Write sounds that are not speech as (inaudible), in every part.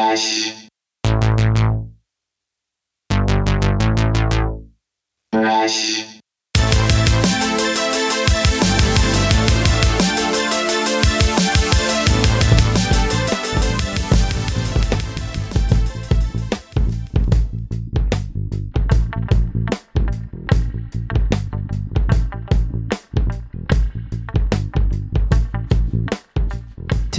Brush.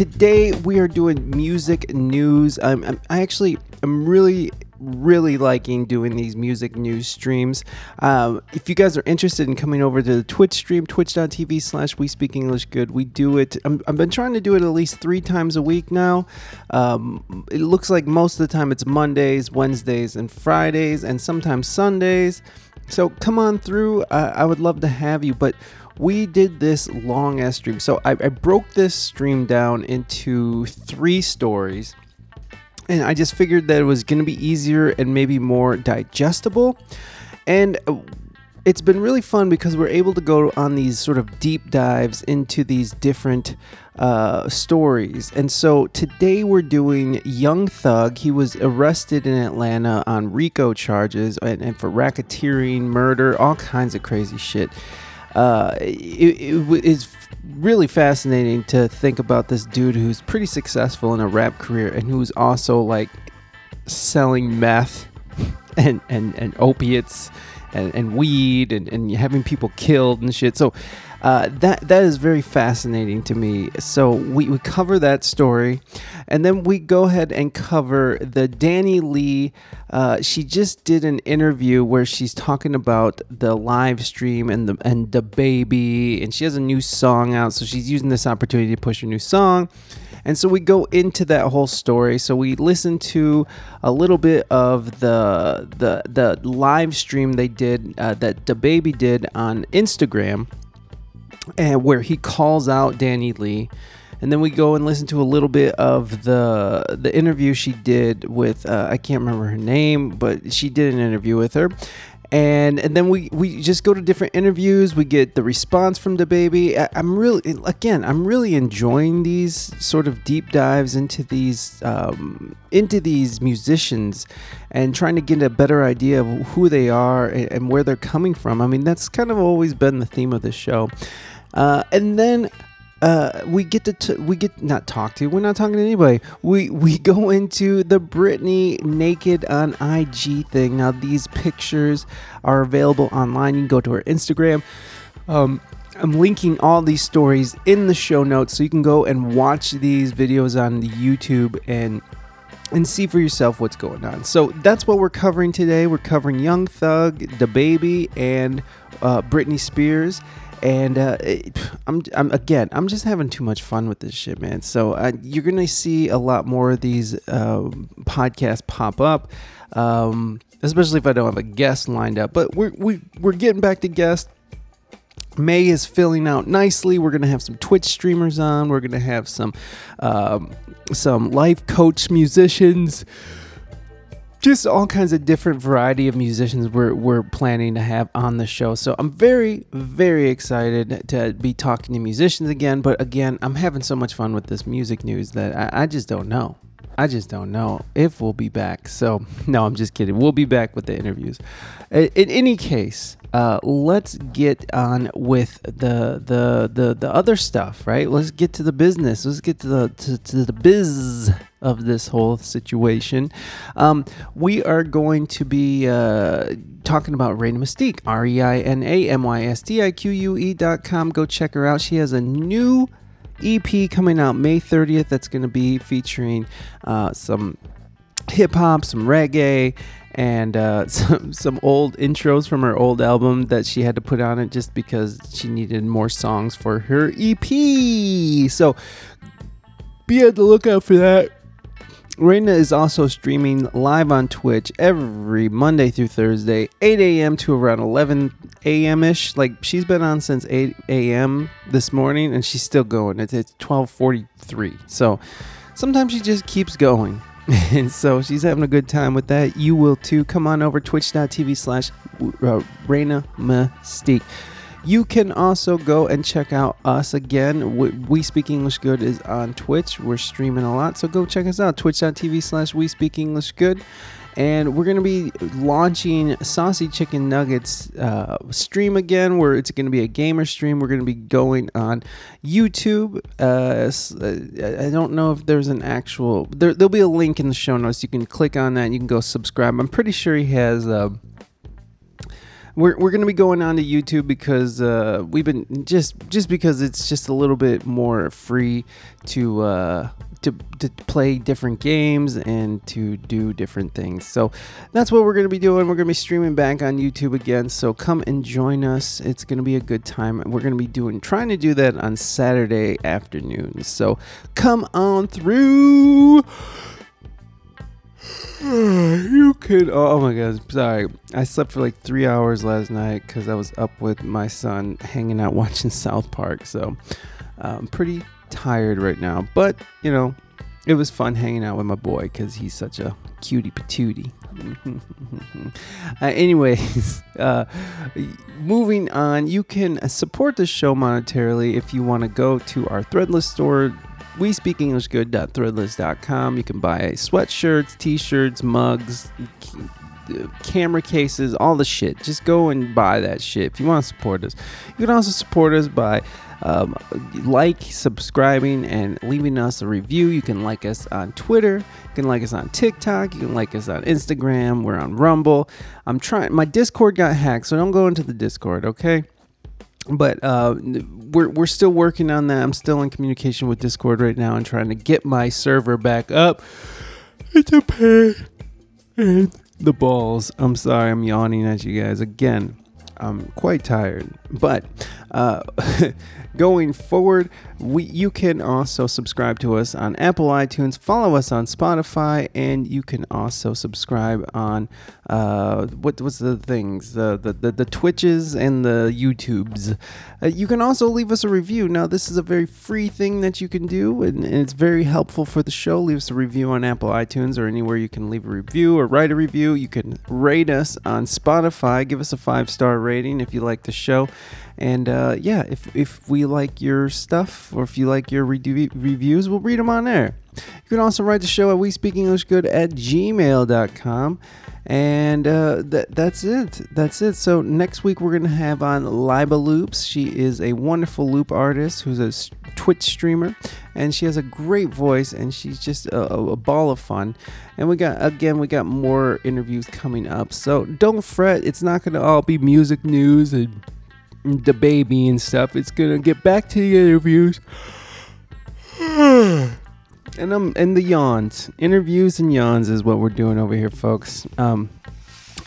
Today we are doing music news. I'm, I'm I actually am really really liking doing these music news streams. Um, if you guys are interested in coming over to the Twitch stream, twitch.tv slash we speak English good, we do it. i have been trying to do it at least three times a week now. Um, it looks like most of the time it's Mondays, Wednesdays, and Fridays, and sometimes Sundays. So come on through. I would love to have you, but we did this long ass stream. So I, I broke this stream down into three stories. And I just figured that it was going to be easier and maybe more digestible. And uh, it's been really fun because we're able to go on these sort of deep dives into these different uh, stories. And so today we're doing Young Thug. He was arrested in Atlanta on RICO charges and, and for racketeering, murder, all kinds of crazy shit uh, it, it is really fascinating to think about this dude who's pretty successful in a rap career and who's also like selling meth (laughs) and and, and opiates and, and weed and, and having people killed and shit. So uh, that that is very fascinating to me. So we, we cover that story, and then we go ahead and cover the DaniLeigh. Uh, she just did an interview where she's talking about the live stream and the and DaBaby, and she has a new song out. So she's using this opportunity to push her new song. And so we go into that whole story. So we listen to a little bit of the the the live stream they did uh, DaBaby did on Instagram and where he calls out DaniLeigh. And then we go and listen to a little bit of the the interview she did with uh, I can't remember her name, but she did an interview with her. And, and then we, we just go to different interviews. We get the response from DaBaby. I'm really again I'm really enjoying these sort of deep dives into these um, into these musicians and trying to get a better idea of who they are and, and where they're coming from. I mean that's kind of always been the theme of this show. Uh, and then uh, we get to t- we get not talk to. We're not talking to anybody. We we (laughs) go into the Britney naked on IG thing. Now these pictures are available online. You can go to her Instagram. Um, I'm linking all these stories in the show notes, so you can go and watch these videos on YouTube and and see for yourself what's going on. So that's what we're covering today. We're covering Young Thug, DaBaby, and uh, Britney Spears and uh, I'm, I'm again i'm just having too much fun with this shit man so uh, you're gonna see a lot more of these uh, podcasts pop up um, especially if i don't have a guest lined up but we're, we, we're getting back to guests May is filling out nicely. We're gonna have some Twitch streamers on. We're gonna have some um, some life coach musicians just all kinds of different variety of musicians we're, we're planning to have on the show. So I'm very, very excited to be talking to musicians again. But again, I'm having so much fun with this music news that I, I just don't know. I just don't know if we'll be back. So, no, I'm just kidding. We'll be back with the interviews. In, any case, uh, let's get on with the, the the the other stuff, right? Let's get to the business. Let's get to the to, to the biz of this whole situation. Um, we are going to be uh, talking about Reina Mystique, R E I N A M Y S T I Q U E dot com. Go check her out. She has a new EP coming out May 30th that's going to be featuring uh, some hip hop, some reggae, and uh, (laughs) some some old intros from her old album that she had to put on it just because she needed more songs for her EP. So be on the lookout for that. Reina is also streaming live on Twitch every Monday through Thursday, 8 a.m. to around 11 a.m. ish. Like she's been on since 8 a.m. this morning, and she's still going. It's it's 12:43. So sometimes she just keeps going, and (laughs) so she's having a good time with that. You will too. Come on over twitch.tv/slash uh, Reina Mystique. You can also go and check out us again. We, we Speak English Good is on Twitch. We're streaming a lot, so go check us out. Twitch.tv slash We Speak English Good and we're going to be launching Saucy Chicken Nuggets uh, stream again, where it's going to be a gamer stream. We're going to be going on YouTube. Uh, uh, I don't know if there's an actual. There, will be a link in the show notes. You can click on that. You can go subscribe. I'm pretty sure he has. Uh, we're, we're going to be going on to YouTube because uh, we've been just just because it's just a little bit more free to uh, to to play different games and to do different things. So that's what we're going to be doing. We're going to be streaming back on YouTube again. So come and join us. It's going to be a good time. We're going to be doing trying to do that on Saturday afternoons. So come on through. (sighs) you could. Oh my god, sorry. I slept for like three hours last night because I was up with my son hanging out (laughs) watching South Park. So uh, I'm pretty tired right now. But, you know, it was fun hanging out with my boy because he's such a cutie patootie. (laughs) uh, anyways, (laughs) uh, moving on, you can support the show monetarily if you want to go to our Threadless store we speak English good.threadless.com. You can buy sweatshirts, t-shirts, mugs, camera cases, all the shit. Just go and buy that shit if you want to support us. You can also support us by um, like, subscribing, and leaving us a review. You can like us on Twitter. You can like us on TikTok. You can like us on Instagram. We're on Rumble. I'm trying. My Discord got hacked, so don't go into the Discord, okay? But uh, we're we're still working on that. I'm still in communication with Discord right now and trying to get my server back up. It's a pain in the balls. I'm sorry, I'm yawning at you guys again. I'm quite tired, but uh, (laughs) going forward, we you can also subscribe to us on Apple iTunes, follow us on Spotify, and you can also subscribe on uh, what was the things the, the the, the Twitches and the YouTubes. Uh, you can also leave us a review. Now, this is a very free thing that you can do, and, and it's very helpful for the show. Leave us a review on Apple iTunes or anywhere you can leave a review or write a review. You can rate us on Spotify. Give us a five star rating if you like the show. And uh, yeah, if, if we like your stuff or if you like your re- reviews, we'll read them on there. You can also write the show at we speak English good at gmail.com. And uh, that, that's it. That's it. So next week we're going to have on Liba Loops. She is a wonderful loop artist who's a Twitch streamer, and she has a great voice, and she's just a, a ball of fun. And we got again, we got more interviews coming up. So don't fret. It's not going to all be music news and DaBaby and stuff. It's gonna get back to the interviews. (sighs) and um and the yawns. Interviews and yawns is what we're doing over here, folks. Um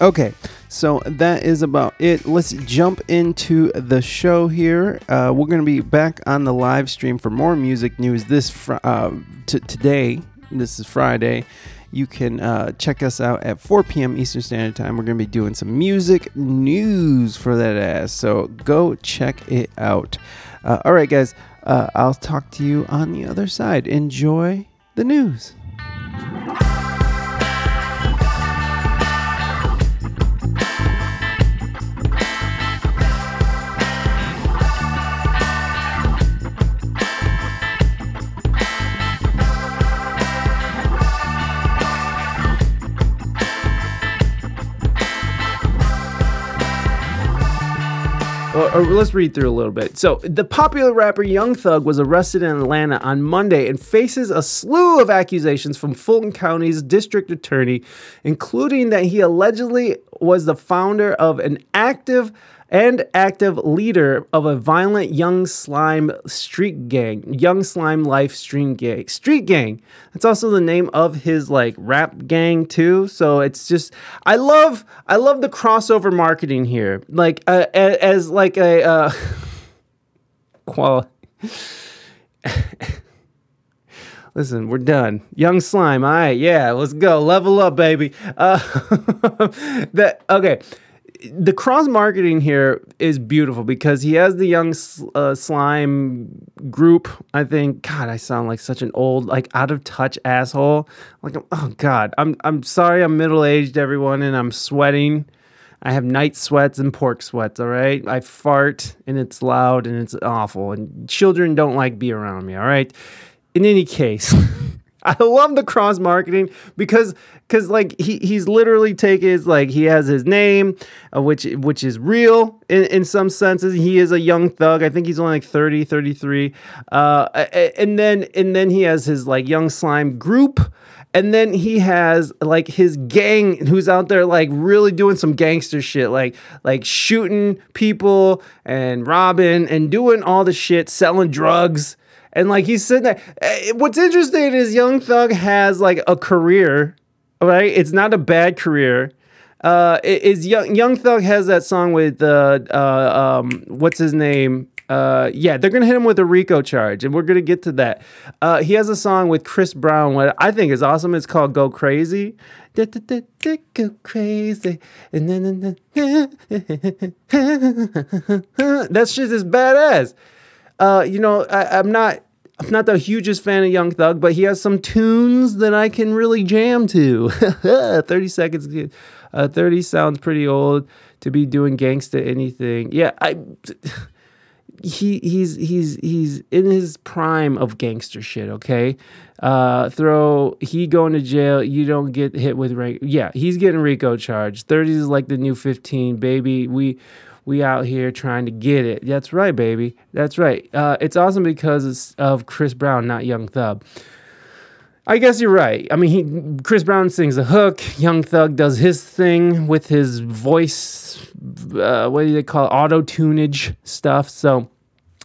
okay, so that is about it. Let's jump into the show here. Uh, we're gonna be back on the live stream for more music news this fr- uh, t- today. This is Friday you can uh, check us out at 4 p.m. Eastern Standard Time. We're going to be doing some music news for that ass. So go check it out. Uh, all right, guys. Uh, I'll talk to you on the other side. Enjoy the news. Or, or, uh, let's read through a little bit. So, the popular rapper Young Thug was arrested in Atlanta on Monday and faces a slew of accusations from Fulton County's district attorney, including that he allegedly was the founder of an active and active leader of a violent young slime street gang, young slime life street gang. Street gang. That's also the name of his like rap gang too. So it's just I love I love the crossover marketing here. Like uh, as, as like a uh, (laughs) qual. (laughs) Listen, we're done. Young slime. All right, yeah, let's go. Level up, baby. Uh, (laughs) that okay the cross marketing here is beautiful because he has the young uh, slime group. I think, God, I sound like such an old, like out of touch asshole. Like, oh God, I'm I'm sorry, I'm middle aged, everyone, and I'm sweating. I have night sweats and pork sweats, all right? I fart and it's loud and it's awful. And children don't like be around me, all right? In any case, (laughs) (laughs) I love the cross marketing because because like he he's literally taking his like he has his name uh, which which is real in, in some senses. He is a young thug. I think he's only like 30 33 uh and then and then he has his like young slime group. And then he has like his gang who's out there like really doing some gangster shit like like shooting people and robbing and doing all the shit selling drugs and like he's sitting there eh, what's interesting is young thug has like a career right it's not a bad career uh is young young thug has that song with uh uh um what's his name uh, yeah, they're gonna hit him with a RICO charge, and we're gonna get to that. Uh, he has a song with Chris Brown, what I think is awesome. It's called "Go Crazy." Go crazy, then that shit is badass. Uh, you know, I, I'm not. I'm not the hugest fan of Young Thug, but he has some tunes that I can really jam to. (laughs) 30 seconds, uh, 30 sounds pretty old to be doing gangsta anything. Yeah, I (laughs) he he's he's he's in his prime of gangster shit. Okay, uh, throw he going to jail. You don't get hit with rank. Yeah, he's getting RICO charged. Thirty is like the new fifteen, baby. We we out here trying to get it. That's right, baby. That's right. Uh, it's awesome because of Chris Brown, not Young Thug. I guess you're right. I mean, he Chris Brown sings the hook. Young Thug does his thing with his voice. Uh, what do they call it? auto tunage stuff? So,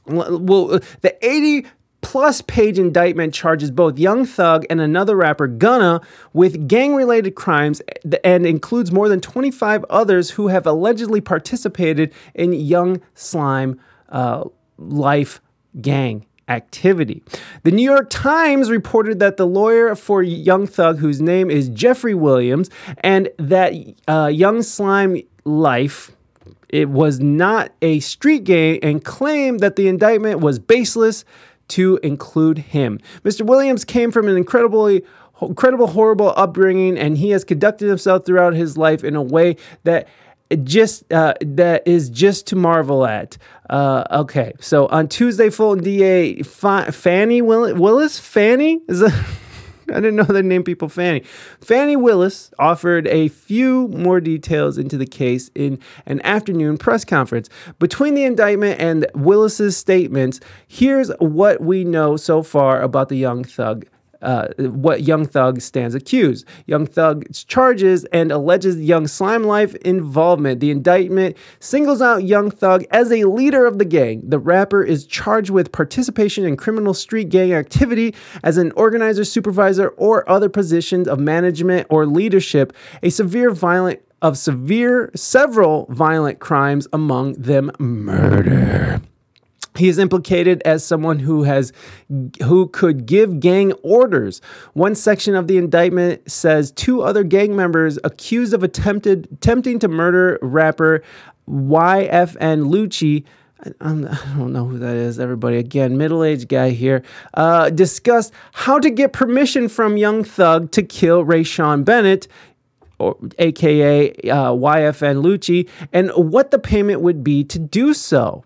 well, the 80 plus page indictment charges both Young Thug and another rapper, Gunna, with gang related crimes and includes more than 25 others who have allegedly participated in Young Slime uh, Life gang activity. The New York Times reported that the lawyer for Young Thug, whose name is Jeffrey Williams, and that uh, Young Slime Life. It was not a street gang and claimed that the indictment was baseless to include him. Mr. Williams came from an incredibly incredible horrible upbringing and he has conducted himself throughout his life in a way that just uh, that is just to marvel at. Uh, okay, so on Tuesday, Fulton DA F- Fani Willis, Fannie is that? (laughs) I didn't know they named people Fannie. Fani Willis offered a few more details into the case in an afternoon press conference. Between the indictment and Willis's statements, here's what we know so far about the young thug uh, what Young Thug stands accused. Young Thug charges and alleges Young Slime Life involvement. The indictment singles out Young Thug as a leader of the gang. The rapper is charged with participation in criminal street gang activity as an organizer, supervisor, or other positions of management or leadership. A severe violent of severe several violent crimes among them murder. He is implicated as someone who has who could give gang orders. One section of the indictment says two other gang members accused of attempted attempting to murder rapper YFN Lucci I don't know who that is, everybody. Again, middle aged guy here. Uh, discussed how to get permission from Young Thug to kill Ray Rayshawn Bennett, or aka uh, YFN Lucci, and what the payment would be to do so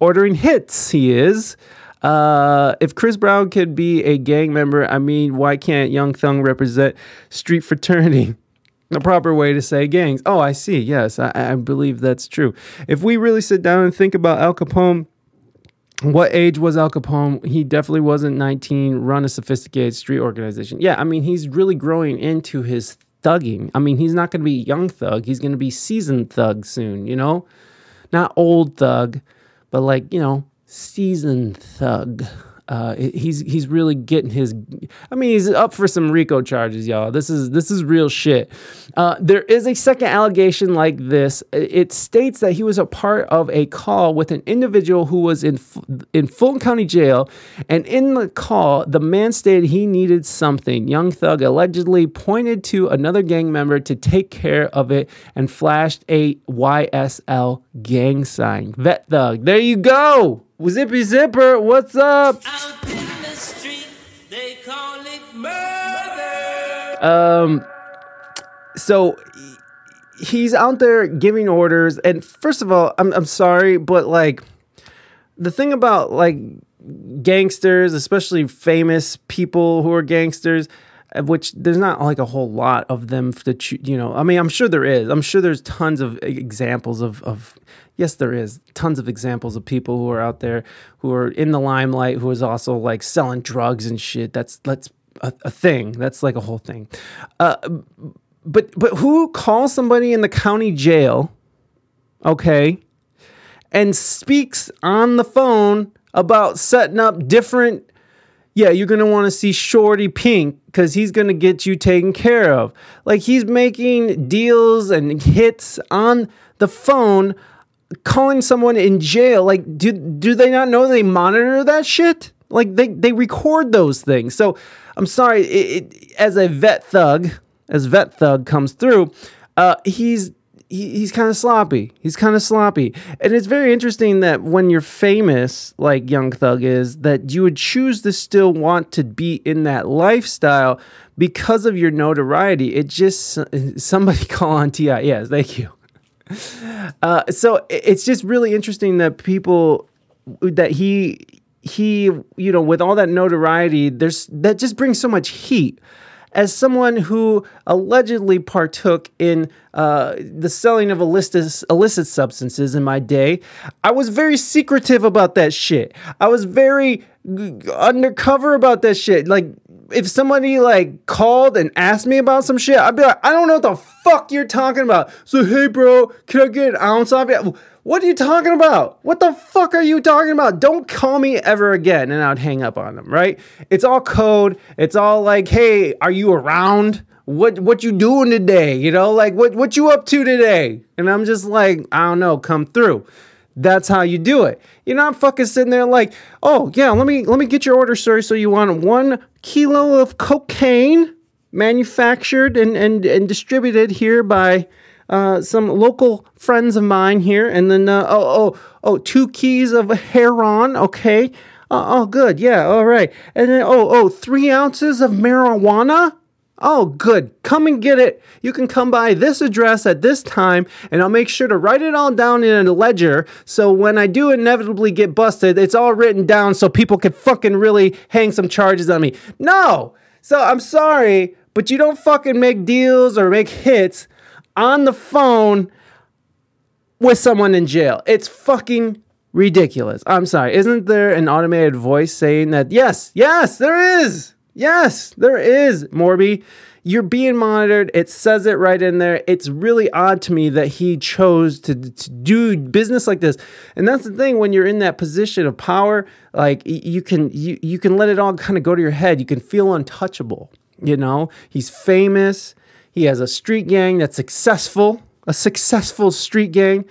ordering hits. He is. Uh, if Chris Brown could be a gang member, I mean, why can't Young Thug represent street fraternity? (laughs) The proper way to say gangs. Oh, I see. Yes, I, I believe that's true. If we really sit down and think about Al Capone, what age was Al Capone? He definitely wasn't 19, run a sophisticated street organization. Yeah, I mean, he's really growing into his thugging. I mean, he's not going to be young thug, he's going to be seasoned thug soon, you know? Not old thug but like you know, seasoned thug. Uh, he's he's really getting his. I mean, he's up for some RICO charges, y'all. This is this is real shit. Uh, there is a second allegation like this. It states that he was a part of a call with an individual who was in in Fulton County Jail, and in the call, the man stated he needed something. Young Thug allegedly pointed to another gang member to take care of it and flashed a YSL gang sign. Vet Thug, there you go. Zippy Zipper, what's up? Street, um, so he's out there giving orders. And first of all, I'm I'm sorry, but like the thing about like gangsters, especially famous people who are gangsters, which there's not like a whole lot of them to choo- you know. I mean, I'm sure there is. I'm sure there's tons of examples of of yes, there is tons of examples of people who are out there who are in the limelight who is also like selling drugs and shit. That's that's a, a thing. That's like a whole thing. Uh, but but who calls somebody in the county jail? Okay, and speaks on the phone about setting up different yeah, you're gonna want to see Shorty Pink because he's gonna get you taken care of. Like he's making deals and hits on the phone, calling someone in jail. Like, do do they not know they monitor that shit? Like they they record those things. So I'm sorry, it, it, as a vet thug, as vet thug comes through, uh, he's he, he's kind of sloppy. He's kind of sloppy. And it's very interesting that when you're famous, like Young Thug is, that you would choose to still want to be in that lifestyle because of your notoriety. It just, (laughs) somebody call on T.I. Yes, thank you. Uh, so it's just really interesting that people, that he, he, you know, with all that notoriety, there's, that just brings so much heat as someone who allegedly partook in uh, the selling of illicit, illicit substances in my day, I was very secretive about that shit. I was very undercover about that shit. Like, if somebody like called and asked me about some shit, I'd be like, I don't know what the fuck you're talking about. So, hey, bro, can I get an ounce off you? What are you talking about? What the fuck are you talking about? Don't call me ever again. And I'd hang up on them, right? It's all code. It's all like, hey, are you around? What what you doing today? You know, like what what you up to today? And I'm just like, I don't know, come through. That's how you do it. You're not fucking sitting there like, oh yeah, let me let me get your order, sir. So you want one kilo of cocaine manufactured and and, and distributed here by uh, some local friends of mine here, and then uh, oh oh oh two keys of heroin. Okay, oh, oh good, yeah, all right, and then oh oh three ounces of marijuana. Oh, good. Come and get it. You can come by this address at this time, and I'll make sure to write it all down in a ledger. So when I do inevitably get busted, it's all written down so people can fucking really hang some charges on me. No! So I'm sorry, but you don't fucking make deals or make hits on the phone with someone in jail. It's fucking ridiculous. I'm sorry. Isn't there an automated voice saying that? Yes, yes, there is. Yes, there is, Morby. You're being monitored. It says it right in there. It's really odd to me that he chose to, to do business like this. And that's the thing when you're in that position of power, like you can you, you can let it all kind of go to your head. You can feel untouchable. You know, he's famous. He has a street gang that's successful, a successful street gang.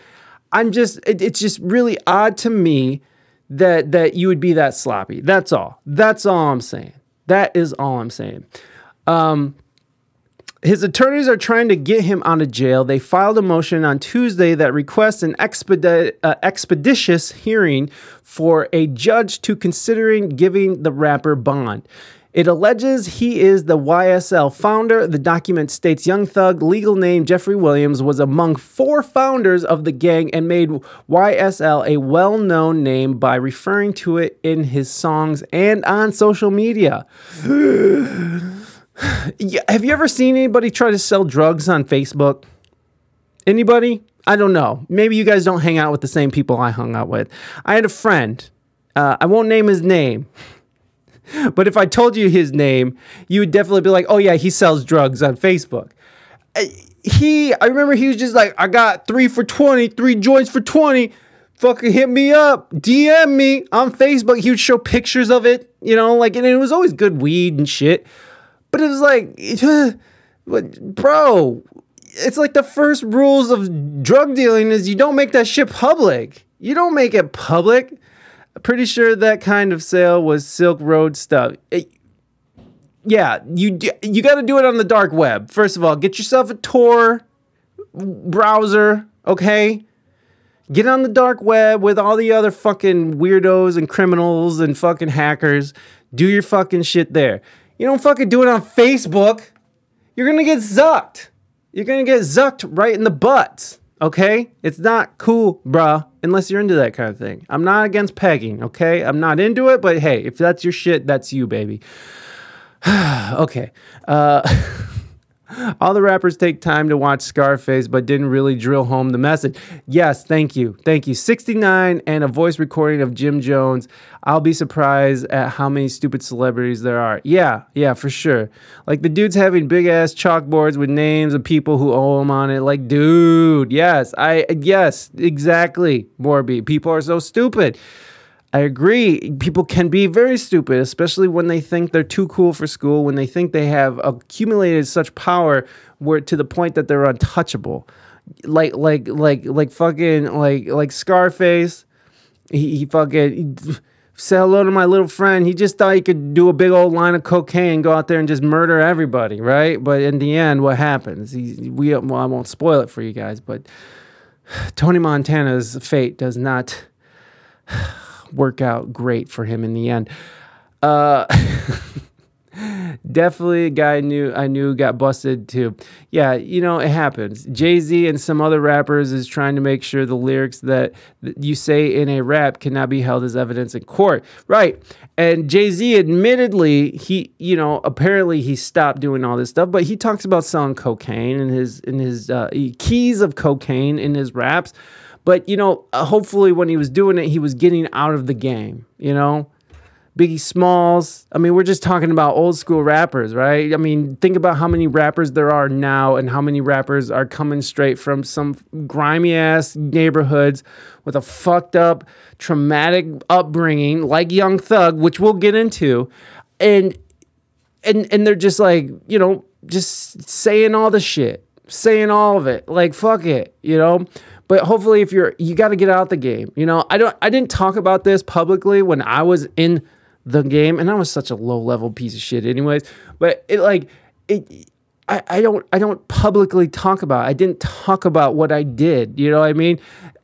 I'm just, it, it's just really odd to me that that you would be that sloppy. That's all. That's all I'm saying. That is all I'm saying. Um, his attorneys are trying to get him out of jail. They filed a motion on Tuesday that requests an uh, expeditious hearing for a judge to considering giving the rapper bond. It alleges he is the YSL founder. The document states Young Thug, legal name Jeffrey Williams, was among four founders of the gang and made YSL a well known name by referring to it in his songs and on social media. (sighs) have you ever seen anybody try to sell drugs on Facebook? Anybody? I don't know. Maybe you guys don't hang out with the same people I hung out with. I had a friend. Uh, I won't name his name. But if I told you his name, you would definitely be like, oh, yeah, he sells drugs on Facebook. He, I remember he was just like, I got three for 20, three joints for 20. Fucking hit me up, DM me on Facebook. He would show pictures of it, you know, like, and it was always good weed and shit. But it was like, (sighs) bro, it's like the first rules of drug dealing is you don't make that shit public. You don't make it public pretty sure that kind of sale was Silk Road stuff. It, yeah, you you got to do it on the dark web. First of all, get yourself a Tor browser, okay? Get on the dark web with all the other fucking weirdos and criminals and fucking hackers. Do your fucking shit there. You don't fucking do it on Facebook. You're gonna get zucked. you're gonna get zucked right in the butt. Okay? It's not cool, bruh, unless you're into that kind of thing. I'm not against pegging, okay? I'm not into it, but hey, if that's your shit, that's you, baby. (sighs) okay. Uh, (laughs) all the rappers take time to watch Scarface, but didn't really drill home the message. Yes, thank you. Thank you. 69 and a voice recording of Jim Jones. I'll be surprised at how many stupid celebrities there are. Yeah, yeah, for sure. Like the dude's having big ass chalkboards with names of people who owe him on it. Like, dude, yes, I, yes, exactly, Morby. People are so stupid. I agree. People can be very stupid, especially when they think they're too cool for school, when they think they have accumulated such power where to the point that they're untouchable. Like like like like fucking like like Scarface. He, he fucking he, hello to my little friend. He just thought he could do a big old line of cocaine, go out there and just murder everybody, right? But in the end, what happens? He, we well, I won't spoil it for you guys, but (sighs) Tony Montana's fate does not (sighs) (sighs) work out great for him in the end. Uh, (laughs) definitely a guy I knew I knew got busted too. Yeah, you know it happens. Jay Z and some other rappers is trying to make sure the lyrics that you say in a rap cannot be held as evidence in court. Right. And Jay Z admittedly he you know apparently he stopped doing all this stuff, but he talks about selling cocaine and his in his uh, keys of cocaine in his raps. But you know, uh, hopefully when he was doing it, he was getting out of the game. You know, Biggie Smalls. I mean, we're just talking about old school rappers, right? I mean, think about how many rappers there are now and how many rappers are coming straight from some grimy ass neighborhoods with a fucked up, traumatic upbringing, like Young Thug, which we'll get into. And and and they're just like, you know, just saying all the shit, saying all of it. Like fuck it, you know? But hopefully if you're you got to get out the game you know i don't i didn't talk about this publicly when i was in the game and i was such a low level piece of shit anyways but it like it I, I don't I don't publicly talk about it. I didn't talk about what I did. You know what I mean?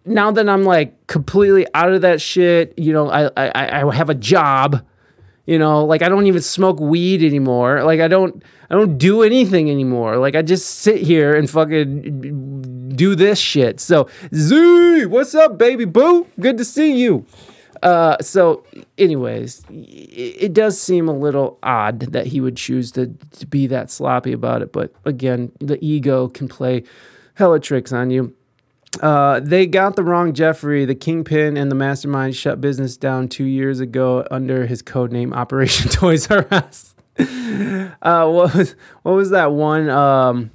Now that I'm like completely out of that shit, you know, I I, I have a job. You know, like I don't even smoke weed anymore. Like I don't I don't do anything anymore. Like I just sit here and fucking do this shit. So, Z, what's up, baby boo? Good to see you. Uh, so, anyways, it, does seem a little odd that he would choose to, to be that sloppy about it. But again, the ego can play hella tricks on you. Uh, they got the wrong Jeffrey. The kingpin and the mastermind shut business down two years ago under his code name Operation (laughs) Toys R Us. (laughs) uh, what was what was that one? Um,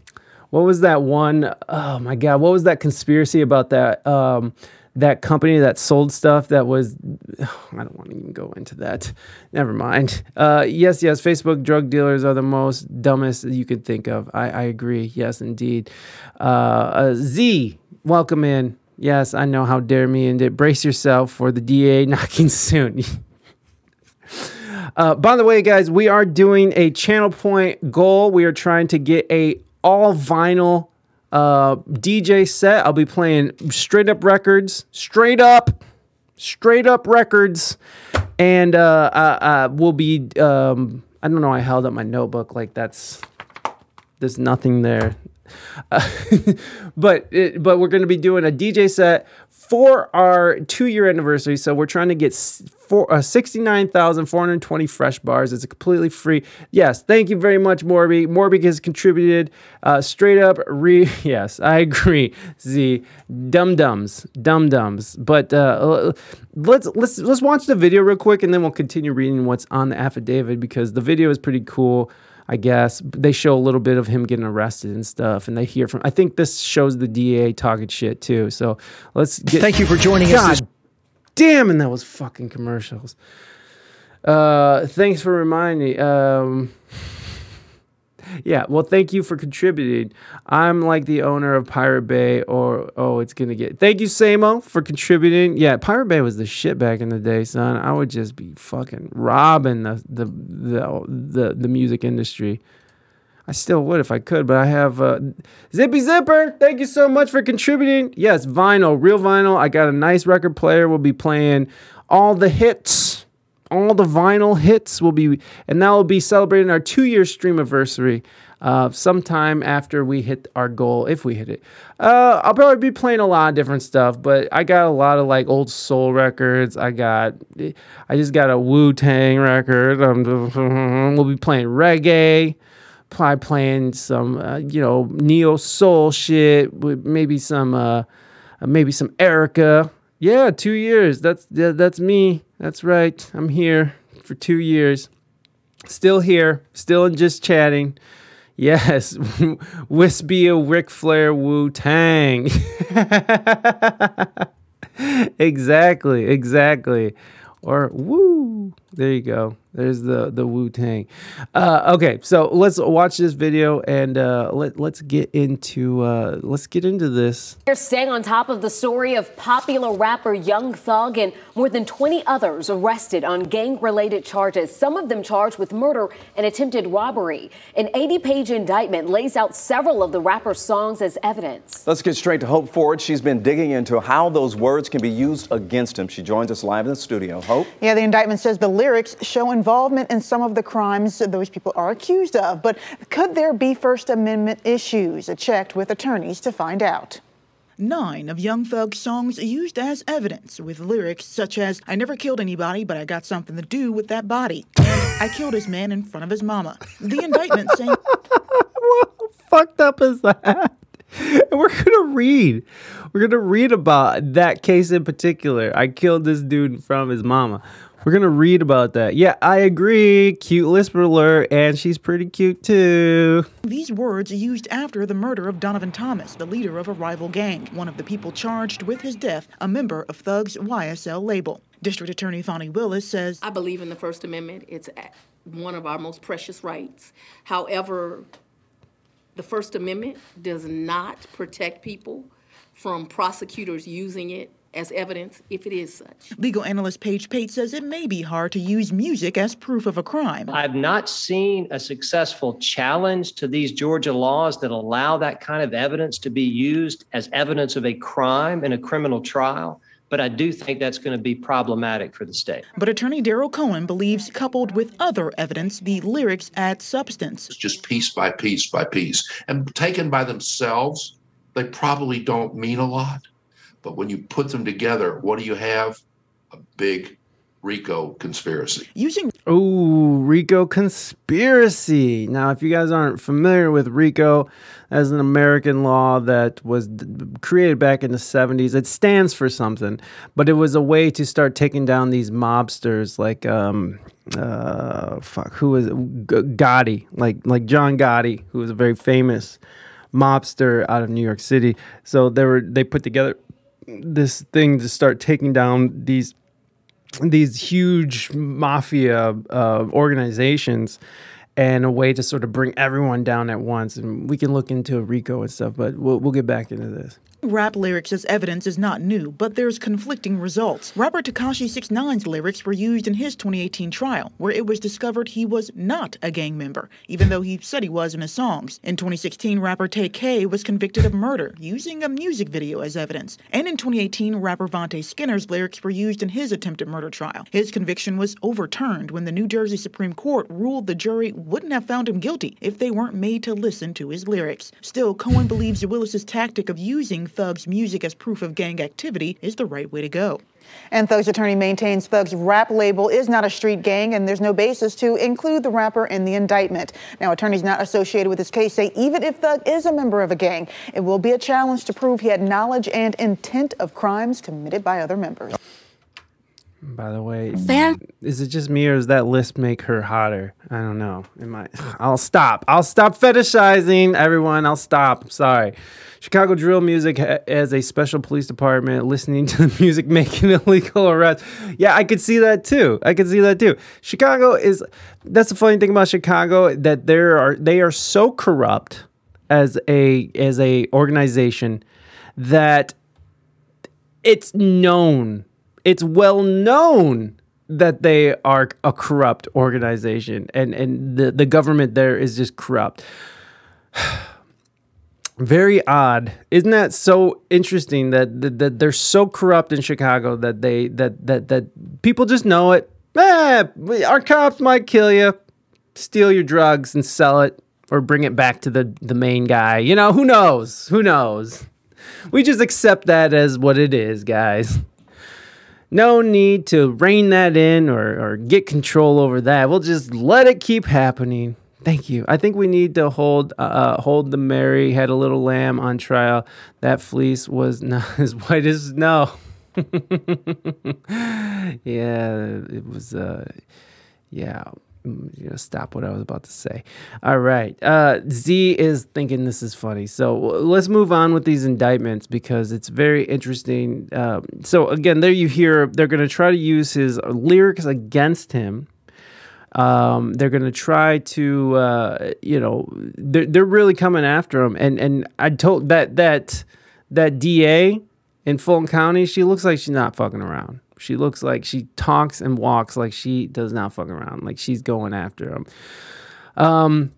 what was that one? Oh my god, what was that conspiracy about that um, that company that sold stuff that was? Oh, (sighs) I don't want to even go into that. Never mind. Uh, yes, yes, Facebook drug dealers are the most dumbest you could think of. I, I agree. Yes, indeed. Uh, uh, Z, welcome in. Yes, I know. How dare me? And it brace yourself for the DA (laughs) knocking soon. (laughs) Uh, by the way, guys, we are doing a channel point goal. We are trying to get a all vinyl uh, DJ set. I'll be playing straight up records, straight up, straight up records, and uh, uh, uh, we'll be. Um, I don't know. I held up my notebook like that's. There's nothing there. Uh, (laughs) but it, but we're going to be doing a DJ set for our two year anniversary. So we're trying to get four, uh, 69,420 fresh bars. It's completely free. Yes, thank you very much, Morby. Morby has contributed uh, straight up. Re- (laughs) yes, I agree. Z dum dums, dum dums. But uh, let's let's let's watch the video real quick, and then we'll continue reading what's on the affidavit because the video is pretty cool. I guess they show a little bit of him getting arrested and stuff, and they hear from. I think this shows the DA talking shit too. So let's get. Thank you for joining God us. This- damn, and that was fucking commercials. Uh, thanks for reminding me. Um, yeah, well, thank you for contributing. I'm like the owner of Pirate Bay, or oh, it's gonna get. Thank you, Samo, for contributing. Yeah, Pirate Bay was the shit back in the day, son. I would just be fucking robbing the the the the, the music industry. I still would if I could, but I have uh, Zippy Zipper. Thank you so much for contributing. Yes, vinyl, real vinyl. I got a nice record player. We'll be playing all the hits all the vinyl hits will be, and that will be celebrating our two year stream anniversary. uh, sometime after we hit our goal, if we hit it. Uh, I'll probably be playing a lot of different stuff, but I got a lot of like old soul records. I got, I just got a Wu Tang record. Um, (laughs) we'll be playing reggae. Probably playing some, uh, you know, neo soul shit with maybe some, uh, maybe some Erykah. Yeah, two years. That's yeah, that's me. That's right. I'm here for two years. Still here. Still just chatting. Yes, (laughs) Wispy a Ric Flair Wu Tang. (laughs) exactly, exactly. Or woo. There you go. There's the the Wu Tang. Uh, okay, so let's watch this video and uh, let let's get into uh, let's get into this. You're staying on top of the story of popular rapper Young Thug and more than 20 others arrested on gang-related charges. Some of them charged with murder and attempted robbery. An 80-page indictment lays out several of the rapper's songs as evidence. Let's get straight to Hope Ford. She's been digging into how those words can be used against him. She joins us live in the studio. Hope. Yeah, the indictment says the lyrics show involvement in some of the crimes those people are accused of. But could there be First Amendment issues? I checked with attorneys to find out. Nine of Young Thug's songs used as evidence, with lyrics such as, I never killed anybody, but I got something to do with that body. And I killed his man in front of his mama. The indictment (laughs) saying. what fucked up is that? And we're gonna read. We're gonna read about that case in particular. I killed this dude from his mama. We're gonna read about that. Yeah, I agree. Cute lisper alert, and she's pretty cute too. These words used after the murder of Donovan Thomas, the leader of a rival gang, one of the people charged with his death, a member of Thug's YSL label. District Attorney Fani Willis says, I believe in the First Amendment. It's one of our most precious rights. However, the First Amendment does not protect people from prosecutors using it as evidence if it is such. Legal analyst Paige Pate says it may be hard to use music as proof of a crime. I've not seen a successful challenge to these Georgia laws that allow that kind of evidence to be used as evidence of a crime in a criminal trial. But I do think that's going to be problematic for the state. But attorney Daryl Cohen believes, coupled with other evidence, the lyrics add substance. It's just piece by piece by piece. And taken by themselves, they probably don't mean a lot but when you put them together, what do you have? A big RICO conspiracy. Using Ooh, RICO conspiracy. Now, if you guys aren't familiar with RICO, as an American law that was created back in the 70s, it stands for something, but it was a way to start taking down these mobsters like um uh fuck, who was Gotti, like like John Gotti, who was a very famous mobster out of New York City. So they were they put together this thing to start taking down these these huge mafia uh, organizations and a way to sort of bring everyone down at once. And we can look into RICO and stuff, but we'll, we'll get back into this. Rap lyrics as evidence is not new, but there's conflicting results. Rapper Tekashi 69's lyrics were used in his 2018 trial, where it was discovered he was not a gang member, even though he said he was in his songs. In 2016, rapper Tay K was convicted of murder, using a music video as evidence. And in 2018, rapper Vontae Skinner's lyrics were used in his attempted murder trial. His conviction was overturned when the New Jersey Supreme Court ruled the jury wouldn't have found him guilty if they weren't made to listen to his lyrics. Still, Cohen believes Willis's tactic of using Thug's music as proof of gang activity is the right way to go. And Thug's attorney maintains Thug's rap label is not a street gang, and there's no basis to include the rapper in the indictment. Now, attorneys not associated with this case say even if Thug is a member of a gang, it will be a challenge to prove he had knowledge and intent of crimes committed by other members. By the way, Fan- is it just me or does that list make her hotter? I don't know. It might. (sighs) I'll stop. I'll stop fetishizing everyone. I'll stop. I'm sorry. Chicago drill music as a special police department listening to the (laughs) music making (laughs) illegal arrests. Yeah, I could see that too. I could see that too. Chicago is that's the funny thing about Chicago that there are they are so corrupt as a as a organization that it's known it's well known that they are a corrupt organization and and the, the government there is just corrupt (sighs) very odd isn't that so interesting that, that that they're so corrupt in chicago that they that that that people just know it eh, our cops might kill you steal your drugs and sell it or bring it back to the the main guy. You know, who knows? Who knows? We just accept that as what it is, guys. No need to rein that in or, or get control over that. We'll just let it keep happening. Thank you. I think we need to hold uh, uh hold the Mary had a little lamb on trial. That fleece was not (laughs) as white as snow. (laughs) yeah, it was. Uh, yeah, Mm, you know, stop what I was about to say. All right. Uh, Z is thinking this is funny. So let's move on with these indictments because it's very interesting. Um, so, again, there you hear they're going to try to use his lyrics against him. Um, they're going to try to, uh, you know, they're, they're really coming after him. And, and I told that, that, that DA in Fulton County, she looks like she's not fucking around. She looks like she talks and walks like she does not fuck around. Like she's going after him. Um,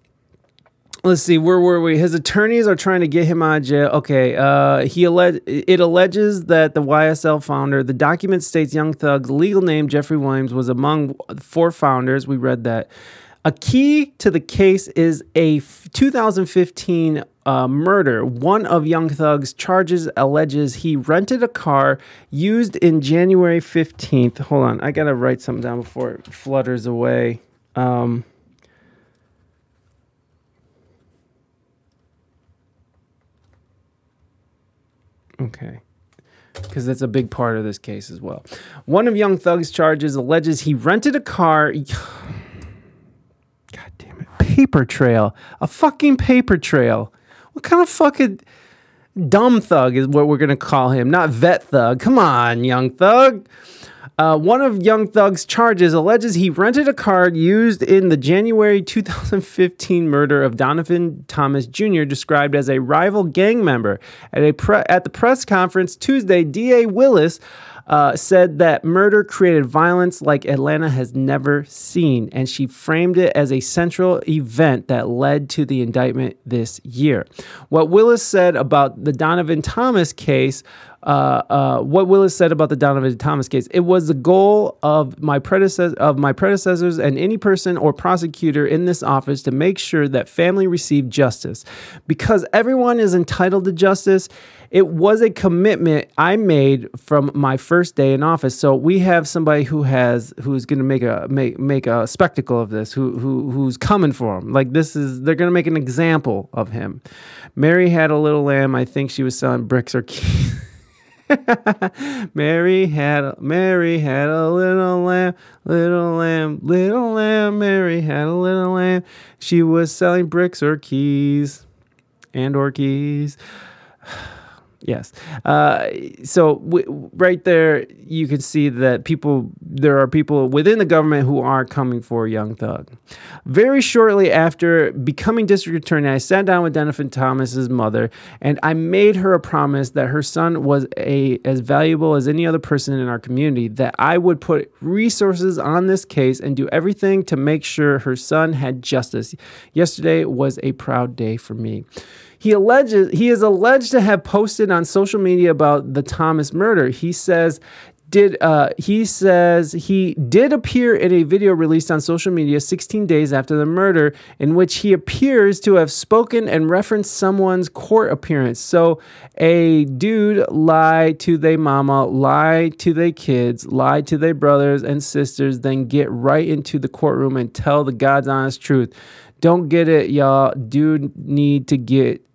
let's see where were we his attorneys are trying to get him out of jail okay uh, he alleged it alleges that the ysl founder the document states young thug's legal name jeffrey williams was among four founders we read that a key to the case is a 2015 uh, murder. One of Young Thug's charges alleges he rented a car used in January 15th. Hold on, I gotta write something down before it flutters away. Um, okay because that's a big part of this case as well. One of Young Thug's charges alleges he rented a car (sighs) God damn it. paper trail. A fucking paper trail. What kind of fucking dumb thug is what we're gonna call him? Not vet thug. Come on, young thug. Uh, one of Young Thug's charges alleges he rented a car used in the January 2015 murder of Donovan Thomas Jr., described as a rival gang member. At, a pre- at the press conference Tuesday, D.A. Willis uh, said that murder created violence like Atlanta has never seen, and she framed it as a central event that led to the indictment this year. What Willis said about the Donovan Thomas case uh, uh, what Willis said about the Donovan Thomas case. It was the goal of my predecessor of my predecessors and any person or prosecutor in this office to make sure that family received justice, because everyone is entitled to justice. It was a commitment I made from my first day in office. So we have somebody who has who's going to make a make make a spectacle of this. Who who who's coming for him? Like this is they're going to make an example of him. Mary had a little lamb. I think she was selling bricks or keys. (laughs) (laughs) Mary had a, Mary had a little lamb, little lamb, little lamb. Mary had a little lamb. She was selling bricks or keys, and or keys. (sighs) Yes. Uh, so w- right there, you can see that people, there are people within the government who are coming for Young Thug. Very shortly after becoming district attorney, I sat down with Donovan Thomas's mother, and I made her a promise that her son was a as valuable as any other person in our community. That I would put resources on this case and do everything to make sure her son had justice. Yesterday was a proud day for me. He alleges he is alleged to have posted on social media about the Thomas murder. He says did uh, he says he did appear in a video released on social media 16 days after the murder in which he appears to have spoken and referenced someone's court appearance. So a dude lied to their mama lied to their kids lied to their brothers and sisters then get right into the courtroom and tell the god's honest truth. Don't get it y'all. Dude need to get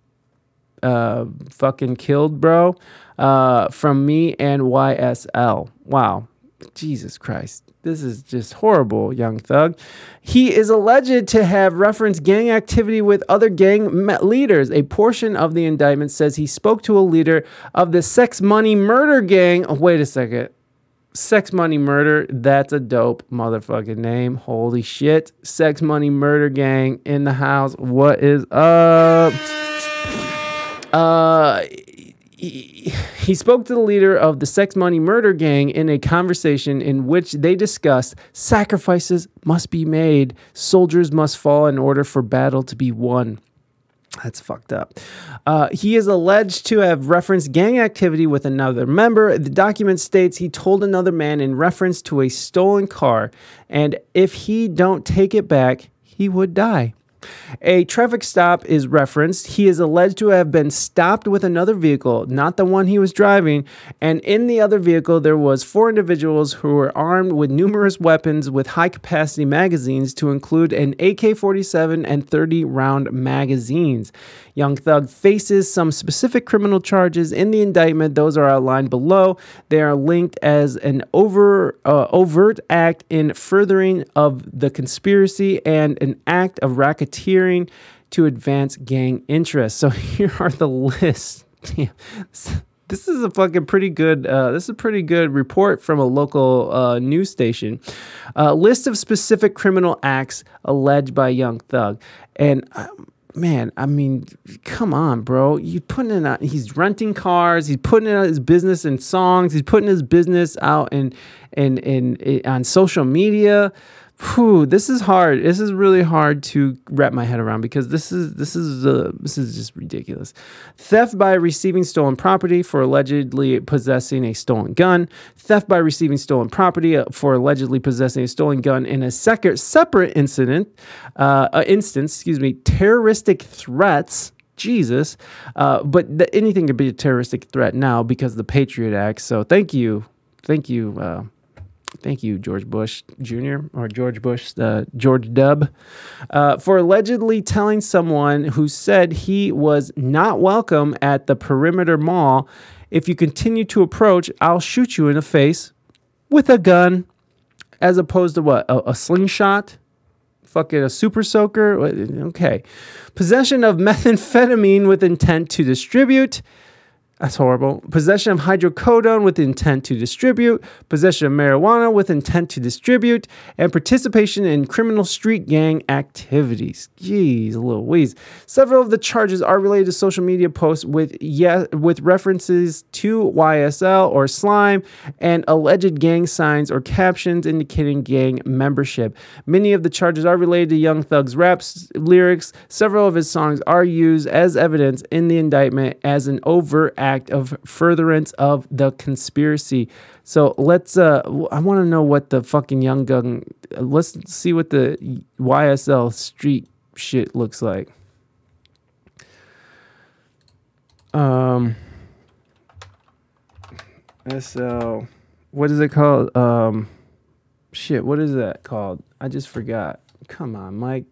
uh, fucking killed, bro. Uh, from me and YSL. Wow. Jesus Christ. This is just horrible, young thug. He is alleged to have referenced gang activity with other gang leaders. A portion of the indictment says he spoke to a leader of the Sex Money Murder Gang. Oh, wait a second. Sex Money Murder, that's a dope motherfucking name. Holy shit. Sex Money Murder Gang in the house. What is up? Uh, he, he spoke to the leader of the sex money murder gang in a conversation in which they discussed sacrifices must be made, soldiers must fall in order for battle to be won. That's fucked up. Uh, he is alleged to have referenced gang activity with another member. The document states he told another man in reference to a stolen car, and if he don't take it back, he would die. A traffic stop is referenced. He is alleged to have been stopped with another vehicle, not the one he was driving, and in the other vehicle there was four individuals who were armed with numerous weapons with high-capacity magazines to include an AK-47 and 30 round magazines. Young Thug faces some specific criminal charges in the indictment. Those are outlined below. They are linked as an over uh, overt act in furthering of the conspiracy and an act of racketeering to advance gang interests. So (laughs) here are the list. This is a fucking pretty good. Uh, this is a pretty good report from a local uh, news station. Uh, list of specific criminal acts alleged by Young Thug, and um, man, I mean, come on, bro. You putting in, a, he's renting cars. He's putting in his business in songs. He's putting his business out in, in, in on social media whew, this is hard. This is really hard to wrap my head around because this is this is uh, this is just ridiculous. Theft by receiving stolen property for allegedly possessing a stolen gun. Theft by receiving stolen property uh, for allegedly possessing a stolen gun in a separate separate incident uh, uh, instance. Excuse me. Terroristic threats. Jesus, uh, but th- anything could be a terroristic threat now because of the Patriot Act. So thank you, thank you, uh, Thank you, George Bush Jr. or George Bush, uh, George Dub, uh, for allegedly telling someone who said he was not welcome at the Perimeter Mall, if you continue to approach, I'll shoot you in the face with a gun, as opposed to what? A, a slingshot? Fucking a super soaker? Okay. Possession of methamphetamine with intent to distribute that's horrible. Possession of hydrocodone with intent to distribute, possession of marijuana with intent to distribute, and participation in criminal street gang activities. Jeez, a little wheeze. Several of the charges are related to social media posts with yeah, with references to YSL or slime and alleged gang signs or captions indicating gang membership. Many of the charges are related to Young Thug's raps lyrics. Several of his songs are used as evidence in the indictment as an overt act of furtherance of the conspiracy. So let's. Uh, I want to know what the fucking Young Gun. Let's see what the YSL street shit looks like. Um. SL. What is it called? Um. Shit. What is that called? I just forgot. Come on, Mike.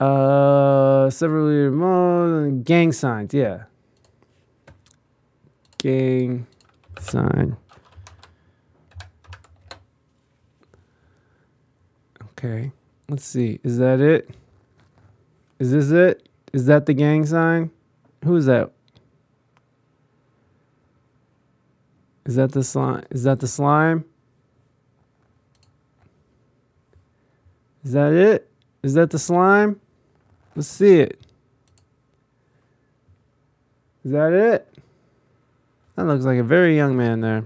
Uh, several gang signs. Yeah gang sign. Okay, let's see. Is that it? Is this it? Is that the gang sign? Who is that? Is that the slime? Is that the slime? Is that it? Is that the slime? Let's see it. Is that it? That looks like a very young man there.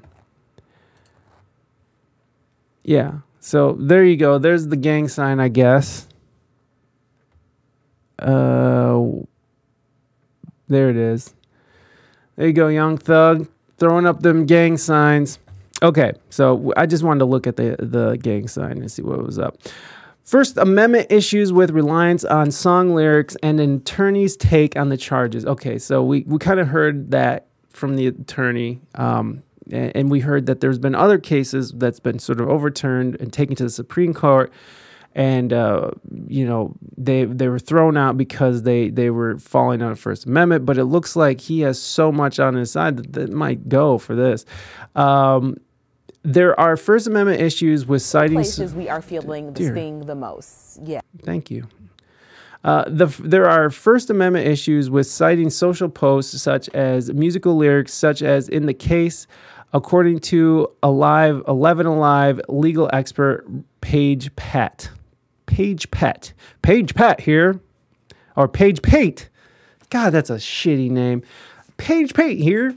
Yeah. So there you go. There's the gang sign, I guess. Uh, there it is. There you go, young thug, throwing up them gang signs. Okay, so I just wanted to look at the the gang sign and see what was up. First Amendment issues with reliance on song lyrics and an attorney's take on the charges. Okay, so we, we kind of heard that from the attorney. Um, and, and we heard that there's been other cases that's been sort of overturned and taken to the Supreme Court and uh, you know they they were thrown out because they they were falling on the First Amendment. But it looks like he has so much on his side that, that might go for this. Um, there are First Amendment issues with citing places we are feeling this being the most. Yeah. Thank you. Uh, the, there are First Amendment issues with citing social posts such as musical lyrics, such as in the case, according to Alive, 11 Alive legal expert Paige Pett. Paige Pett. Paige Pett here. Or Paige Pate. God, that's a shitty name. Paige Pate here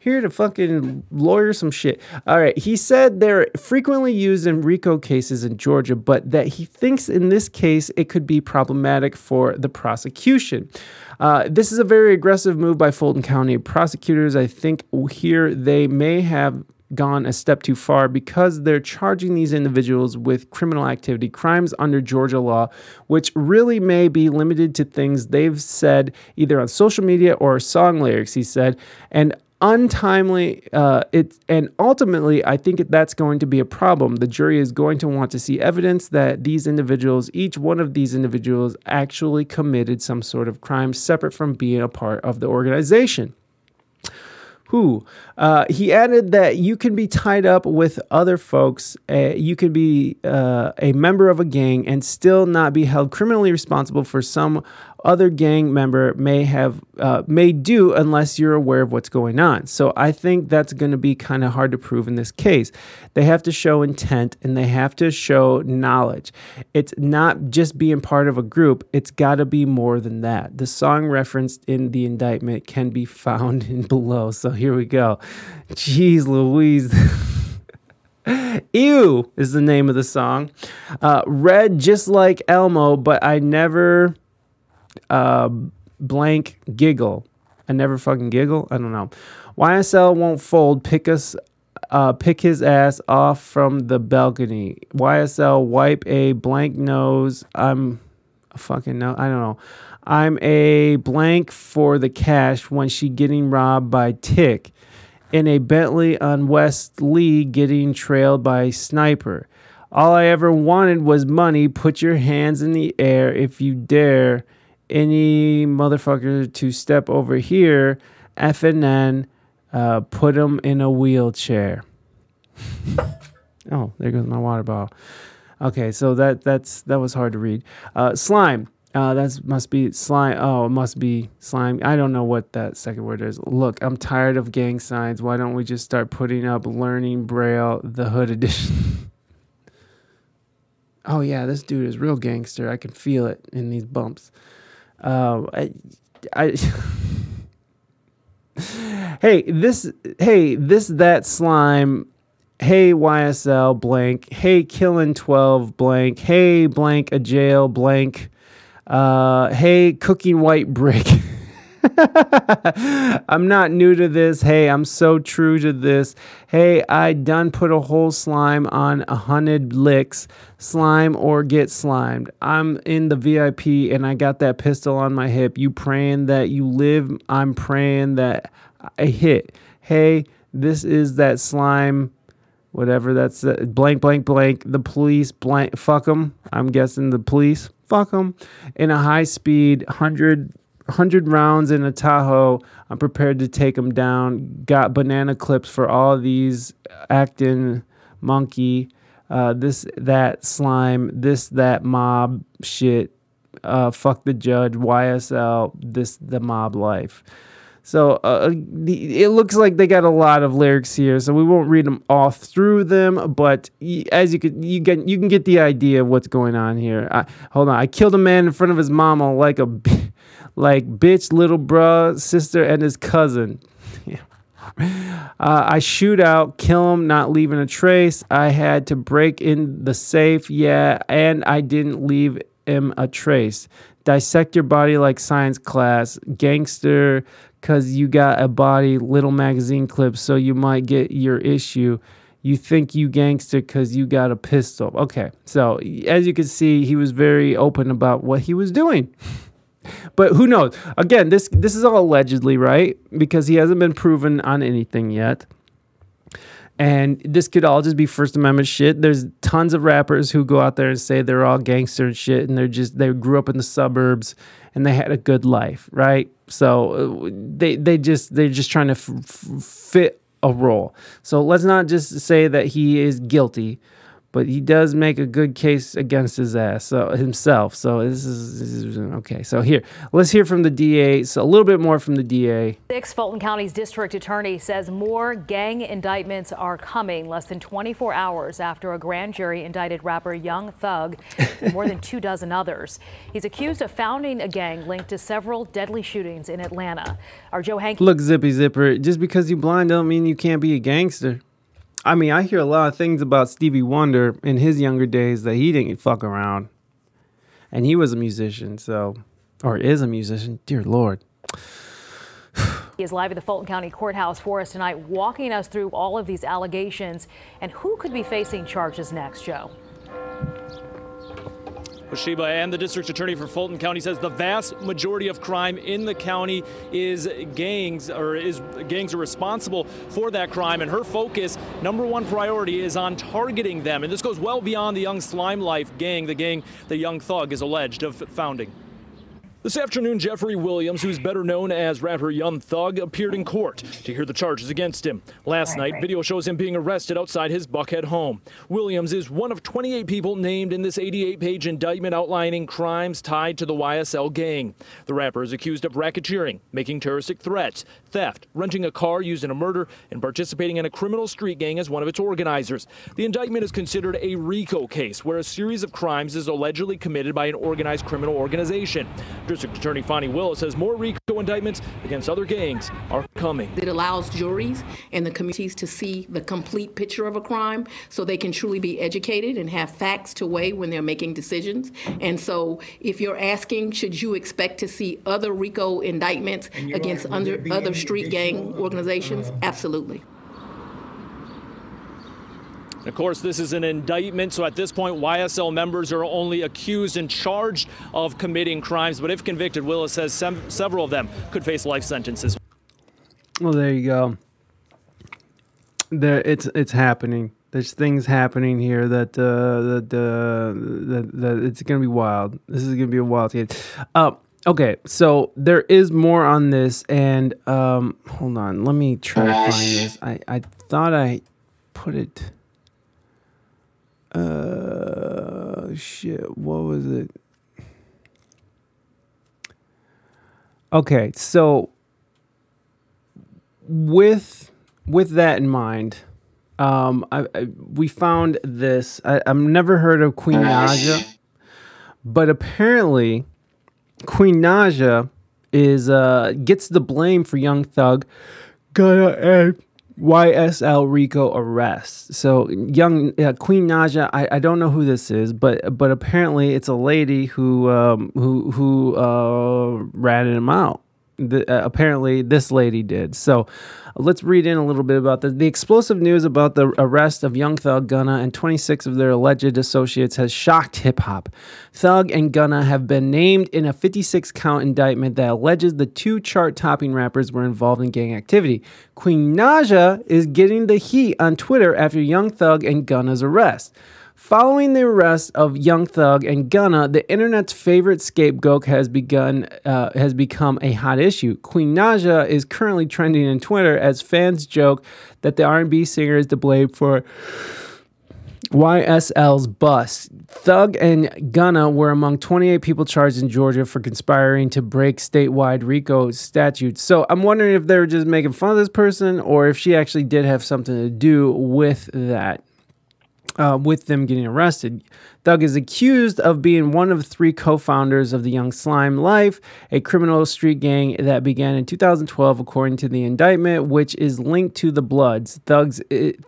here to fucking lawyer some shit. All right. He said they're frequently used in RICO cases in Georgia, but that he thinks in this case it could be problematic for the prosecution. Uh, this is a very aggressive move by Fulton County prosecutors. I think here they may have gone a step too far because they're charging these individuals with criminal activity, crimes under Georgia law, which really may be limited to things they've said either on social media or song lyrics, he said. And untimely uh, it and ultimately i think that's going to be a problem. The jury is going to want to see evidence that these individuals each one of these individuals actually committed some sort of crime separate from being a part of the organization. Who uh, he added that you can be tied up with other folks uh, you can be uh, a member of a gang and still not be held criminally responsible for some other gang member may have uh, may do unless you're aware of what's going on. So I think that's going to be kind of hard to prove in this case. They have to show intent and they have to show knowledge. It's not just being part of a group. It's got to be more than that. The song referenced in the indictment can be found in below. So here we go. Jeez Louise. Ew is the name of the song. Uh, read just like Elmo, but I never uh, blank giggle. I never fucking giggle. I don't know. YSL won't fold. Pick us. Uh, pick his ass off from the balcony. YSL wipe a blank nose. I'm a fucking no. I don't know. I'm a blank for the cash when she getting robbed by Tick in a Bentley on West Lee getting trailed by sniper. All I ever wanted was money. Put your hands in the air if you dare any motherfucker to step over here, FNN, uh, put him in a wheelchair. (laughs) oh, there goes my water bottle. Okay, so that that's that was hard to read. Uh, slime. Uh, that must be slime. Oh, it must be slime. I don't know what that second word is. Look, I'm tired of gang signs. Why don't we just start putting up learning braille, the hood edition? (laughs) oh yeah, this dude is real gangster. I can feel it in these bumps. Uh, I, I (laughs) hey, this, hey, this, that slime. Hey, YSL blank. Hey, killing 12 blank. Hey, blank, a jail blank. Uh, hey, cooking white brick. (laughs) (laughs) I'm not new to this. Hey, I'm so true to this. Hey, I done put a whole slime on a hundred licks. Slime or get slimed. I'm in the VIP and I got that pistol on my hip. You praying that you live. I'm praying that I hit. Hey, this is that slime whatever that's uh, blank blank blank the police blank fuck them i'm guessing the police fuck them in a high speed 100 100 rounds in a Tahoe. I'm prepared to take them down. Got banana clips for all these acting monkey, uh, this, that slime, this, that mob shit. Uh, fuck the judge, YSL, this, the mob life. So uh, it looks like they got a lot of lyrics here, so we won't read them all through them. But as you can, you get you can get the idea of what's going on here. I, hold on, I killed a man in front of his mama like a like bitch, little bruh, sister, and his cousin. Uh, I shoot out, kill him, not leaving a trace. I had to break in the safe, yeah, and I didn't leave him a trace. Dissect your body like science class, gangster, cause you got a body, little magazine clip, so you might get your issue. You think you gangster cause you got a pistol. Okay, so as you can see, he was very open about what he was doing. But who knows? Again, this this is all allegedly, right? Because he hasn't been proven on anything yet. And this could all just be First Amendment shit. There's tons of rappers who go out there and say they're all gangster and shit, and they're just they grew up in the suburbs and they had a good life, right? So uh, they they just they're just trying to f- fit a role. So let's not just say that he is guilty but he does make a good case against his ass so himself so this is, this is, okay so here let's hear from the da so a little bit more from the da six fulton county's district attorney says more gang indictments are coming less than 24 hours after a grand jury indicted rapper young thug and more than two dozen others. He's accused of founding a gang linked to several deadly shootings in atlanta. Our joe hank look zippy zipper just because you blind don't mean you can't be a gangster I mean, I hear a lot of things about Stevie Wonder in his younger days that he didn't fuck around. And he was a musician, so, or is a musician. Dear Lord. (sighs) He is live at the Fulton County Courthouse for us tonight, walking us through all of these allegations and who could be facing charges next, Joe. Sheba and the district attorney for Fulton County says the vast majority of crime in the county is gangs or is gangs are responsible for that crime and her focus number one priority is on targeting them. And this goes well beyond the young slime life gang the gang the young thug is alleged of founding this afternoon, Jeffrey Williams, who's better known as rapper Young Thug, appeared in court to hear the charges against him. Last night, video shows him being arrested outside his Buckhead home. Williams is one of 28 people named in this 88 page indictment outlining crimes tied to the YSL gang. The rapper is accused of racketeering, making terroristic threats, theft, renting a car used in a murder, and participating in a criminal street gang as one of its organizers. The indictment is considered a RICO case, where a series of crimes is allegedly committed by an organized criminal organization. District Attorney Fani Willis says more RICO indictments against other gangs are coming. It allows juries and the communities to see the complete picture of a crime so they can truly be educated and have facts to weigh when they're making decisions. And so if you're asking, should you expect to see other RICO indictments against under, other street gang organizations? Absolutely. Of course, this is an indictment, so at this point, YSL members are only accused and charged of committing crimes. But if convicted, Willis says sem- several of them could face life sentences. Well, there you go. There, it's it's happening. There's things happening here that uh, that, uh, that that it's gonna be wild. This is gonna be a wild kid. Uh, okay, so there is more on this, and um, hold on, let me try to find this. I I thought I put it. Uh, shit. What was it? Okay, so with with that in mind, um, I, I we found this. I, I've never heard of Queen Naja, but apparently, Queen Naja is uh gets the blame for Young Thug, Gunna and YSL Rico arrest. So young uh, Queen Naja, I, I don't know who this is, but but apparently it's a lady who um, who who uh, ratted him out. The, uh, apparently this lady did. So let's read in a little bit about this. The explosive news about the arrest of Young Thug, Gunna, and 26 of their alleged associates has shocked hip hop. Thug and Gunna have been named in a 56 count indictment that alleges the two chart topping rappers were involved in gang activity. Queen Naja is getting the heat on Twitter after Young Thug and Gunna's arrest. Following the arrest of Young Thug and Gunna, the internet's favorite scapegoat has begun uh, has become a hot issue. Queen Naja is currently trending on Twitter as fans joke that the R&B singer is to blame for YSL's bust. Thug and Gunna were among 28 people charged in Georgia for conspiring to break statewide RICO statutes. So I'm wondering if they're just making fun of this person or if she actually did have something to do with that. Uh, with them getting arrested. Thug is accused of being one of three co founders of the Young Slime Life, a criminal street gang that began in 2012, according to the indictment, which is linked to the Bloods. Thugs,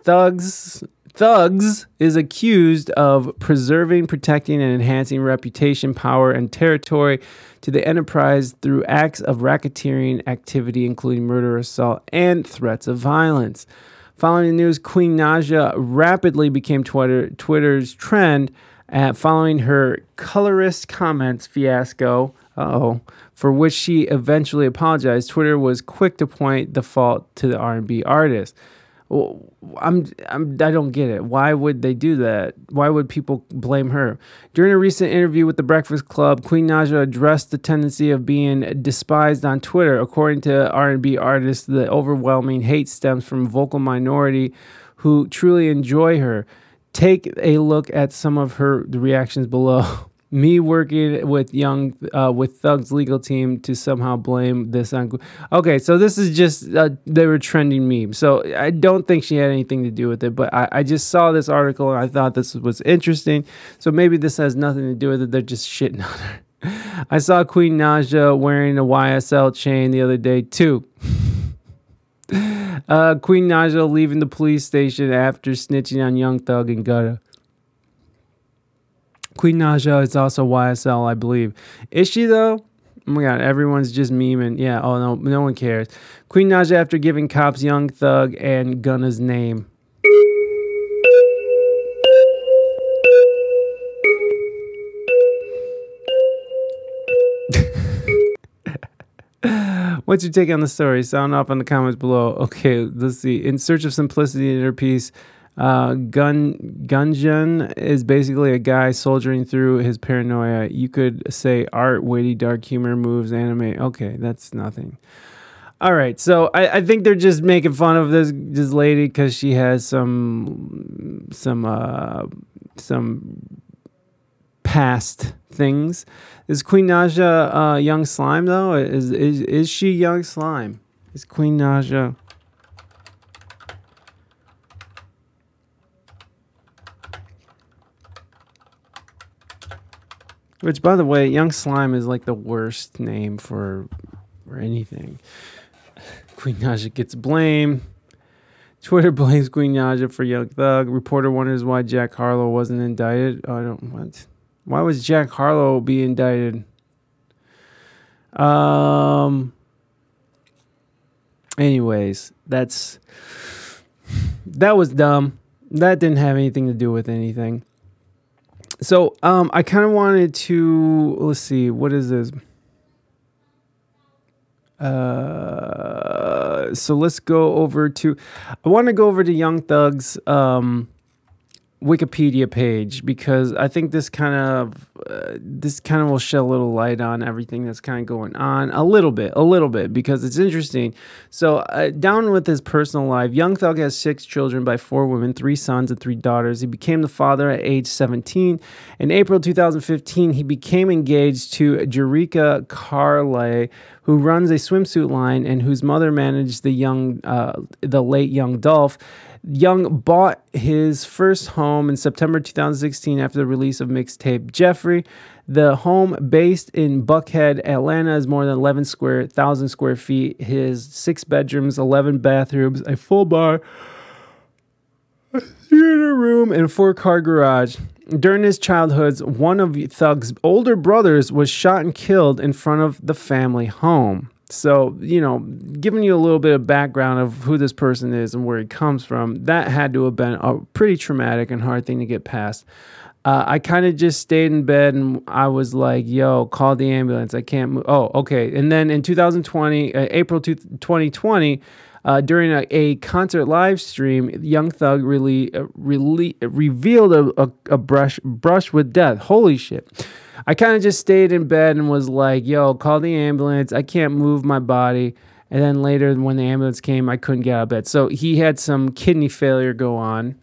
Thugs, Thugs is accused of preserving, protecting, and enhancing reputation, power, and territory to the enterprise through acts of racketeering activity, including murder, assault, and threats of violence. Following the news, Queen Naja rapidly became Twitter, Twitter's trend uh, following her colorist comments fiasco. oh, for which she eventually apologized. Twitter was quick to point the fault to the R&B artist. I'm, I'm, I don't get it. Why would they do that? Why would people blame her? During a recent interview with The Breakfast Club, Queen Naja addressed the tendency of being despised on Twitter. According to R&B artists, the overwhelming hate stems from vocal minority who truly enjoy her. Take a look at some of her reactions below. (laughs) me working with young uh, with Thug's legal team to somehow blame this on. Okay, so this is just uh, they were trending memes. So I don't think she had anything to do with it, but I, I just saw this article and I thought this was interesting. So maybe this has nothing to do with it. They're just shitting on her. (laughs) I saw Queen Naja wearing a YSL chain the other day too. (laughs) Uh, Queen Naja leaving the police station after snitching on Young Thug and Gunna. Queen Naja is also YSL, I believe. Is she though? Oh my god, everyone's just memeing. Yeah, oh no, no one cares. Queen Naja after giving cops Young Thug and Gunna's name. (laughs) What's your take on the story? Sound off in the comments below. Okay, let's see. In search of simplicity in her piece, uh, Gun Gunjan is basically a guy soldiering through his paranoia. You could say art, witty, dark humor, moves, anime. Okay, that's nothing. All right, so I, I think they're just making fun of this this lady because she has some some uh, some past things. Is Queen Naja uh, young slime though? Is is is she young slime? Is Queen Naja? Which, by the way, young slime is like the worst name for for anything. Queen Naja gets blamed. Twitter (laughs) blames Queen Naja for Young Thug. Reporter wonders why Jack Harlow wasn't indicted. Oh, I don't what. Why was Jack Harlow be indicted? Um. Anyways, that's that was dumb. That didn't have anything to do with anything. So, um, I kind of wanted to let's see, what is this? Uh, so let's go over to. I want to go over to Young Thug's um, Wikipedia page because I think this kind of uh, this kind of will shed a little light on everything that's kind of going on a little bit, a little bit because it's interesting. So uh, down with his personal life, Young Thug has six children by four women, three sons and three daughters. He became the father at age 17. In April 2015, he became engaged to Jerrika Karlae, who runs a swimsuit line and whose mother managed the young, uh, the late young Dolph. Young bought his first home in September 2016 after the release of mixtape Jeffrey. The home, based in Buckhead, Atlanta, is more than 11 square thousand square feet. His six bedrooms, 11 bathrooms, a full bar, a theater room, and four car garage. During his childhood, one of Thug's older brothers was shot and killed in front of the family home. So, you know, giving you a little bit of background of who this person is and where he comes from, that had to have been a pretty traumatic and hard thing to get past. Uh, I kind of just stayed in bed and I was like, yo, call the ambulance. I can't move. Oh, okay. And then in 2020, uh, April 2020, uh, during a, a, concert live stream, Young Thug really, uh, really revealed a, a, a brush, brush with death. Holy shit. I kind of just stayed in bed and was like, yo, call the ambulance. I can't move my body. And then later, when the ambulance came, I couldn't get out of bed. So he had some kidney failure go on.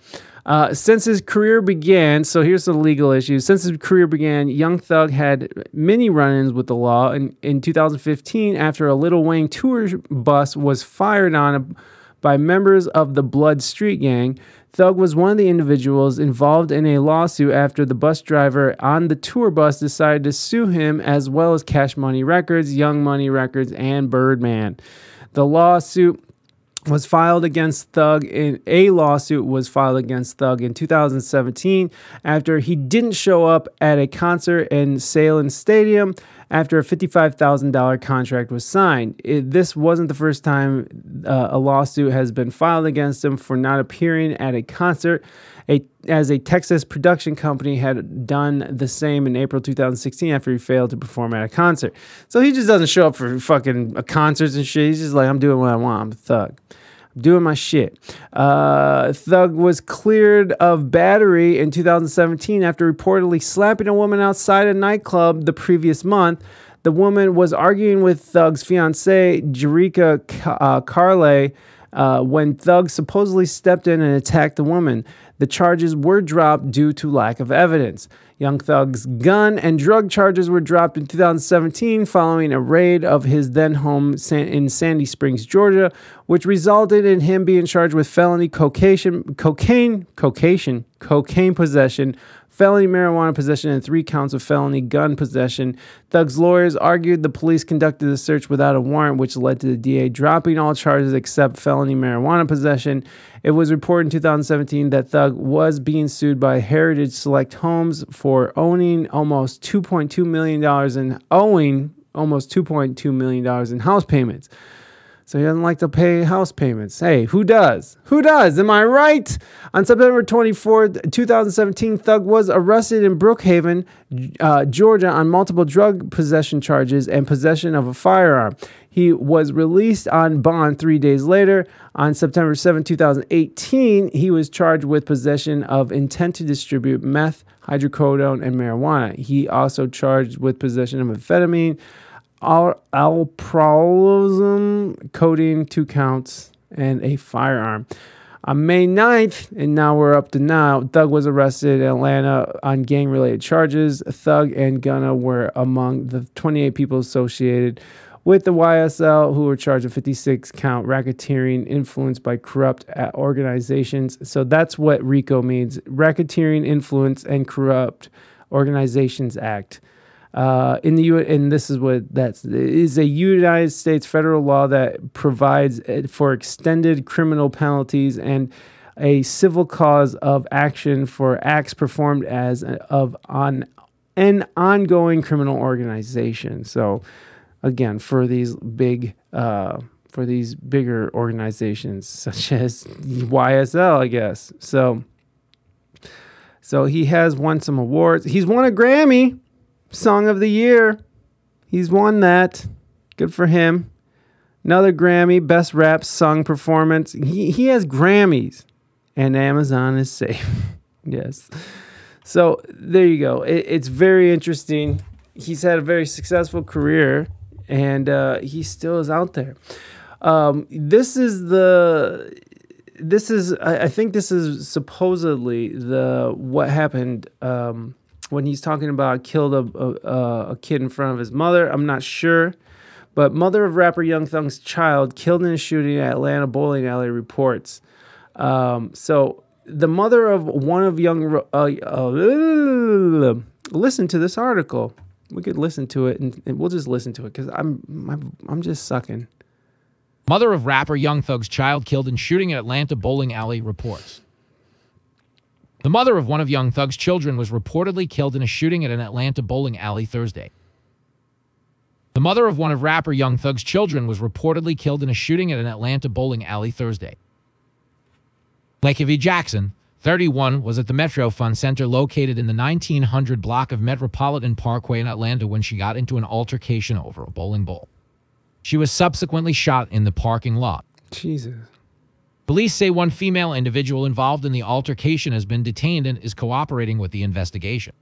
Uh, since his career began, so here's the legal issues. Since his career began, Young Thug had many run ins with the law. And in 2015, after a Lil Wayne tour bus was fired on by members of the Blood Street Gang, Thug was one of the individuals involved in a lawsuit after the bus driver on the tour bus decided to sue him, as well as Cash Money Records, Young Money Records, and Birdman. The lawsuit was filed against Thug in a lawsuit was filed against Thug in 2017 after he didn't show up at a concert in Salem Stadium after a $55,000 contract was signed. It, this wasn't the first time uh, a lawsuit has been filed against him for not appearing at a concert. As a Texas production company had done the same in April 2016 after he failed to perform at a concert. So he just doesn't show up for fucking concerts and shit. He's just like, I'm doing what I want. I'm a thug I'm doing my shit. Uh, Thug was cleared of battery in 2017 after reportedly slapping a woman outside a nightclub the previous month. The woman was arguing with Thug's fiancee, Jerrika uh, Karlae, uh, when Thug supposedly stepped in and attacked the woman. The charges were dropped due to lack of evidence. Young Thug's gun and drug charges were dropped in 2017 following a raid of his then home in Sandy Springs, Georgia, which resulted in him being charged with felony cocaine, cocaine, cocaine, possession, felony marijuana possession, and three counts of felony gun possession. Thug's lawyers argued the police conducted the search without a warrant, which led to the DA dropping all charges except felony marijuana possession. It was reported in 2017 that Thug was being sued by Heritage Select Homes for owning almost $2.2 million in owing almost $2.2 million in house payments. So he doesn't like to pay house payments. Hey, who does? Who does? Am I right? On September 24th, 2017, Thug was arrested in Brookhaven, uh, Georgia, on multiple drug possession charges and possession of a firearm. He was released on bond three days later. On September 7, 2018, he was charged with possession of intent to distribute meth, hydrocodone, and marijuana. He also charged with possession of amphetamine al- alprazolam, codeine, two counts, and a firearm. On May 9th, and now we're up to now, Thug was arrested in Atlanta on gang related charges. Thug and Gunna were among the 28 people associated with the YSL who were charged with 56 count racketeering influenced by corrupt uh, organizations. So that's what RICO means Racketeering Influence and Corrupt Organizations Act. Uh, in the U, and this is what that's is a United States federal law that provides uh, for extended criminal penalties and a civil cause of action for acts performed as a, of on an ongoing criminal organization. So, again, for these big. Uh, for these bigger organizations (laughs) such as YSL, I guess. So, so he has won some awards. He's won a Grammy. Song of the Year. He's won that. Good for him. Another Grammy, Best Rap Song Performance. He, he has Grammys, and Amazon is safe. (laughs) yes. So there you go. It, it's very interesting. He's had a very successful career, and uh, he still is out there. Um, this is the. This is. I, I think this is supposedly the what happened. Um, when he's talking about killed a, a, a kid in front of his mother. I'm not sure. But mother of rapper Young Thug's child killed in a shooting at Atlanta bowling alley reports. Um, so the mother of one of Young, uh, uh, listen to this article. We could listen to it, and, and we'll just listen to it because I'm, I'm I'm just sucking. Mother of rapper Young Thug's child killed in shooting at Atlanta bowling alley reports. The mother of one of Young Thug's children was reportedly killed in a shooting at an Atlanta bowling alley Thursday. The mother of one of rapper Young Thug's children was reportedly killed in a shooting at an Atlanta bowling alley Thursday. Lakevia Jackson, 31, was at the Metro Fun Center located in the 1900 block of Metropolitan Parkway in Atlanta when she got into an altercation over a bowling ball. She was subsequently shot in the parking lot. Jesus. Police say one female individual involved in the altercation has been detained and is cooperating with the investigation.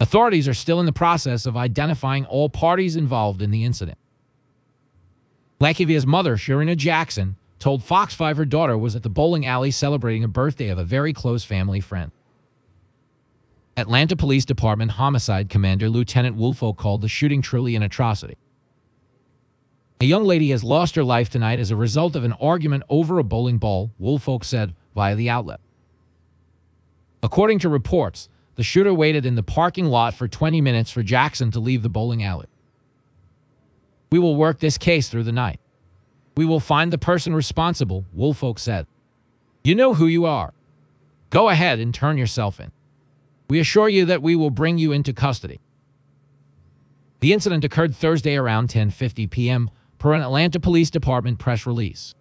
Authorities are still in the process of identifying all parties involved in the incident. Lakevia's mother, Sharina Jackson, told Fox 5 her daughter was at the bowling alley celebrating a birthday of a very close family friend. Atlanta Police Department Homicide Commander Lieutenant Woolfolk called the shooting truly an atrocity. A young lady has lost her life tonight as a result of an argument over a bowling ball, Woolfolk said via the outlet. According to reports, the shooter waited in the parking lot for 20 minutes for Jackson to leave the bowling alley. We will work this case through the night. We will find the person responsible, Woolfolk said. You know who you are. Go ahead and turn yourself in. We assure you that we will bring you into custody. The incident occurred Thursday around 10:50 p.m per an Atlanta Police Department press release.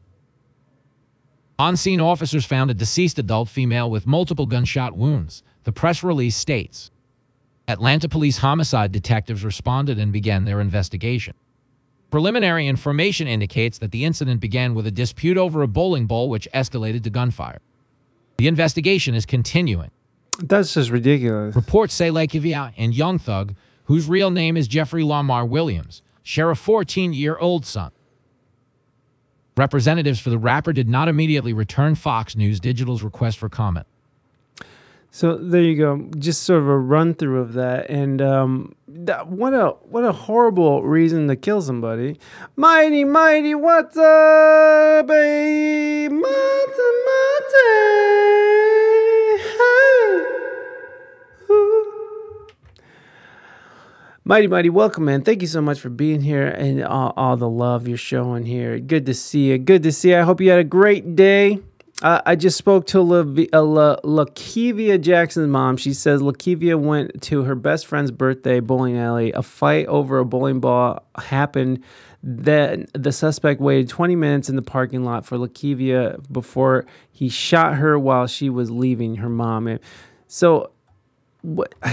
On scene officers found a deceased adult female with multiple gunshot wounds, the press release states. Atlanta police homicide detectives responded and began their investigation. Preliminary information indicates that the incident began with a dispute over a bowling ball which escalated to gunfire. The investigation is continuing. That's just ridiculous. Reports say Lakevia and Young Thug, whose real name is Jeffrey Lamar Williams, share a 14 year old son. Representatives for the rapper did not immediately return Fox News Digital's request for comment. So there you go, just sort of a run through of that, and um, that, what a what a horrible reason to kill somebody. Mighty, mighty, what's up, baby? Mighty, mighty. Mighty, mighty, welcome, man. Thank you so much for being here and all, all, the love you're showing here. Good to see you. Good to see you. I hope you had a great day. Uh, I just spoke to Lav- uh, La- Lakevia Jackson's mom. She says Lakevia went to her best friend's birthday bowling alley. A fight over a bowling ball happened. Then the suspect waited 20 minutes in the parking lot for Lakevia before he shot her while she was leaving her mom. And So, what? (sighs)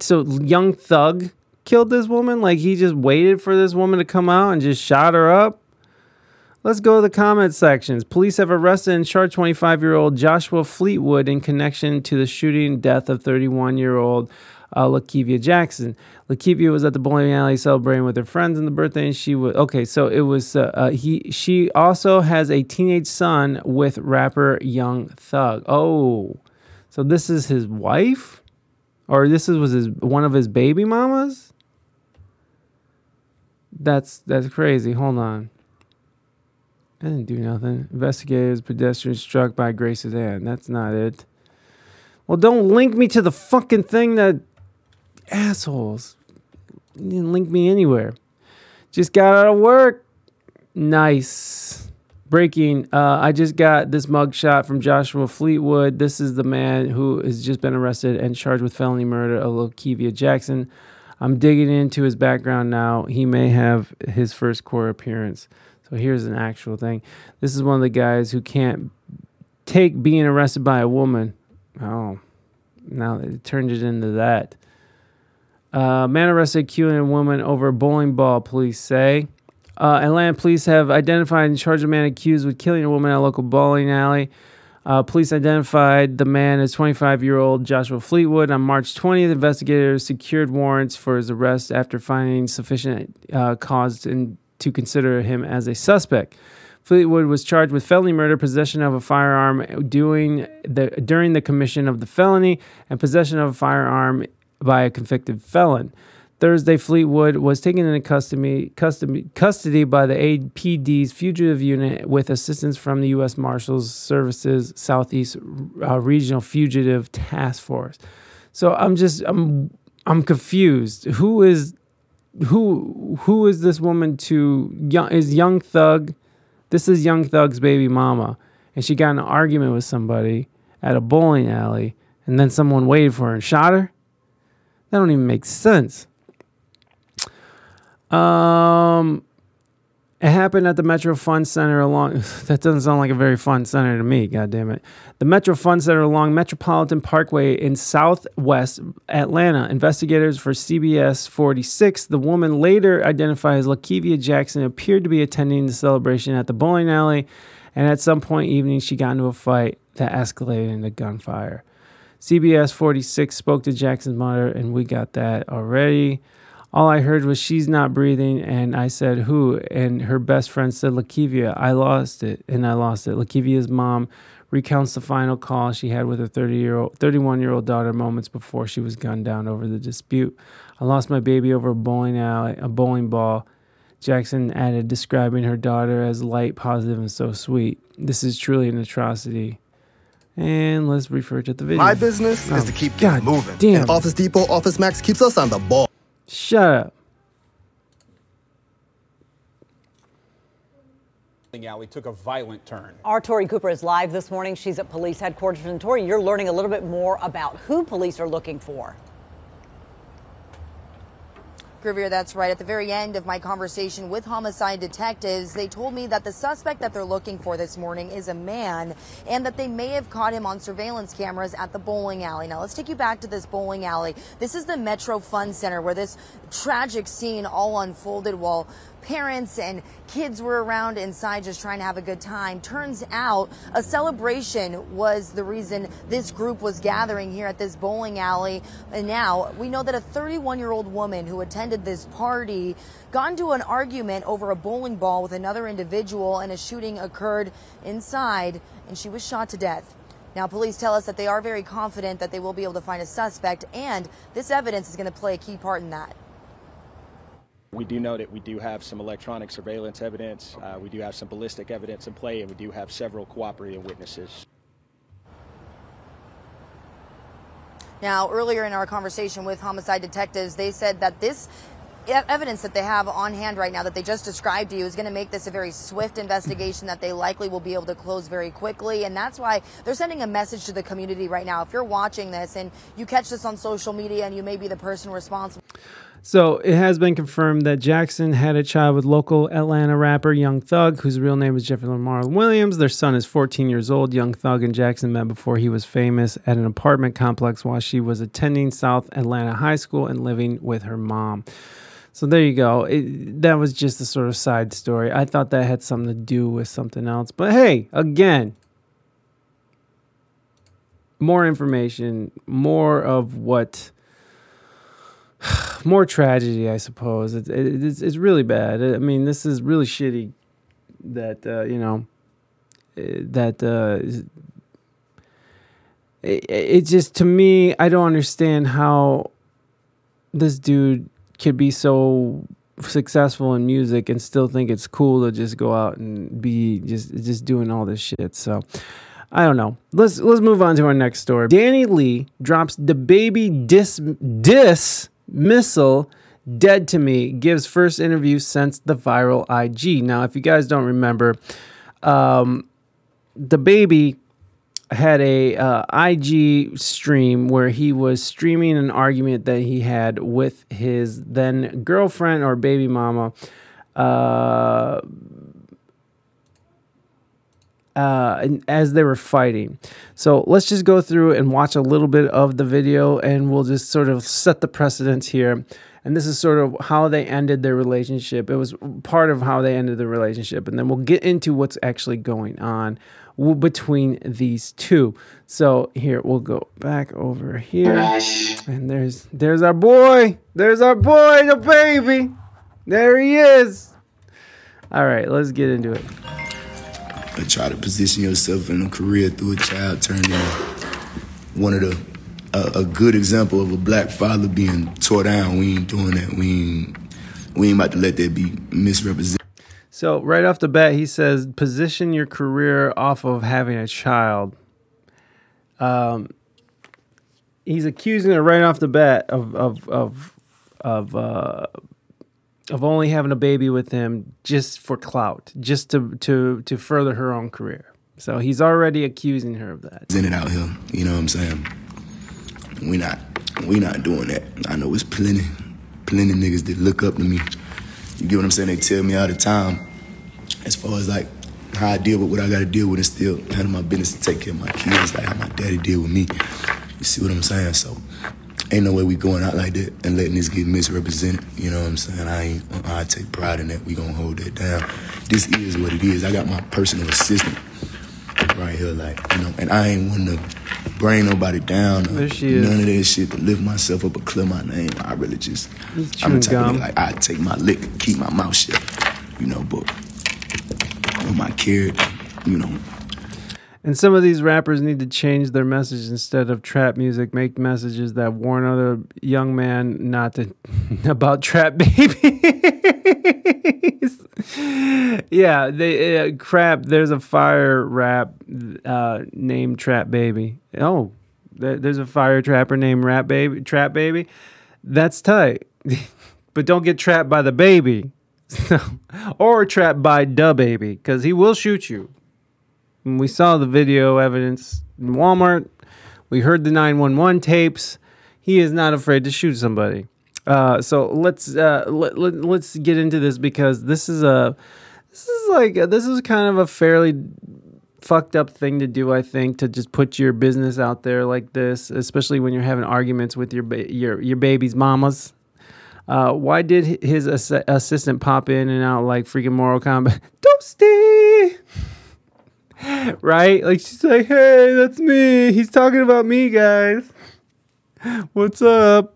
So young thug killed this woman. Like he just waited for this woman to come out and just shot her up. Let's go to the comment sections. Police have arrested and charged 25 year old Joshua Fleetwood in connection to the shooting death of 31 year old uh, Lakevia Jackson. Lakevia was at the bowling alley celebrating with her friends on the birthday, and she was okay. So it was uh, uh, he. She also has a teenage son with rapper Young Thug. Oh, so this is his wife, or this is was his one of his baby mamas. That's that's crazy. Hold on. I didn't do nothing. Investigators, pedestrian struck by Grace's hand. That's not it. Well, don't link me to the fucking thing that assholes. You didn't link me anywhere. Just got out of work. Nice. Breaking. Uh, I just got this mugshot from Joshua Fleetwood. This is the man who has just been arrested and charged with felony murder of Lakevia Jackson. I'm digging into his background now. He may have his first court appearance. So here's an actual thing. This is one of the guys who can't take being arrested by a woman. Oh, now it turned it into that. Uh, man arrested a woman over a bowling ball, police say. Uh, Atlanta police have identified and charged a man accused with killing a woman at a local bowling alley. Uh, police identified the man as 25 year old Joshua Fleetwood. On March 20th, investigators secured warrants for his arrest after finding sufficient uh, cause in, to consider him as a suspect. Fleetwood was charged with felony murder, possession of a firearm the, during the commission of the felony, and possession of a firearm by a convicted felon. Thursday, Fleetwood was taken into custody, custody, custody by the APD's fugitive unit with assistance from the U.S. Marshals Services Southeast uh, Regional Fugitive Task Force. So I'm just I'm I'm confused. Who is who who is this woman to young is young thug this is young thug's baby mama and she got in an argument with somebody at a bowling alley and then someone waited for her and shot her that don't even make sense um it happened at the Metro Fun Center along. (laughs) That doesn't sound like a very fun center to me. God damn it! The Metro Fun Center along Metropolitan Parkway in Southwest Atlanta. Investigators for CBS 46. The woman later identified as Lakevia Jackson appeared to be attending the celebration at the bowling alley, and at some point evening she got into a fight that escalated into gunfire. CBS 46 spoke to Jackson's mother, and we got that already. All I heard was she's not breathing, and I said, Who? And her best friend said, Lakevia. I lost it, and I lost it. Lakevia's mom recounts the final call she had with her 30 year old, 31 year old daughter moments before she was gunned down over the dispute. I lost my baby over a bowling alley, a bowling ball. Jackson added, describing her daughter as light, positive, and so sweet. This is truly an atrocity. And let's refer to the video. My business Oh, is to um, keep God moving. damn. And Office Depot, Office Max keeps us on the ball. Shut up. alley took a violent turn. Our Tori Cooper is live this morning. She's at police headquarters. And Tori, you're learning a little bit more about who police are looking for. Gravier, that's right. At the very end of my conversation with homicide detectives, they told me that the suspect that they're looking for this morning is a man and that they may have caught him on surveillance cameras at the bowling alley. Now, let's take you back to this bowling alley. This is the Metro Fun Center where this tragic scene all unfolded while parents and kids were around inside just trying to have a good time. Turns out a celebration was the reason this group was gathering here at this bowling alley. And now we know that a 31 year old woman who attended this party got into an argument over a bowling ball with another individual and a shooting occurred inside and she was shot to death. Now, police tell us that they are very confident that they will be able to find a suspect, and this evidence is going to play a key part in that. We do know that we do have some electronic surveillance evidence, uh, we do have some ballistic evidence in play, and we do have several cooperating witnesses. Now, earlier in our conversation with homicide detectives, they said that this evidence that they have on hand right now that they just described to you is going to make this a very swift investigation that they likely will be able to close very quickly. And that's why they're sending a message to the community right now. If you're watching this and you catch this on social media and you may be the person responsible. So it has been confirmed that Jackson had a child with local Atlanta rapper Young Thug, whose real name is Jeffery Lamar Williams. Their son is 14 years old. Young Thug and Jackson met before he was famous at an apartment complex while she was attending South Atlanta High School and living with her mom. So there you go. It, that was just a sort of side story. I thought that had something to do with something else. But hey, again, more information, more of what (sighs) more tragedy, I suppose. It, it, it's, it's really bad. I mean, this is really shitty that, uh, you know, eh, that uh, it, it just, to me, I don't understand how this dude could be so successful in music and still think it's cool to just go out and be just just doing all this shit. So I don't know. Let's let's move on to our next story. DaniLeigh drops DaBaby dis dis dismissal dead to me gives first interview since the viral IG. Now, if you guys don't remember, um, DaBaby had a uh, IG stream where he was streaming an argument that he had with his then girlfriend or baby mama. Uh, uh, and as they were fighting. So let's just go through and watch a little bit of the video, and we'll just sort of set the precedence here. And this is sort of how they ended their relationship. It was part of how they ended the relationship, and then we'll get into what's actually going on between these two. So here we'll go back over here, and there's there's our boy. There's our boy, DaBaby. There he is. All right, let's get into it. Try to position yourself in a career through a child turning one of the a, a good example of a black father being tore down. We ain't doing that. We ain't we ain't about to let that be misrepresented. So right off the bat, he says, "Position your career off of having a child." Um, he's accusing her right off the bat of of of of uh, of only having a baby with him just for clout, just to to to further her own career. So he's already accusing her of that. Presented out here. You know what I'm saying? We not we not doing that. I know it's plenty plenty niggas that look up to me. You get what I'm saying? They tell me all the time as far as like how I deal with what I gotta deal with and still handle my business and take care of my kids, like how my daddy deal with me. You see what I'm saying? So ain't no way we going out like that and letting this get misrepresented. You know what I'm saying? I ain't I take pride in that. We gonna hold that down. This is what it is. I got my personal assistant right here, like, you know, and I ain't one to bring nobody down or There she is. none of that shit to lift myself up or clear my name. I really just I'm the type of nigga, like I take my lick keep my mouth shut. You know, but with my character, you know, And some of these rappers need to change their message instead of trap music. Make messages that warn other young man not to (laughs) about trap babies. (laughs) yeah, they uh, crap. There's a fire rap uh, named Trap Baby. Oh, there's a fire trapper named Rap Baby. Trap Baby. That's tight. (laughs) but don't get trapped by the baby. or trapped by the baby because he will shoot you. We saw the video evidence in Walmart. We heard the 911 tapes. He is not afraid to shoot somebody. Uh, so let's uh, let, let, let's get into this because this is a this is like this is kind of a fairly fucked up thing to do. I think to just put your business out there like this, especially when you're having arguments with your ba- your your baby's mamas. Uh, why did his ass- assistant pop in and out like freaking Mortal Kombat? (laughs) Toasty! Right? Like she's like, hey, that's me. He's talking about me, guys. What's up?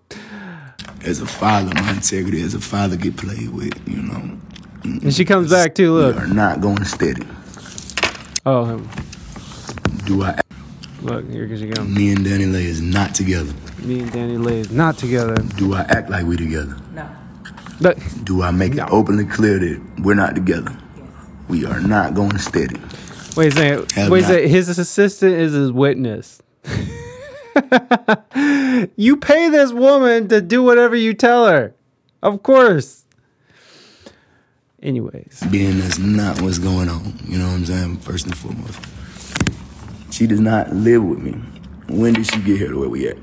as a father, my integrity as a father get played with, you know. And she comes back too. Look. We are not going steady. Oh, um, Do I look here she goes. me and DaniLeigh is not together. Me and DaniLeigh is not together. Do I act like we together? No. But Do I make it openly clear that we're not together? We are not going steady. Wait a second. Have Wait a not. second. His assistant is his witness. (laughs) you pay this woman to do whatever you tell her. Of course. Anyways. Being that's not what's going on. You know what I'm saying? First and foremost. She does not live with me. When did she get here to where we at?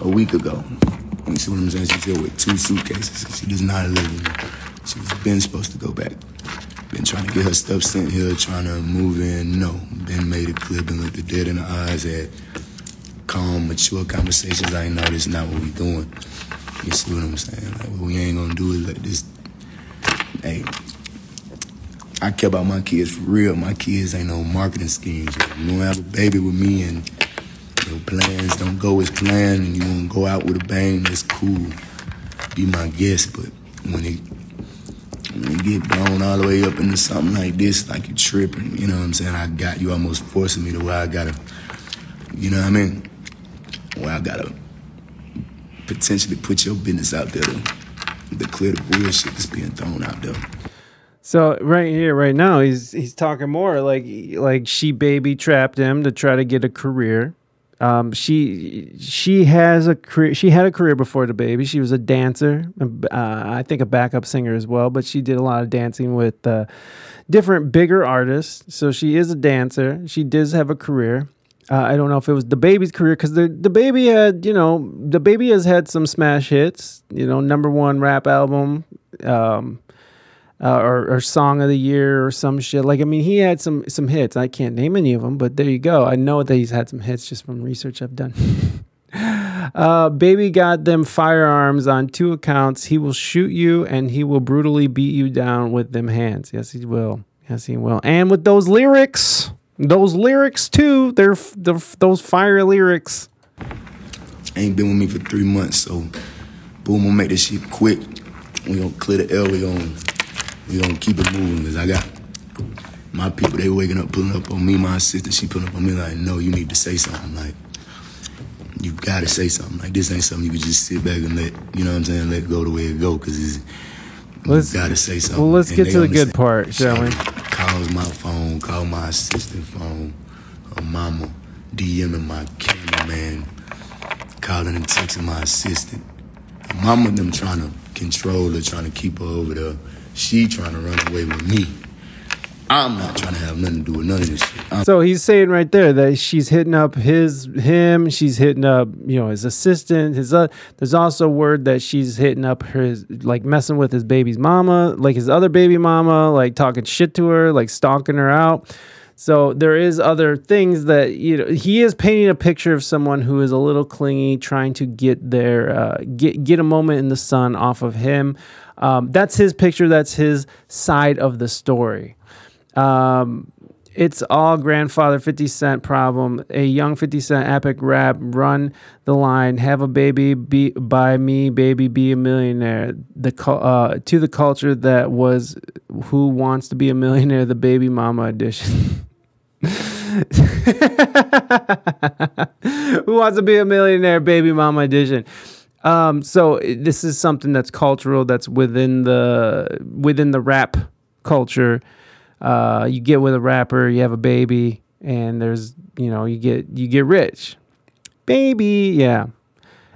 a week ago. You see what I'm saying? She's here with two suitcases. She does not live with me. She's been supposed to go back. Been trying to get her stuff sent here, trying to move in. No. Been made it clear, been looked the dead in the eyes, at calm, mature conversations. I know this is not what we doing. You see what I'm saying? Like, what we ain't gonna do is let this. Hey, I care about my kids for real. My kids ain't no marketing schemes. You don't have a baby with me and your plans don't go as planned and you want to go out with a bang, that's cool. Be my guest, but when it it get blown all the way up into something like this, like you're tripping, you know what I'm saying? I got you almost forcing me to where I gotta, you know what I mean? Where I gotta potentially put your business out there to, to clear the bullshit that's being thrown out there. So right here, right now, he's he's talking more like like she baby trapped him to try to get a career. Um, she she has a career. She had a career before the baby. She was a dancer. Uh, I think a backup singer as well. But she did a lot of dancing with uh, different bigger artists. So she is a dancer. She does have a career. Uh, I don't know if it was DaBaby's career because the DaBaby had you know DaBaby has had some smash hits. You know, number one rap album. Um, uh, or, or song of the year or some shit. Like I mean, he had some some hits. I can't name any of them, but there you go. I know that he's had some hits just from research I've done. (laughs) uh, baby got them firearms on two accounts. He will shoot you and he will brutally beat you down with them hands. Yes, he will. Yes, he will. And with those lyrics, those lyrics too. They're, they're those fire lyrics. Ain't been with me for three months, so boom, we'll make this shit quick. We gonna clear the L. We gonna we gonna keep it moving because I got my people. They waking up, pulling up on me. My sister, she pulling up on me like, no, you need to say something. Like, you gotta say something. Like, this ain't something you can just sit back and let, you know what I'm saying, let go the way it go because it's. Let's, you gotta say something. Well, let's And get to the good part, shall we? Calls my phone, call my assistant phone, her mama, DMing my cameraman, calling and texting my assistant. Her mama them trying to control her, trying to keep her over there. She trying to run away with me. I'm not trying to have nothing to do with none of this shit. I'm So he's saying right there that she's hitting up his him. She's hitting up you know his assistant. His uh, there's also word that she's hitting up his like messing with his baby's mama, like his other baby mama, like talking shit to her, like stalking her out. So there is other things that you know he is painting a picture of someone who is a little clingy, trying to get their uh, get get a moment in the sun off of him. Um, that's his picture. That's his side of the story. Um, it's all grandfather 50 Cent problem. A young 50 Cent epic rap, run the line, have a baby, be by me, baby, be a millionaire. The uh, to the culture that was who wants to be a millionaire, the baby mama edition. (laughs) who wants to be a millionaire, baby mama edition. Um, so this is something that's cultural, that's within the within the rap culture uh, you get with a rapper, you have a baby, and there's you know you get you get rich, baby, yeah,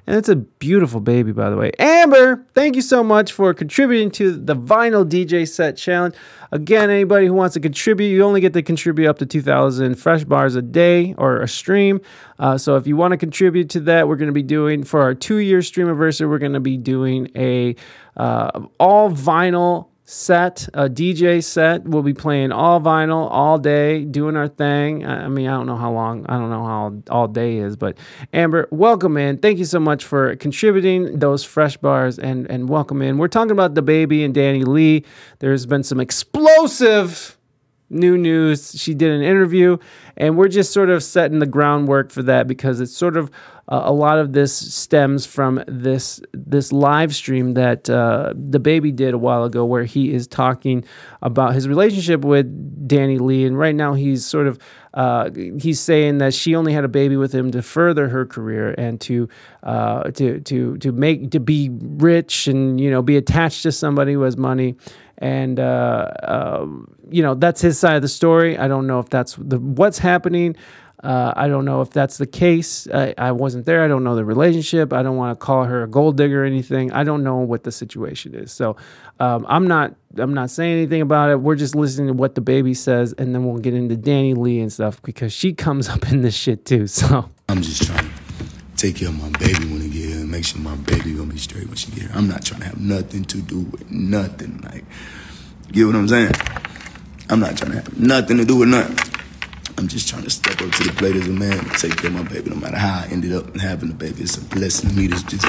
and it's a beautiful baby by the way. Amber, thank you so much for contributing to the vinyl DJ set challenge. Again, anybody who wants to contribute, you only get to contribute up to 2,000 fresh bars a day or a stream. Uh, so if you want to contribute to that, we're going to be doing for our two-year stream anniversary. We're going to be doing a uh, all vinyl set, a DJ set. We'll be playing all vinyl all day, doing our thing. I mean, I don't know how long, I don't know how all day is, but Amber, welcome in. Thank you so much for contributing those fresh bars and and welcome in. We're talking about DaBaby and DaniLeigh. There's been some explosive new news. She did an interview, and we're just sort of setting the groundwork for that because it's sort of uh, a lot of this stems from this this live stream that uh, DaBaby did a while ago, where he is talking about his relationship with DaniLeigh, and right now he's sort of. Uh, he's saying that she only had a baby with him to further her career and to uh, to to to make to be rich and you know be attached to somebody who has money and uh, um, you know that's his side of the story. I don't know if that's the what's happening. Uh, I don't know if that's the case. I, I wasn't there. I don't know the relationship. I don't want to call her a gold digger or anything. I don't know what the situation is. So um, I'm not I'm not saying anything about it. We're just listening to what DaBaby says, and then we'll get into DaniLeigh and stuff because she comes (laughs) up in this shit too. So I'm just trying to take care of my baby when he get here and make sure my baby gonna be straight when she get here. I'm not trying to have nothing to do with nothing. Like, you get what I'm saying? I'm not trying to have nothing to do with nothing. I'm just trying to step up to the plate as a man and take care of my baby. No matter how I ended up having the baby, it's a blessing to me. To just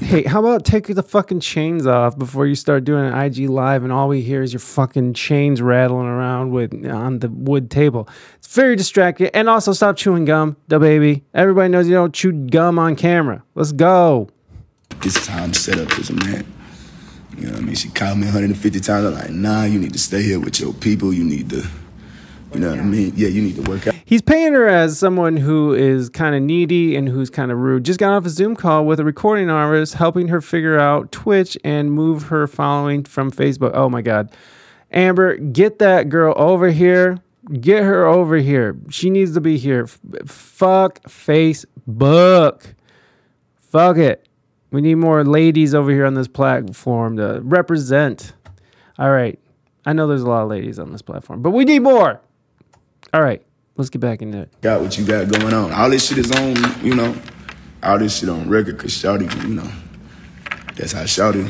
Hey, how about take the fucking chains off before you start doing an IG live and all we hear is your fucking chains rattling around with on the wood table. It's very distracting. And also stop chewing gum, DaBaby. Everybody knows you don't chew gum on camera. Let's go. this is how I'm set up as a man. You know what I mean? She called me 150 times. I'm like, nah, you need to stay here with your people. You need to, you know what I mean? Yeah, you need to work out. He's paying her as someone who is kind of needy and who's kind of rude. Just got off a Zoom call with a recording artist, helping her figure out Twitch and move her following from Facebook. Oh my God. Amber, get that girl over here. Get her over here. She needs to be here. F- fuck Facebook. Fuck it. We need more ladies over here on this platform to represent. All right. I know there's a lot of ladies on this platform, but we need more. All right. Let's get back into it. Got what you got going on. All this shit is on, you know, all this shit on record because Shawty, you know, that's how Shawty,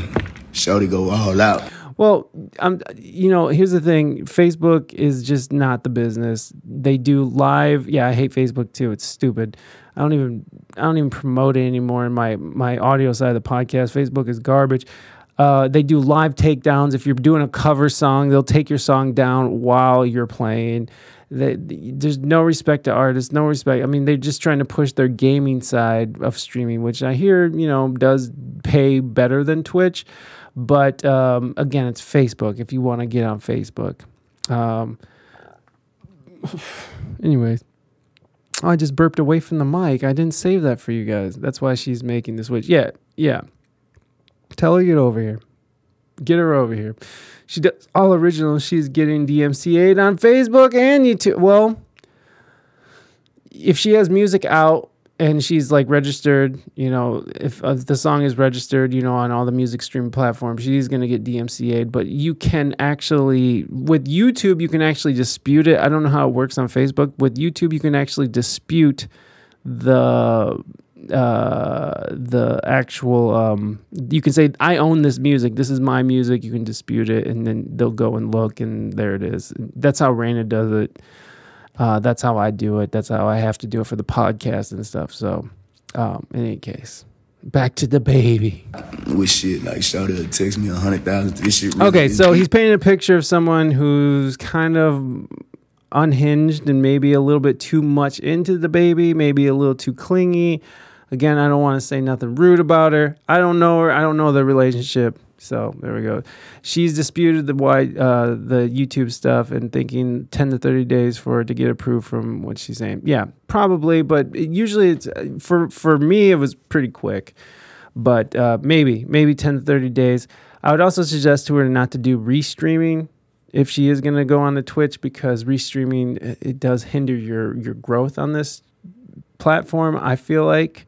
Shawty go all out. Well, I'm, you know, here's the thing. Facebook is just not the business. They do live. Yeah, I hate Facebook too. It's stupid. I don't even, I don't even promote it anymore in my my audio side of the podcast. Facebook is garbage. Uh, they do live takedowns. If you're doing a cover song, they'll take your song down while you're playing. They, there's no respect to artists, no respect. I mean, they're just trying to push their gaming side of streaming, which I hear, you know, does pay better than Twitch. But um, again, it's Facebook if you want to get on Facebook. Um, (sighs) anyways, oh, I just burped away from the mic. I didn't save that for you guys. That's why she's making the switch. Yeah, yeah. Tell her get over here. Get her over here. She does all original. She's getting DMCA'd on Facebook and YouTube. Well, if she has music out and she's like registered, you know, if uh, the song is registered, you know, on all the music stream platforms, she's going to get DMCA'd. But you can actually, with YouTube, you can actually dispute it. I don't know how it works on Facebook. With YouTube, you can actually dispute the uh the actual um you can say i own this music. This is my music. You can dispute it and then they'll go and look and there it is. That's how Raina does it. Uh that's how i do it. That's how i have to do it for the podcast and stuff. So um in any case back to DaBaby. With shit like Shawty will text me a hundred thousand. This shit. Really okay so he's painting a picture of someone who's kind of unhinged and maybe a little bit too much into DaBaby maybe a little too clingy again i don't want to say nothing rude about her. I don't know her i don't know the relationship. So there we go. She's disputed the why uh, the youtube stuff and thinking 10 to 30 days for it to get approved from what she's saying. Yeah probably but it- usually it's uh, for for me it was pretty quick. But uh, maybe maybe 10 to 30 days. I would also suggest to her not to do restreaming if she is going to go on the twitch because restreaming it- it does hinder your your growth on this platform i feel like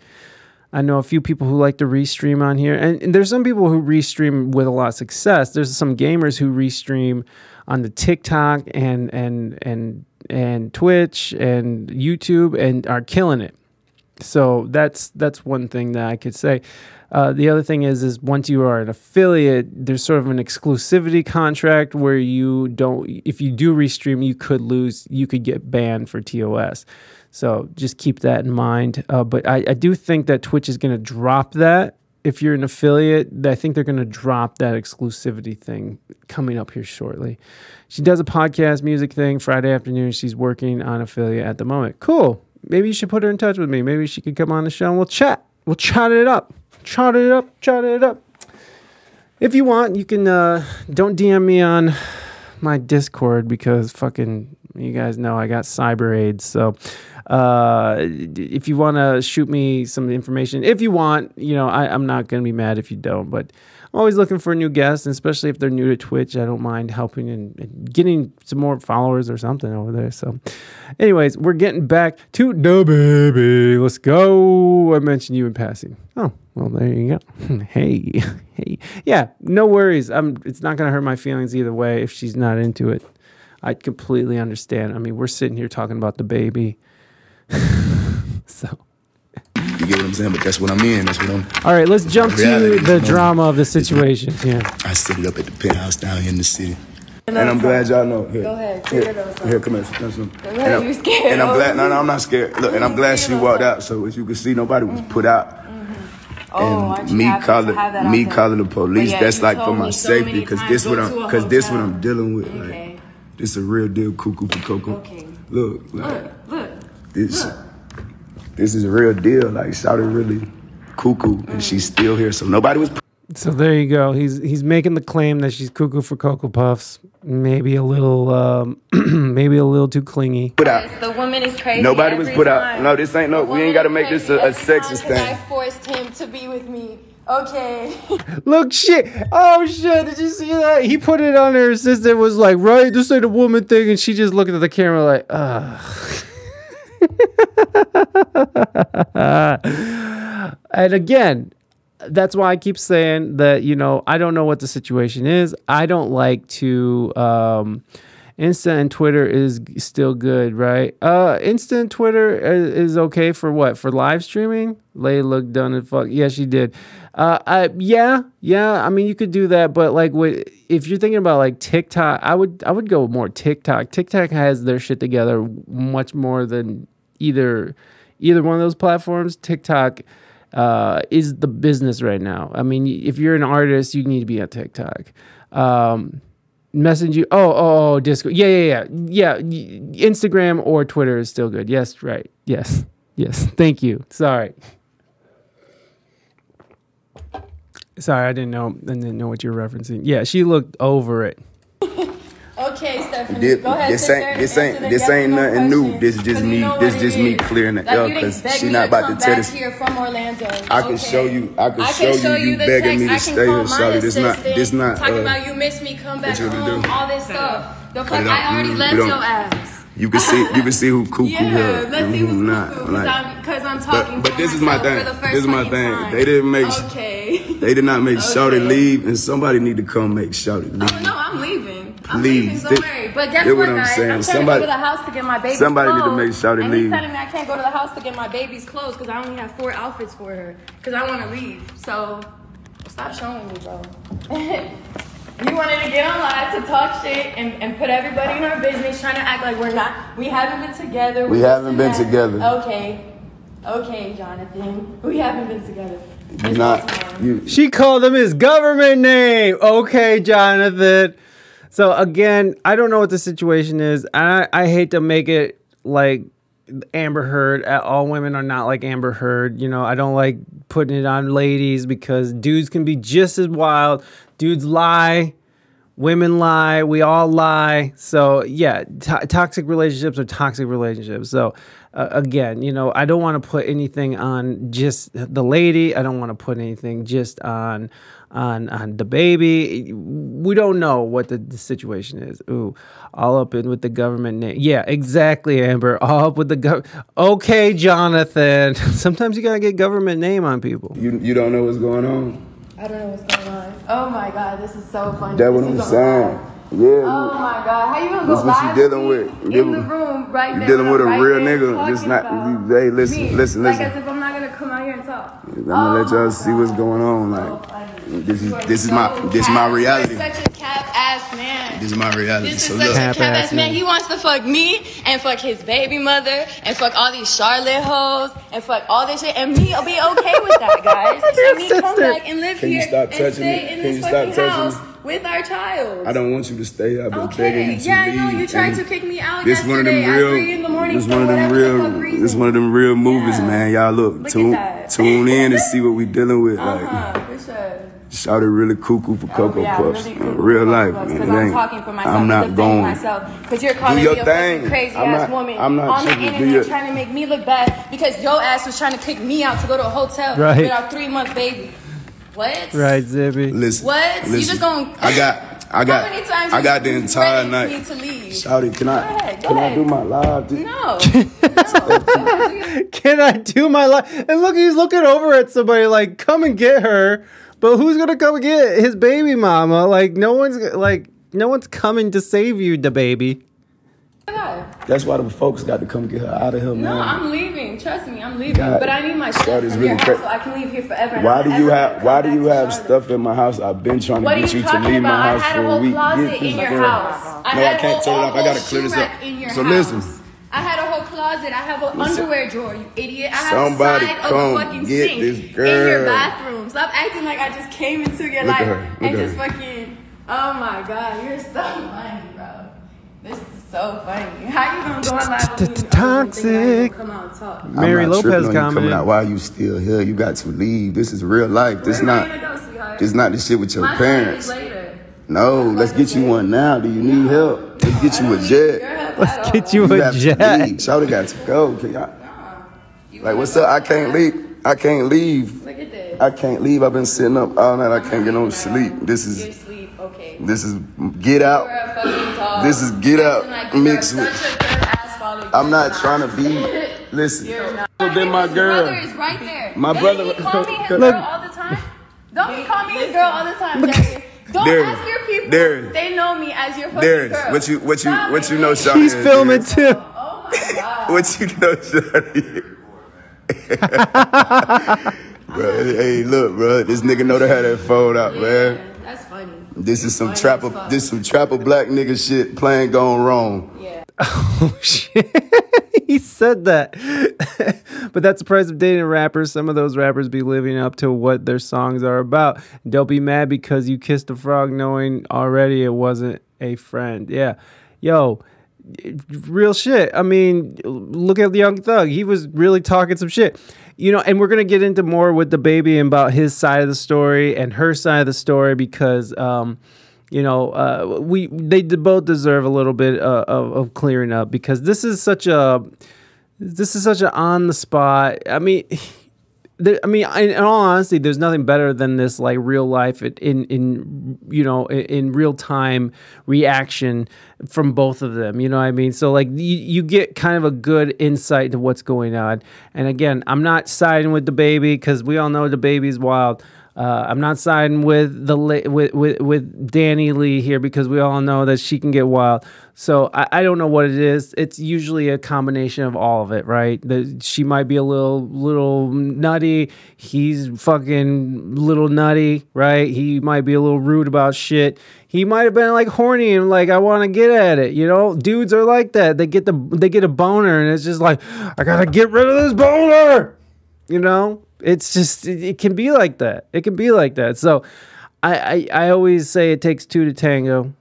i know a few people who like to restream on here and, and there's some people who restream with a lot of success there's some gamers who restream on the tiktok and and and and twitch and youtube and are killing it so that's that's one thing that I could say. Uh, the other thing is is once you are an affiliate, there's sort of an exclusivity contract where you don't. If you do restream, you could lose. You could get banned for TOS. So just keep that in mind. Uh, but I, I do think that Twitch is going to drop that. If you're an affiliate, I think they're going to drop that exclusivity thing coming up here shortly. She does a podcast music thing Friday afternoon. She's working on affiliate at the moment. Cool maybe you should put her in touch with me. Maybe she could come on the show and we'll chat. We'll chat it up. Chat it up. Chat it up. If you want, you can uh, don't DM me on my Discord because fucking you guys know I got cyber AIDS. So uh, if you want to shoot me some information, if you want, you know, I, I'm not gonna be mad if you don't. But I'm always looking for new guests, and especially if they're new to Twitch. I don't mind helping and, and getting some more followers or something over there. So, anyways, we're getting back to DaBaby. Let's go. I mentioned you in passing. Oh, well, there you go. (laughs) hey, (laughs) hey, yeah, no worries. I'm. It's not gonna hurt my feelings either way if she's not into it. I completely understand. I mean, we're sitting here talking about DaBaby. (laughs) so. You get what I'm saying? But that's what I'm in. That's what I'm. All right, let's jump to the drama of the situation. Yeah. I set it up at the penthouse down here in the city. And I'm glad y'all know. Here, Go ahead, Here, figure those out. here come here. Come here. Go And ahead, I'm- you scared. And I'm glad. No, no, I'm not scared. Look, and I'm glad she walked out. So as you can see, nobody was put out. Oh, and me calling me calling the police. Yeah, that's like for my so safety because this what I'm because this what. I'm dealing with. Like this a real deal, cuckoo for cocoa. Okay. Look, like Look, look. This this is a real deal. Like shouted really cuckoo, and she's still here. So nobody was. So there you go. He's he's making the claim that she's cuckoo for cocoa puffs. Maybe a little, um, (clears throat) maybe a little too clingy. Put out. The woman is crazy. Nobody was every put out. time. No, this ain't no. We ain't got to make this a, a sexist thing. I forced him to be with me. Okay. (laughs) Look, shit. Oh shit! Did you see that? He put it on her assistant. Was like, right, this ain't a woman thing, and she just looking at the camera like, ugh. (laughs) (laughs) and again, that's why I keep saying that, you know, I don't know what the situation is. I don't like to um Insta and Twitter is still good, right? Uh Insta and Twitter is, is okay for what? For live streaming? Lay looked done and fuck. Yeah, she did. Uh I, yeah, yeah. I mean, you could do that, but like what if you're thinking about like TikTok, I would I would go more TikTok. TikTok has their shit together much more than either either one of those platforms. TikTok uh, is the business right now. I mean, if you're an artist, you need to be on TikTok. Um, message you. Oh, oh, oh, Discord. Yeah, yeah, yeah, yeah. Instagram or Twitter is still good. Yes, right. Yes, yes. Thank you. Sorry. Sorry, I didn't know. I didn't know what you're referencing. Yeah, she looked over it. Okay, Stephanie. This, Go ahead. this ain't this ain't this ain't no nothing new. This just 'Cause you me. know This what just me is. clearing the Like, air because she not about to tell this. here from Orlando. I can Okay. show you. I can I show can you. show you You begging me to text. I can stay here, Shawty. This not. This not. Talking uh, about you miss me, come back what you gonna home, all this stuff. The fuck, I already left your ass. You can see. You can see who cuckoo (laughs) Yeah, here let's and see who not. cuckoo, Like, because I'm, 'cause I'm talking but but this is my thing. for the first This is my thing. time. They didn't make. Okay. They did not make (laughs) Shawty leave, and somebody need to come make Shawty leave. Oh, no, I'm leaving. I'm Please, leaving, don't thi- worry. But guess what, what I'm guys? saying. I'm trying Somebody- to go to the house to get my baby's somebody need to clothes. make Shawty and leave. he's telling me I can't go to the house to get my baby's clothes because I only have four outfits for her because I want to leave. So stop showing me, bro. (laughs) you wanted to get on live to talk shit and, and put everybody in our business, trying to act like we're not. We haven't been together. We this haven't been that. together. Okay. Okay, Jonathan. (laughs) We haven't been together. Not. You. She called him his government name. Okay, Jonathan. So again, I don't know what the situation is. I I hate to make it like Amber Heard. Uh, All women are not like Amber Heard. You know, I don't like putting it on ladies because dudes can be just as wild. Dudes lie. Women lie. We all lie. So yeah, to- toxic relationships are toxic relationships. So uh, again, you know, I don't want to put anything on just the lady. I don't want to put anything just on on on DaBaby. We don't know what the, the situation is. Ooh, all up in with the government name. Yeah, exactly, Amber. All up with the gov. Okay, Jonathan. (laughs) Sometimes you gotta get government name on people. You you don't know what's going on. I don't know what's going on. Oh my god, this is so funny. That's what This I'm saying. Yeah. Oh my god, how you gonna go That's what live you dealing with. in You the room right You there? dealing with a right real nigga. Just not. hey, listen, me. listen, Like listen. as if I'm not gonna come out here and talk. I'm gonna let oh y'all see what's going on. Like oh, this is this is my this is my reality. Such a cap ass man. This is my reality. This So is such look. a cap ass man. He wants to fuck me and fuck his baby mother and fuck all these Charlotte hoes and fuck all this shit and me will be okay with that, (laughs) guys. and me come sister. back and live Can you stop and touching stay me? in Can this you stop fucking touching house me? with our child. I don't want you to stay. I've been begging you to yeah, I leave. know you tried and to kick me out This one of them yesterday at real. three in the morning This one of them real. This one of them real movies, man. Y'all look, Look tune tune in and see what we dealing with. Like, Uh-huh, for sure. shout it really cuckoo for cocoa Oh, yeah, puffs. really Uh, cool real life, Because man. It I'm ain't- talking for myself. I'm not defending going. myself. Because you're calling your me a thing. fucking crazy I'm ass not- woman I'm not on the internet your- trying to make me look bad because your ass was trying to kick me out to go to a hotel Right. with our three month baby. What? Right, Zippy. Listen. What? You Listen. just gonna- I got. I got. How many times I got the entire ready for night. me to leave? Shouty, can I? Go ahead, go can I do my live? dude? No. (laughs) (laughs) Can I do my life? And look, he's looking over at somebody like, come and get her. But who's gonna come and get his baby mama? Like, no one's like, no one's coming to save you, DaBaby. That's why the folks got to come get her out of here, man. No, I'm leaving. Trust me, I'm leaving. God, but I need my stuff that is from really your cra- so I can leave here forever. Why do you have Why do you have Charlotte. stuff in my house? I've been trying to What are get you you to leave about? my I house had for a a week. closet Get in your girl. house. I no, had I a can't whole- turn it off. I gotta clear this up. in your So house. listen, I had a whole closet. I have an Listen. underwear drawer, you idiot. I have Somebody a side come of a fucking get sink this in your bathroom. Stop acting like I just came into your Look life her. And just her. fucking. Oh my god, you're so funny, bro. This is so funny. How you gonna go on live with me? Toxic. Come out talk. Mary I'm Lopez tripping coming out. Why are you still here? You got to leave. This is real life. This not. This not the shit with your My flight parents. Is later. No, let's get you one now. Do you need help? Let's get you a jet. Let's get you a have to jet. leave. Shawty got to go. Can y'all- Like, what's up? I can't leave. I can't leave. Look at this. I can't leave. I've been sitting up all night. I can't get no sleep. This Your is sleep, okay. this is get out. You're a fucking dog. This is get out Like, you're mixed such with. a good ass father. I'm not trying to be. Listen, You're not. been my His brother girl. is right there. My Doesn't brother- He call me his (laughs) Look. girl all the time. Don't he call me his girl all the time, Darius? Don't Darius, ask your people. Darius. They know me as your fucking Darius, girl. what you what you Stop what you it. know, Shawty? He's is, filming Darius? (laughs) too. Oh, what you know, Shawty? (laughs) bro, hey, look, bro. This nigga know to have that phone out, man. That's funny. This is some trapper. This some trapper black nigga shit playing gone wrong. (laughs) Oh shit. (laughs) he said that. (laughs) but that's the price of dating rappers. Some of those rappers be living up to what their songs are about. Don't be mad because you kissed a frog knowing already it wasn't a friend. Yeah. Yo, real shit. I mean, look at the Young Thug. He was really talking some shit. You know, and we're gonna get into more with DaBaby and about his side of the story and her side of the story because um you know, uh, we they both deserve a little bit uh, of, of clearing up because this is such a this is such a on the spot. I mean, (sighs) I mean, in, in all honesty, there's nothing better than this like real life in in, in you know in, in real time reaction from both of them. You know what I mean? So like you, you get kind of a good insight into what's going on. And again, I'm not siding with DaBaby because we all know DaBaby's wild. Uh, I'm not siding with the with, with with DaniLeigh here because we all know that she can get wild. So I, I don't know what it is. It's usually a combination of all of it, right? The, she might be a little little nutty. He's fucking little nutty, right? He might be a little rude about shit. He might have been like horny and like I want to get at it. You know, dudes are like that. They get the they get a boner and it's just like I gotta get rid of this boner. You know, it's just it, can be like that. It can be like that. So I, I I always say it takes two to tango.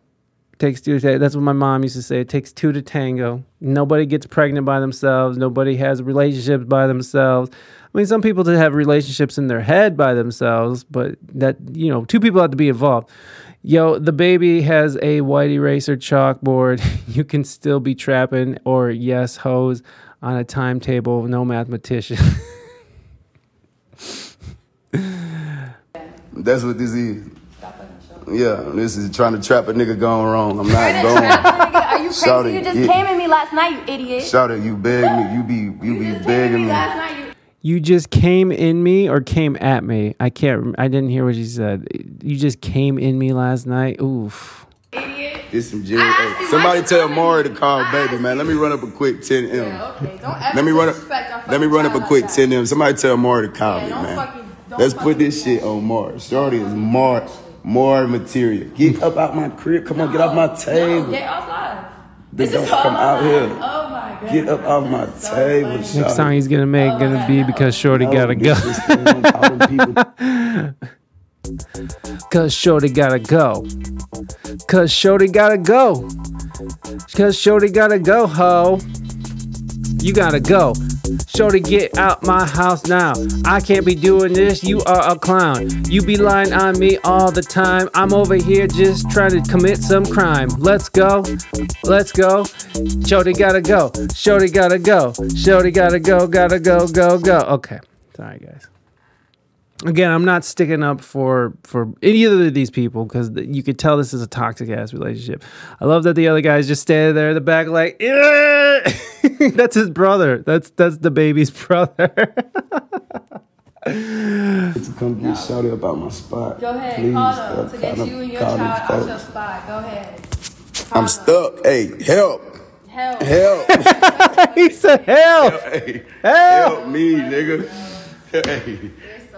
It takes two to tango. That's what my mom used to say. It takes two to tango. Nobody gets pregnant by themselves. Nobody has relationships by themselves. I mean, some people do have relationships in their head by themselves, but that you know, two people have to be involved. Yo, DaBaby has a white eraser chalkboard. (laughs) You can still be trapping or yes, hose on a timetable. No mathematician. (laughs) That's what this is. Yeah, this is trying to trap a nigga going wrong. I'm not going. (laughs) Are you crazy? Shawty, you just yeah. came at me last night, you idiot. Shout out, you beg me. You be you, be begging me. Last night, you You just came in me or came at me? I can't. I didn't hear what you said. You just came in me last night. Oof. It's some Jerry. Hey, somebody tell Maury to call baby, man. Let me run up a quick 10 M. okay, don't ever Let me run up. Let me run up a quick 10 M. Somebody tell Maury to call Yeah, me, don't man. Fucking- don't Let's put this shit on Maury. Shorty is more more material. Get up out my crib. Come on, get off my table. Get off live. They This is don't come out live. here. Oh my god. Get up off my table. Next Shawty. song he's gonna make gonna be oh because Shorty No, gotta go. this is still on calling people. (laughs) Cause Shorty gotta go. Cause Shorty gotta go. Cause Shorty gotta go, ho. You gotta go. Shorty, get out my house now. I can't be doing this. You are a clown. You be lying on me all the time. I'm over here just trying to commit some crime. Let's go. Let's go. Shorty gotta go. Shorty gotta go. Shorty gotta go. Gotta go. Go. Go. Okay. Sorry, guys. again, I'm not sticking up for for any of these people because you could tell this is a toxic ass relationship. I love that the other guy's just standing there in the back, like. (laughs) (laughs) that's his brother. That's that's DaBaby's (laughs) brother. to come get shouted about my spot. Go ahead, Please, call uh, them to get you and your child out your spot. Go ahead. I'm stuck. Hey, help. Help. Help. (laughs) he said help. Hey, help me, nigga. Hey.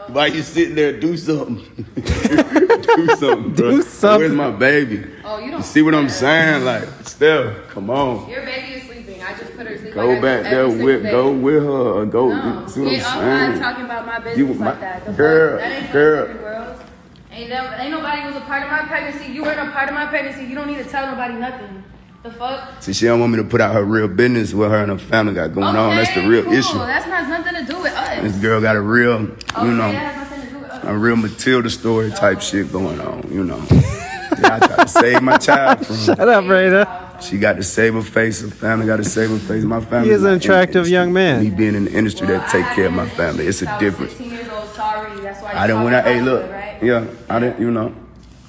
Why you sitting there? Do something. do something, bro. Do something. Where's my baby? Oh, you You don't. see what I'm saying? Like, Steph, come on. Your baby is sleeping. I just put her sleep. Go like back there with, day. go with her or go. No, you see what yeah, I'm I'm saying? talking about my business You- like my- that. The fuck? girl, that ain't girl. for. Ain't, them, ain't nobody was a part of my pregnancy. You weren't a part of my pregnancy. You don't need to tell nobody nothing. The fuck? See, she don't want me to put out her real business what her and her family got going on. That's the real cool. issue. That's not nothing to do with us. This girl got a real, you Okay, know, that has nothing to do with us. a real Matilda story type oh. shit going on, you know. Yeah, I try to save my child (laughs) from. Shut up, Rada. She got to save her face. Her family got to save her face. My family. He is an not in the attractive young man. Me being in the industry that take care of my family, it's a was difference. 16 years old. Sorry. That's why. I didn't called when I me hey look, right? yeah, I didn't you know.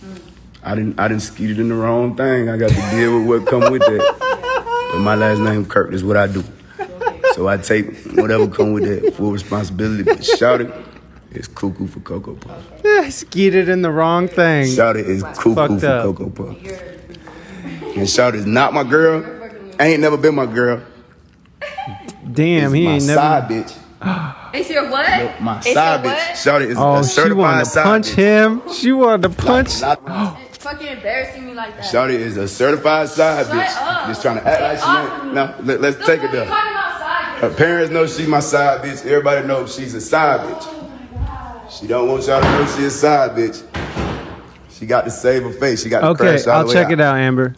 Mm. I didn't I didn't skeeted in the wrong thing. I got to deal with what come with that. But my last name Kirk is what I do. So I take whatever come with that full responsibility. But shout it, it's cuckoo for Cocoa Puff. Yeah, (laughs) skeeted in the wrong thing. Shout it is cuckoo Fucked for up. Cocoa Puff. And shout is not my girl. Ain't never been my girl. Damn, It's he my ain't side never. bitch. (gasps) It's your what? My It's side your bitch. what? Shout it is Oh, a she certified wanted to side punch bitch. him. She wanted to punch. (gasps) It's fucking embarrassing me like that. Shawty is a certified side Shut bitch. up. Just trying to act like Get she off of ain't. No, let, us Look take it you there. talking about side Her parents know she my side bitch. Everybody knows she's a side oh bitch. She don't want y'all to know she a side bitch. She got to save her face. She got to Okay, crash all I'll the way check it out, Amber.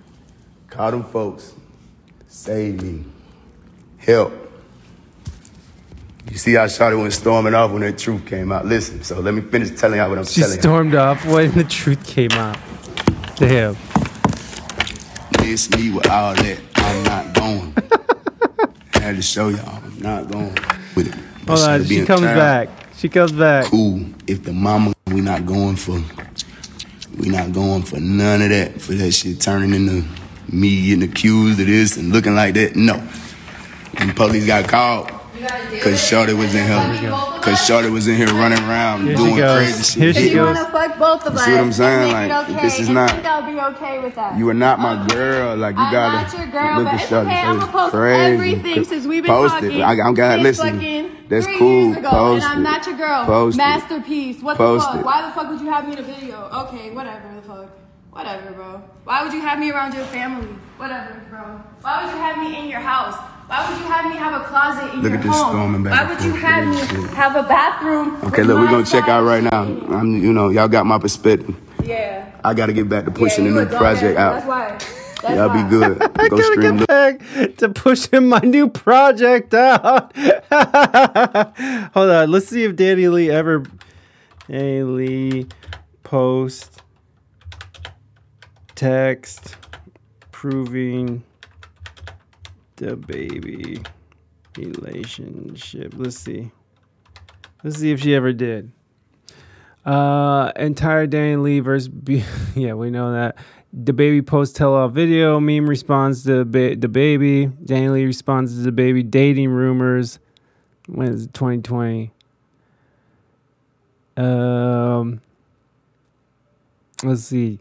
Call them folks. Save me. Help. You see how Shawty went storming off when that truth came out. Listen, so let me finish telling y'all what I'm She telling y'all. stormed off when the truth came out. Him. Miss me with all that. I'm not going. I (laughs) had to show y'all I'm not going with it. Hold on, she comes turned. back. She comes back. Cool. If the mama, we not going for, we not going for none of that. For that shit turning into me getting accused of this and looking like that. No. When police got called, cause Shorty was in here, cause Shorty was in here running around Here doing goes. crazy shit. Here she If you goes. want to fuck both of You us, see what I'm saying? Like, it okay, this is and not- think I'll be okay with that. You are not my girl. Like you I'm gotta not your girl, look but at it's Shorty. okay. I'ma it's post crazy. everything since we've been post talking It. I, I'm glad. since Listen, fucking that's three cool. Years ago, Post and I'm not your girl. Post it. Masterpiece. What Post the fuck? it. Why the fuck would you have me in a video? Okay, whatever the fuck. Whatever, bro. Why would you have me around your family? Whatever, bro. Why would you have me in your house? Why would you have me have a closet in Look your at this home? storming back Why and would you forth. have me Look at this shit. have a bathroom? Okay, with look, we're my gonna check out right now. I'm, you know, y'all got my perspective. Yeah. I gotta get back to pushing yeah, the new a dumbass. project That's out. why. That's Y'all why. be good. I (laughs) Go gotta stream. get back to pushing my new project out. (laughs) Hold on, let's see if DaniLeigh ever DaniLeigh post text proving DaBaby relationship. Let's see. Let's see if she ever did. Uh, entire DaniLeigh versus B- (laughs) yeah, we know that. DaBaby post tell all video. Meme responds to ba- DaBaby. Danny Lee responds to DaBaby. Dating rumors. When is it? 2020? Um, let's see.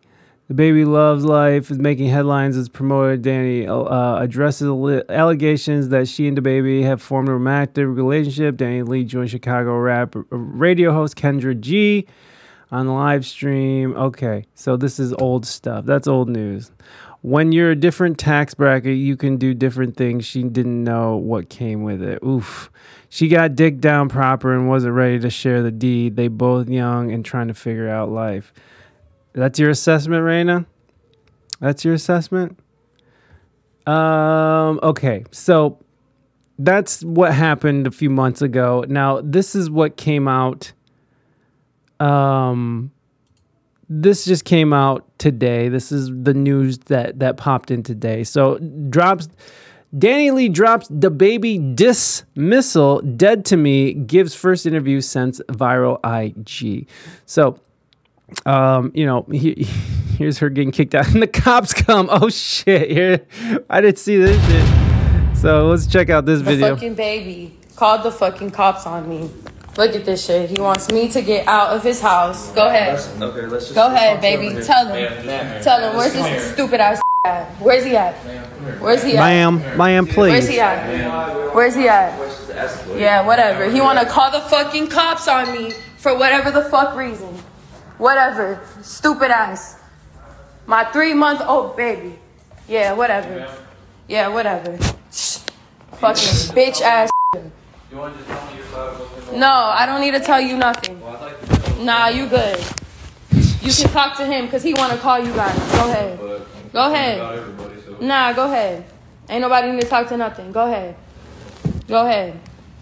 DaBaby loves life is making headlines as promoted. Danny uh, addresses allegations that she and DaBaby have formed a romantic relationship. DaniLeigh joined Chicago rap radio host Kendra G on the live stream. Okay, so this is old stuff. That's old news. When you're a different tax bracket, you can do different things. She didn't know what came with it. Oof. She got dick down proper and wasn't ready to share the deed. They both young and trying to figure out life. That's your assessment, Raina? That's your assessment? Um, okay. So that's what happened a few months ago. Now, this is what came out um this just came out today. This is the news that that popped in today. So drops DaniLeigh drops DaBaby dismissal. Dead to me gives first interview since viral IG. So, um, you know, he, (laughs) here's her getting kicked out, and the cops come. Oh shit! Here, I didn't see this shit. So let's check out this The video. fucking baby called the fucking cops on me. Look at this shit. He wants me to get out of his house. Go ahead. Okay, let's just Go ahead, baby. Tell him. Tell him. Where's this stupid ass at? Where's he at? Where's he at? Ma'am, ma'am, please. Where's please. he at? Where's he at? Yeah, whatever. He wanna call the fucking cops on me for whatever the fuck reason. Whatever. Stupid ass. My three month old baby. Yeah, whatever. Yeah, whatever. Fucking bitch ass. No, I don't need to tell you nothing. Nah, you good. You can talk to him because he want to call you guys. Go ahead. Go ahead. Nah, go ahead. Ain't nobody need to talk to nothing. Go ahead. Go ahead.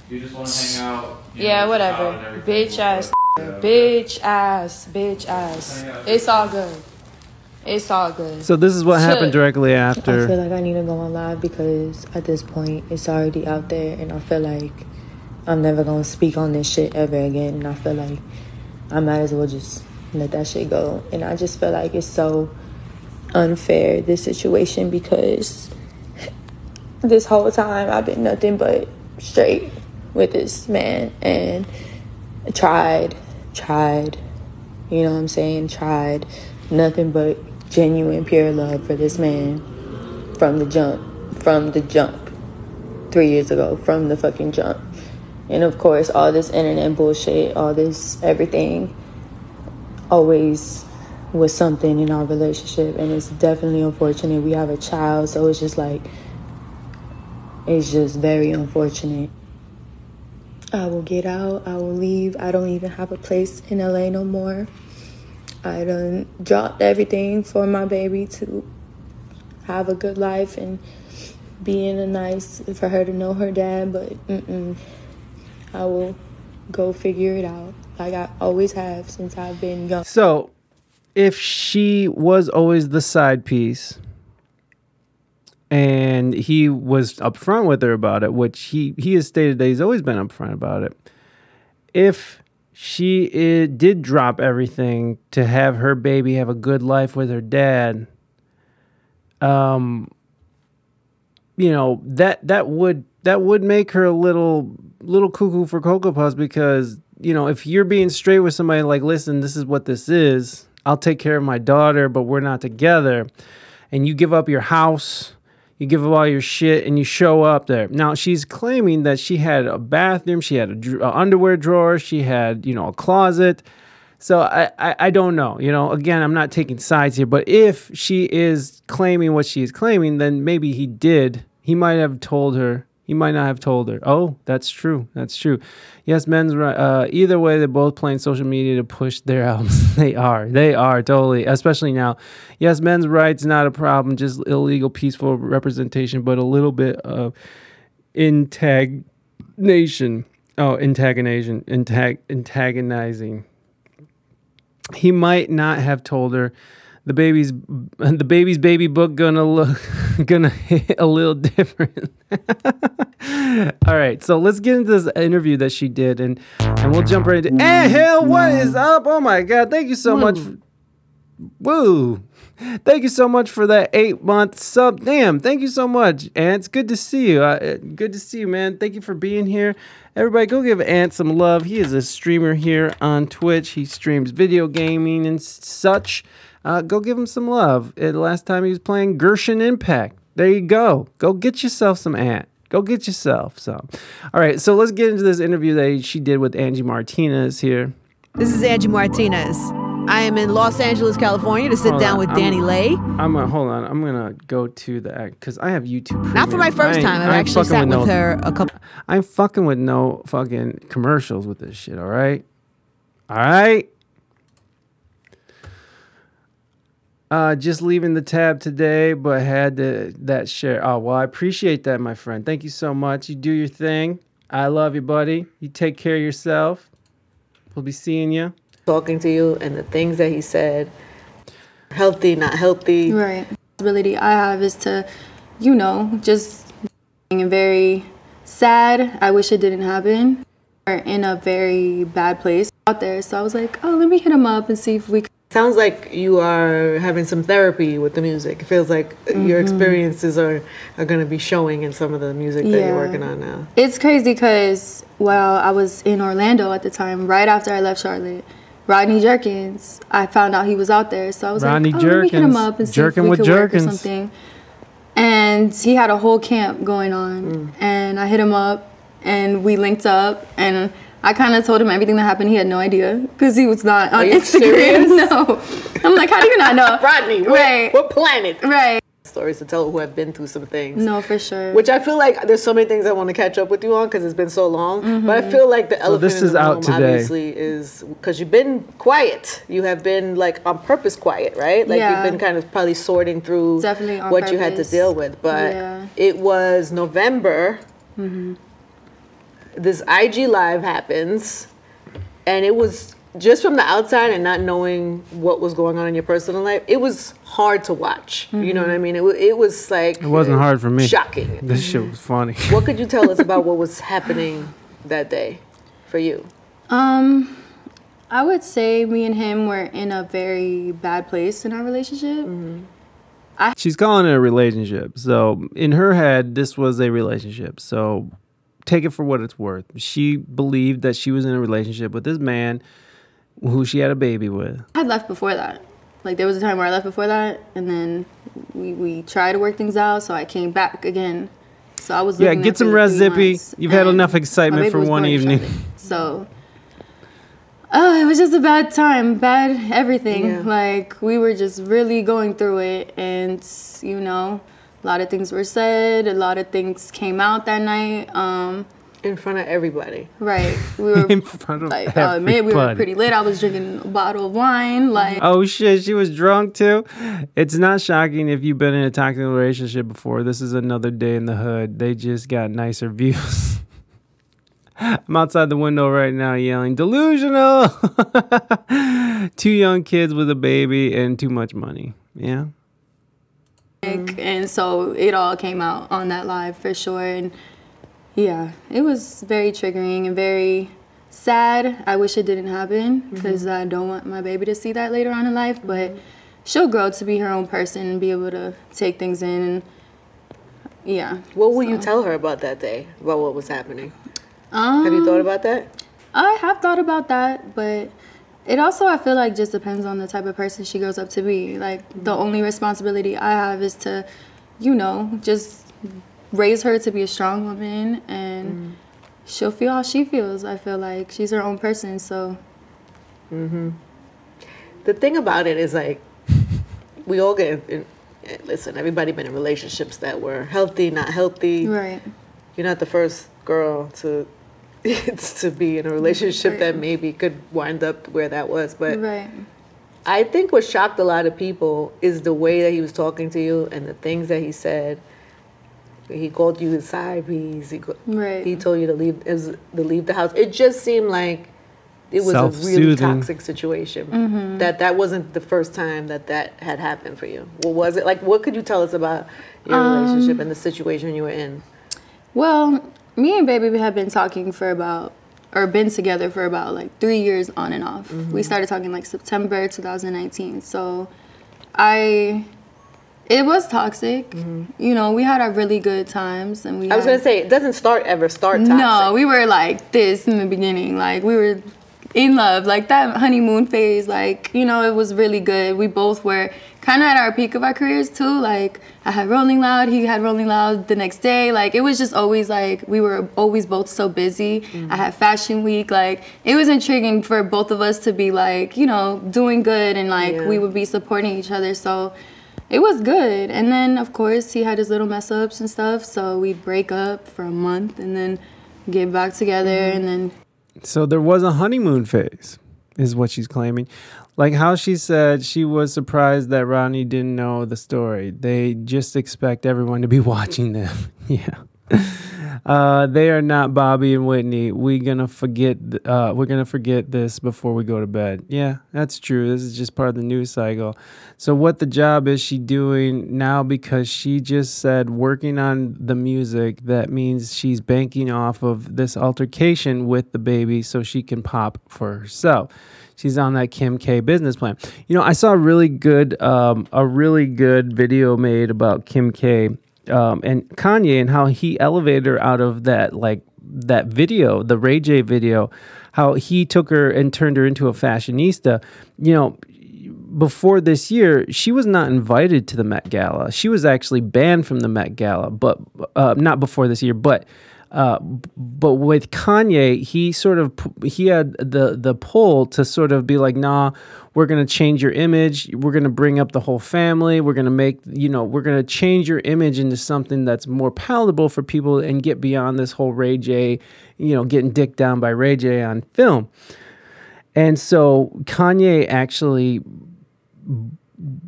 You just want to hang out. Yeah, whatever. Bitch ass. Bitch ass. Bitch ass. It's all good. It's all good. So this is what happened directly after. I feel like I need to go on live because at this point it's already out there and I feel like I'm never gonna speak on this shit ever again and I feel like I might as well just let that shit go. And I just feel like it's so unfair this situation because this whole time I've been nothing but straight with this man and tried, tried, you know what I'm saying? Tried nothing but genuine, pure love for this man from the jump, from the jump, three years ago, from the fucking jump. And of course, all this internet bullshit, all this everything always was something in our relationship. And it's definitely unfortunate. We have a child, so it's just like, it's just very unfortunate. I will get out. I will leave. I don't even have a place in LA no more. I done dropped everything for my baby to have a good life and be in a nice for her to know her dad. But mm-mm, I will go figure it out like I always have since I've been young. So, if she was always the side piece, and he was upfront with her about it, which he he has stated that he's always been upfront about it. If she i did drop everything to have her baby have a good life with her dad, um, you know that that would that would make her a little little cuckoo for cocoa puffs because you know if you're being straight with somebody like listen this is what this is i'll take care of my daughter but we're not together and you give up your house you give up all your shit and you show up there now she's claiming that she had a bathroom she had a, a underwear drawer she had you know a closet so I, I I don't know. You know, again, I'm not taking sides here, but if she is claiming what she is claiming, then maybe he did. He might have told her. He might not have told her. Oh, that's true. That's true. Yes, men's right. Uh, either way, they're both playing social media to push their (laughs) albums. they are. They are totally. Especially now. Yes, men's rights not a problem. Just illegal, peaceful representation, but a little bit of antagonization. Oh, antagonization. Antag- antagonizing he might not have told her DaBaby's (laughs) DaBaby's baby book gonna look (laughs) gonna hit a little different. (laughs) All right, so let's get into this interview that she did, and and we'll jump right into. Hey, hell, what is up? Oh my god, thank you so much. For, woo. Thank you so much for that eight month sub. Damn, thank you so much. And it's good to see you. Uh, good to see you, man. Thank you for being here. Everybody, go give Ant some love. He is a streamer here on Twitch. He streams video gaming and such. Uh, go give him some love. Uh, the last time he was playing Genshin Impact. There you go. Go get yourself some Ant. Go get yourself some. All right, so let's get into this interview that she did with Angie Martinez here. This is Angie Martinez. I am in Los Angeles, California to sit Hold down on, with I'm- DaniLeigh. I'm gonna hold on. I'm gonna go to the act because I have YouTube. Not for my first time. I've actually sat with no- her a couple. I'm fucking with no fucking commercials with this shit. All right, all right. Uh, just leaving the tab today, but had to, that share. Oh well, I appreciate that, my friend. Thank you so much. You do your thing. I love you, buddy. You take care of yourself. We'll be seeing you. talking to you and the things that he said healthy not healthy Right. Responsibility I have is to, you know, just And very sad. I wish it didn't happen. We're in a very bad place out there. So I was like, oh, let me hit him up and see if we can. Sounds like you are having some therapy with the music. It feels like your Mhm. experiences are, are going to be showing in some of the music that you're working on now. It's crazy because while I was in Orlando at the time, right after I left Charlotte, Rodney Jerkins, I found out he was out there. So I was Rodney like, oh, let me hit him up and see jerking if we with could work or something. And he had a whole camp going on. Mm. And I hit him up and we linked up and I kind of told him everything that happened. He had no idea because he was not on Are you Instagram. serious? (laughs) No. I'm like, how do you not know? (laughs) Rodney, what, Right. what planet? Right. Stories to tell who have been through some things. No, for sure. Which I feel like there's so many things I want to catch up with you on because it's been so long. But I feel like the So elephant this in is the out today. obviously is because you've been quiet. You have been like on purpose quiet, right? Like Yeah. you've been kind of probably sorting through Definitely on what you had to deal with. But Yeah. it was November. hmm This IG live happens, and it was just from the outside and not knowing what was going on in your personal life. It was hard to watch. You know what I mean? It, wa- it was like It wasn't hard for me. Shocking. (laughs) This shit was funny. What could you tell us (laughs) about what was happening that day for you? Um, I would say me and him were in a very bad place in our relationship. She's calling it a relationship. So in her head, this was a relationship. So take it for what it's worth. She believed that she was in a relationship with this man who she had a baby with. I had left before that. Like there was a time where I left before that, and then we we tried to work things out. So I came back again. So I was Yeah, get some for res three zippy. You've had enough excitement for one evening. So. Oh, it was just a bad time, bad everything. Yeah. Like we were just really going through it, and you know, a lot of things were said, a lot of things came out that night. Um, in front of everybody. Right. (laughs) We were In front of like, oh man, we were pretty lit. I was drinking a bottle of wine. Like, Oh shit, she was drunk too. It's not shocking if you've been in a toxic relationship before. This is another day in the hood. They just got nicer views. (laughs) I'm outside the window right now yelling, delusional. (laughs) Two young kids with a baby and too much money. Yeah. And so it all came out on that live for sure. And yeah, it was very triggering and very sad. I wish it didn't happen because I don't want my baby to see that later on in life. But she'll grow to be her own person and be able to take things in. And yeah. What will you tell her about that day? About what was happening? Um, Have you thought about that? I have thought about that, but it also I feel like just depends on the type of person she grows up to be. Like the only responsibility I have is to, you know, just raise her to be a strong woman and she'll feel how she feels. I feel like she's her own person, so Mm-hmm. The thing about it is like, we all get. In, listen, everybody been in relationships that were healthy, not healthy. Right. You're not the first girl to to be in a relationship that maybe could wind up where that was, but. right. I think what shocked a lot of people is the way that he was talking to you and the things that he said. He called you his side piece. He, co- Right. he told you to leave is to leave the house. It just seemed like it was a really toxic situation. Mhm. That that wasn't the first time that that had happened for you. What was it like? What could you tell us about your Um, relationship and the situation you were in? Well, me and baby we have been talking for about or been together for about like three years on and off. We Mhm. started talking like September 2019. So I it was toxic. You know, we had our really good times and we I was had- gonna say it doesn't start ever start toxic. No, we were like this in the beginning. Like we were in love. Like that honeymoon phase, like, you know, it was really good. We both were kind of at our peak of our careers too. Like I had Rolling Loud, he had Rolling Loud the next day. Like it was just always like we were always both so busy. Mm. I had Fashion Week. Like it was intriguing for both of us to be like, you know, doing good and like Yeah. we would be supporting each other. So it was good. And then, of course, he had his little mess ups and stuff. So we'd break up for a month and then get back together. Mm-hmm. And then, So there was a honeymoon phase, is what she's claiming. Like how she said she was surprised that Rodney didn't know the story. They just expect everyone to be (laughs) watching them. (laughs) yeah. Uh, they are not Bobby and Whitney. We gonna forget. Uh, we're gonna forget this before we go to bed. Yeah, that's true. This is just part of the news cycle. So what the job is she doing now? Because she just said working on the music. That means she's banking off of this altercation with DaBaby, so she can pop for herself. She's on that Kim K business plan. You know, I saw a really good, um, a really good video made about Kim K um, and Kanye and how he elevated her out of that like that video, the Ray J video, how he took her and turned her into a fashionista. You know, before this year, she was not invited to the Met Gala. She was actually banned from the Met Gala, but uh, not before this year, but. Uh, but with Kanye, he sort of he had the the pull to sort of be like, nah, we're gonna change your image. We're gonna bring up the whole family. We're gonna make you know we're gonna change your image into something that's more palatable for people and get beyond this whole Ray J, you know, getting dicked down by Ray J on film. And so Kanye actually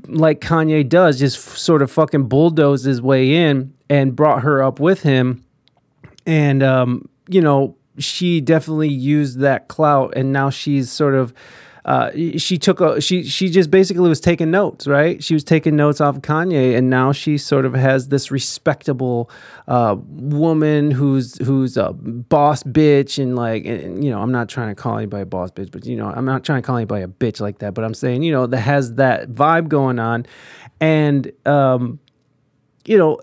like Kanye does, just sort of fucking bulldozed his way in and brought her up with him. And, um, you know, she definitely used that clout and now she's sort of. Uh, she took a she she just basically was taking notes right she was taking notes off Kanye and now she sort of has this respectable uh, woman who's who's a boss bitch and like and, you know I'm not trying to call anybody a boss bitch but you know I'm not trying to call anybody a bitch like that but I'm saying you know that has that vibe going on and um you know,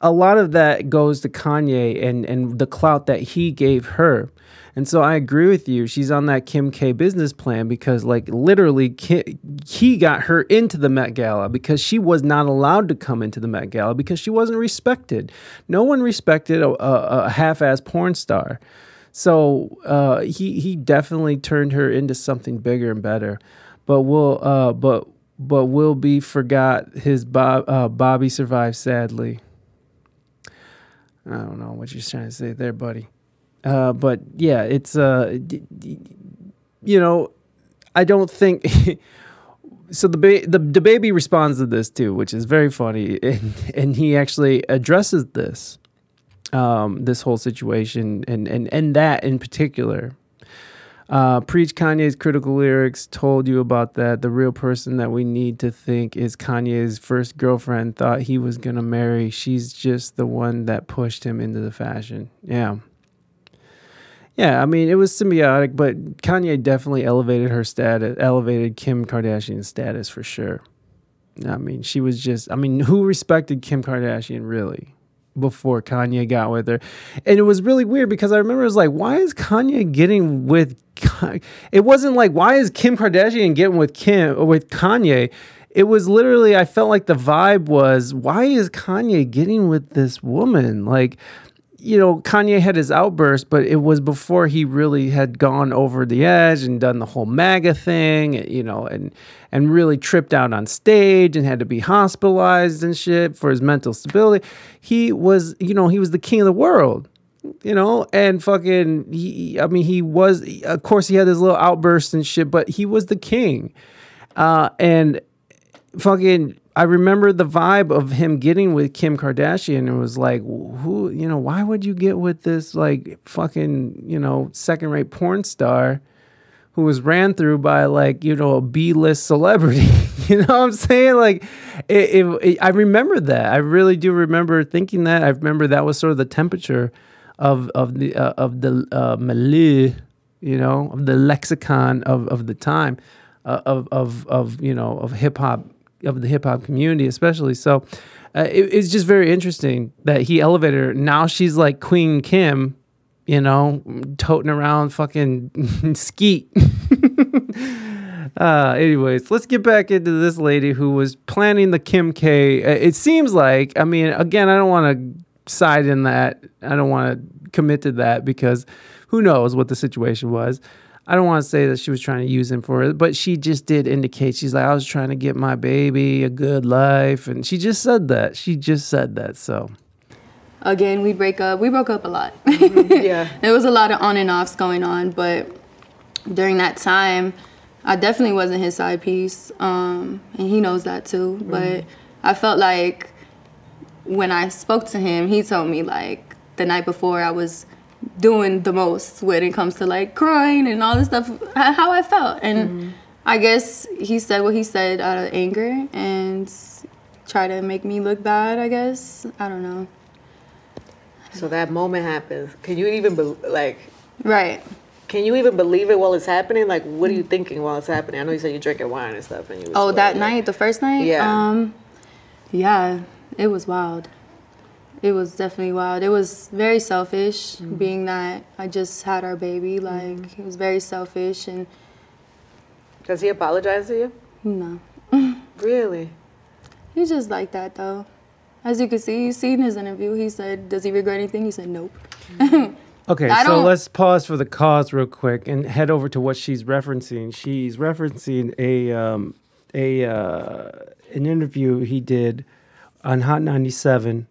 a lot of that goes to Kanye and and the clout that he gave her. And so I agree with you. She's on that Kim K business plan because like literally Ki- he got her into the Met Gala because she was not allowed to come into the Met Gala because she wasn't respected. No one respected a, a, a half-ass porn star. So uh, he he definitely turned her into something bigger and better. But we'll uh, but but will be forgot. His Bob, uh, Bobby survived sadly. I don't know what you're trying to say there, buddy. Uh, but yeah, it's uh, d- d- you know, I don't think. (laughs) so the, ba- the DaBaby responds to this too, which is very funny, (laughs) and and he actually addresses this, um, this whole situation, and and and that in particular. Uh, Preach Kanye's critical lyrics told you about that. The real person that we need to think is Kanye's first girlfriend thought he was going to marry. She's just the one that pushed him into the fashion. Yeah. Yeah, I mean, it was symbiotic, but Kanye definitely elevated her status, elevated Kim Kardashian's status for sure. I mean, she was just, I mean, who respected Kim Kardashian really? Before Kanye got with her. And it was really weird because I remember it was like, why is Kanye getting with it wasn't like why is Kim Kardashian getting with Kim with Kanye? It was literally I felt like the vibe was why is Kanye getting with this woman? Like you know, Kanye had his outburst, but it was before he really had gone over the edge and done the whole MAGA thing, you know, and and really tripped out on stage and had to be hospitalized and shit for his mental stability. He was, you know, he was the king of the world, you know, and fucking, he, I mean, he was, of course, he had his little outbursts and shit, but he was the king. Uh, and fucking I remember the vibe of him getting with Kim Kardashian It was like, who, you know, why would you get with this like fucking, you know, second rate porn star who was ran through by like, you know, a B list celebrity? (laughs) you know what I'm saying? Like, it, it, it- I remember that. I really do remember thinking that. I remember that was sort of the temperature of, of the, uh, of the uh, milieu, you know, of the lexicon of, of the time uh, of, of, of, you know, of hip hop of the hip hop community, especially. So uh, it, it's just very interesting that he elevated her. Now she's like Queen Kim, you know, toting around fucking (laughs) skeet. (laughs) uh, anyways, let's get back into this lady who was planning the Kim K. Uh, It seems like, I mean, again, I don't want to side in that. I don't want to commit to that because who knows what the situation was. I don't want to say that she was trying to use him for it, but she just did indicate she's like, I was trying to get my baby a good life. And she just said that. She just said that. So, again we break up we broke up a lot yeah (laughs) there was a lot of on and offs going on but during that time i definitely wasn't his side piece um, and he knows that too but i felt like when i spoke to him he told me like the night before I was doing the most when it comes to like crying and all this stuff, how I felt. And I guess he said what he said out of anger and try to make me look bad, I guess. I don't know. So that moment happens. Can you even be, like? Right. Can you even believe it while it's happening? Like, what are you thinking while it's happening? I know you said you're drinking wine and stuff, and you. was Oh, that night, the first night? Yeah. Um, yeah, it was wild. It was definitely wild. It was very selfish, Mm-hmm. being that I just had our baby. Like, it was very selfish, and Does he apologize to you? no. (laughs) Really? He's just like that, though. As you can see, you see in his interview, he said, Does he regret anything? He said, Nope. (laughs) Okay, I so don't- let's pause for the cause real quick and head over to what she's referencing. She's referencing a um, a uh, an interview he did on Hot 97,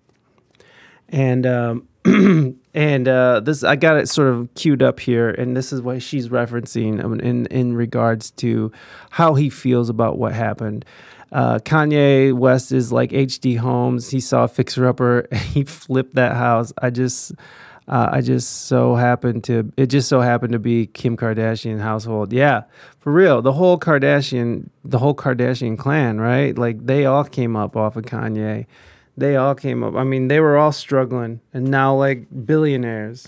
and um, (clears throat) and uh, this I got it sort of queued up here, and this is what she's referencing um, in in regards to how he feels about what happened. Uh, Kanye West is like HD Holmes. He saw a Fixer Upper. (laughs) He flipped that house. I just, uh, I just so happened to. It just so happened to be Kim Kardashian household. Yeah, for real. The whole Kardashian, the whole Kardashian clan, right? Like they all came up off of Kanye. They all came up. I mean, they were all struggling, and now like billionaires.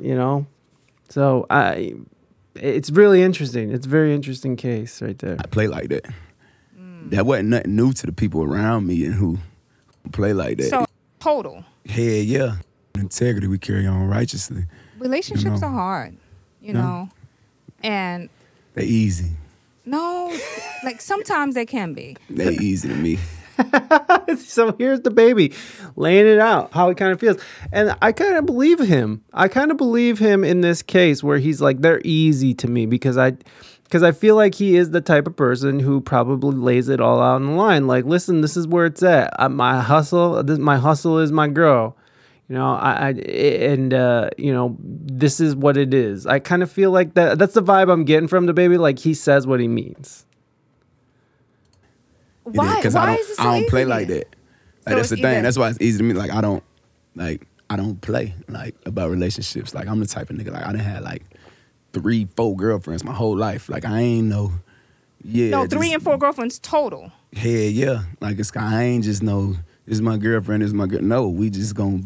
You know, so I. It's really interesting. It's a very interesting case right there. I play like that. That wasn't nothing new to the people around me and who play like that. So total Hell yeah. Integrity, we carry on righteously. relationships know. are hard, you Yeah. know, and They easy. no, like sometimes they can be. They easy to me. (laughs) so here's DaBaby laying it out how he kind of feels. And i kind of believe him. I kind of believe him in this case where he's like they're easy to me because i because i feel like he is the type of person who probably lays it all out on the line. Like listen this is where it's at. I, my hustle this my hustle is my girl. You know i, I and uh you know this is what it is. I kind of feel like that that's the vibe i'm getting from DaBaby. Like he says what he means Why? Because I don't, I don't play like that. Like So that's the thing. either- That's why it's easy to me. Like I don't like I don't play like about relationships. Like I'm the type of nigga like I done had like three, four girlfriends my whole life. Like I ain't no yeah. no, just- three and four girlfriends total. Hell yeah. Like it's I ain't just no this is my girlfriend, this is my girl. No, we just gonna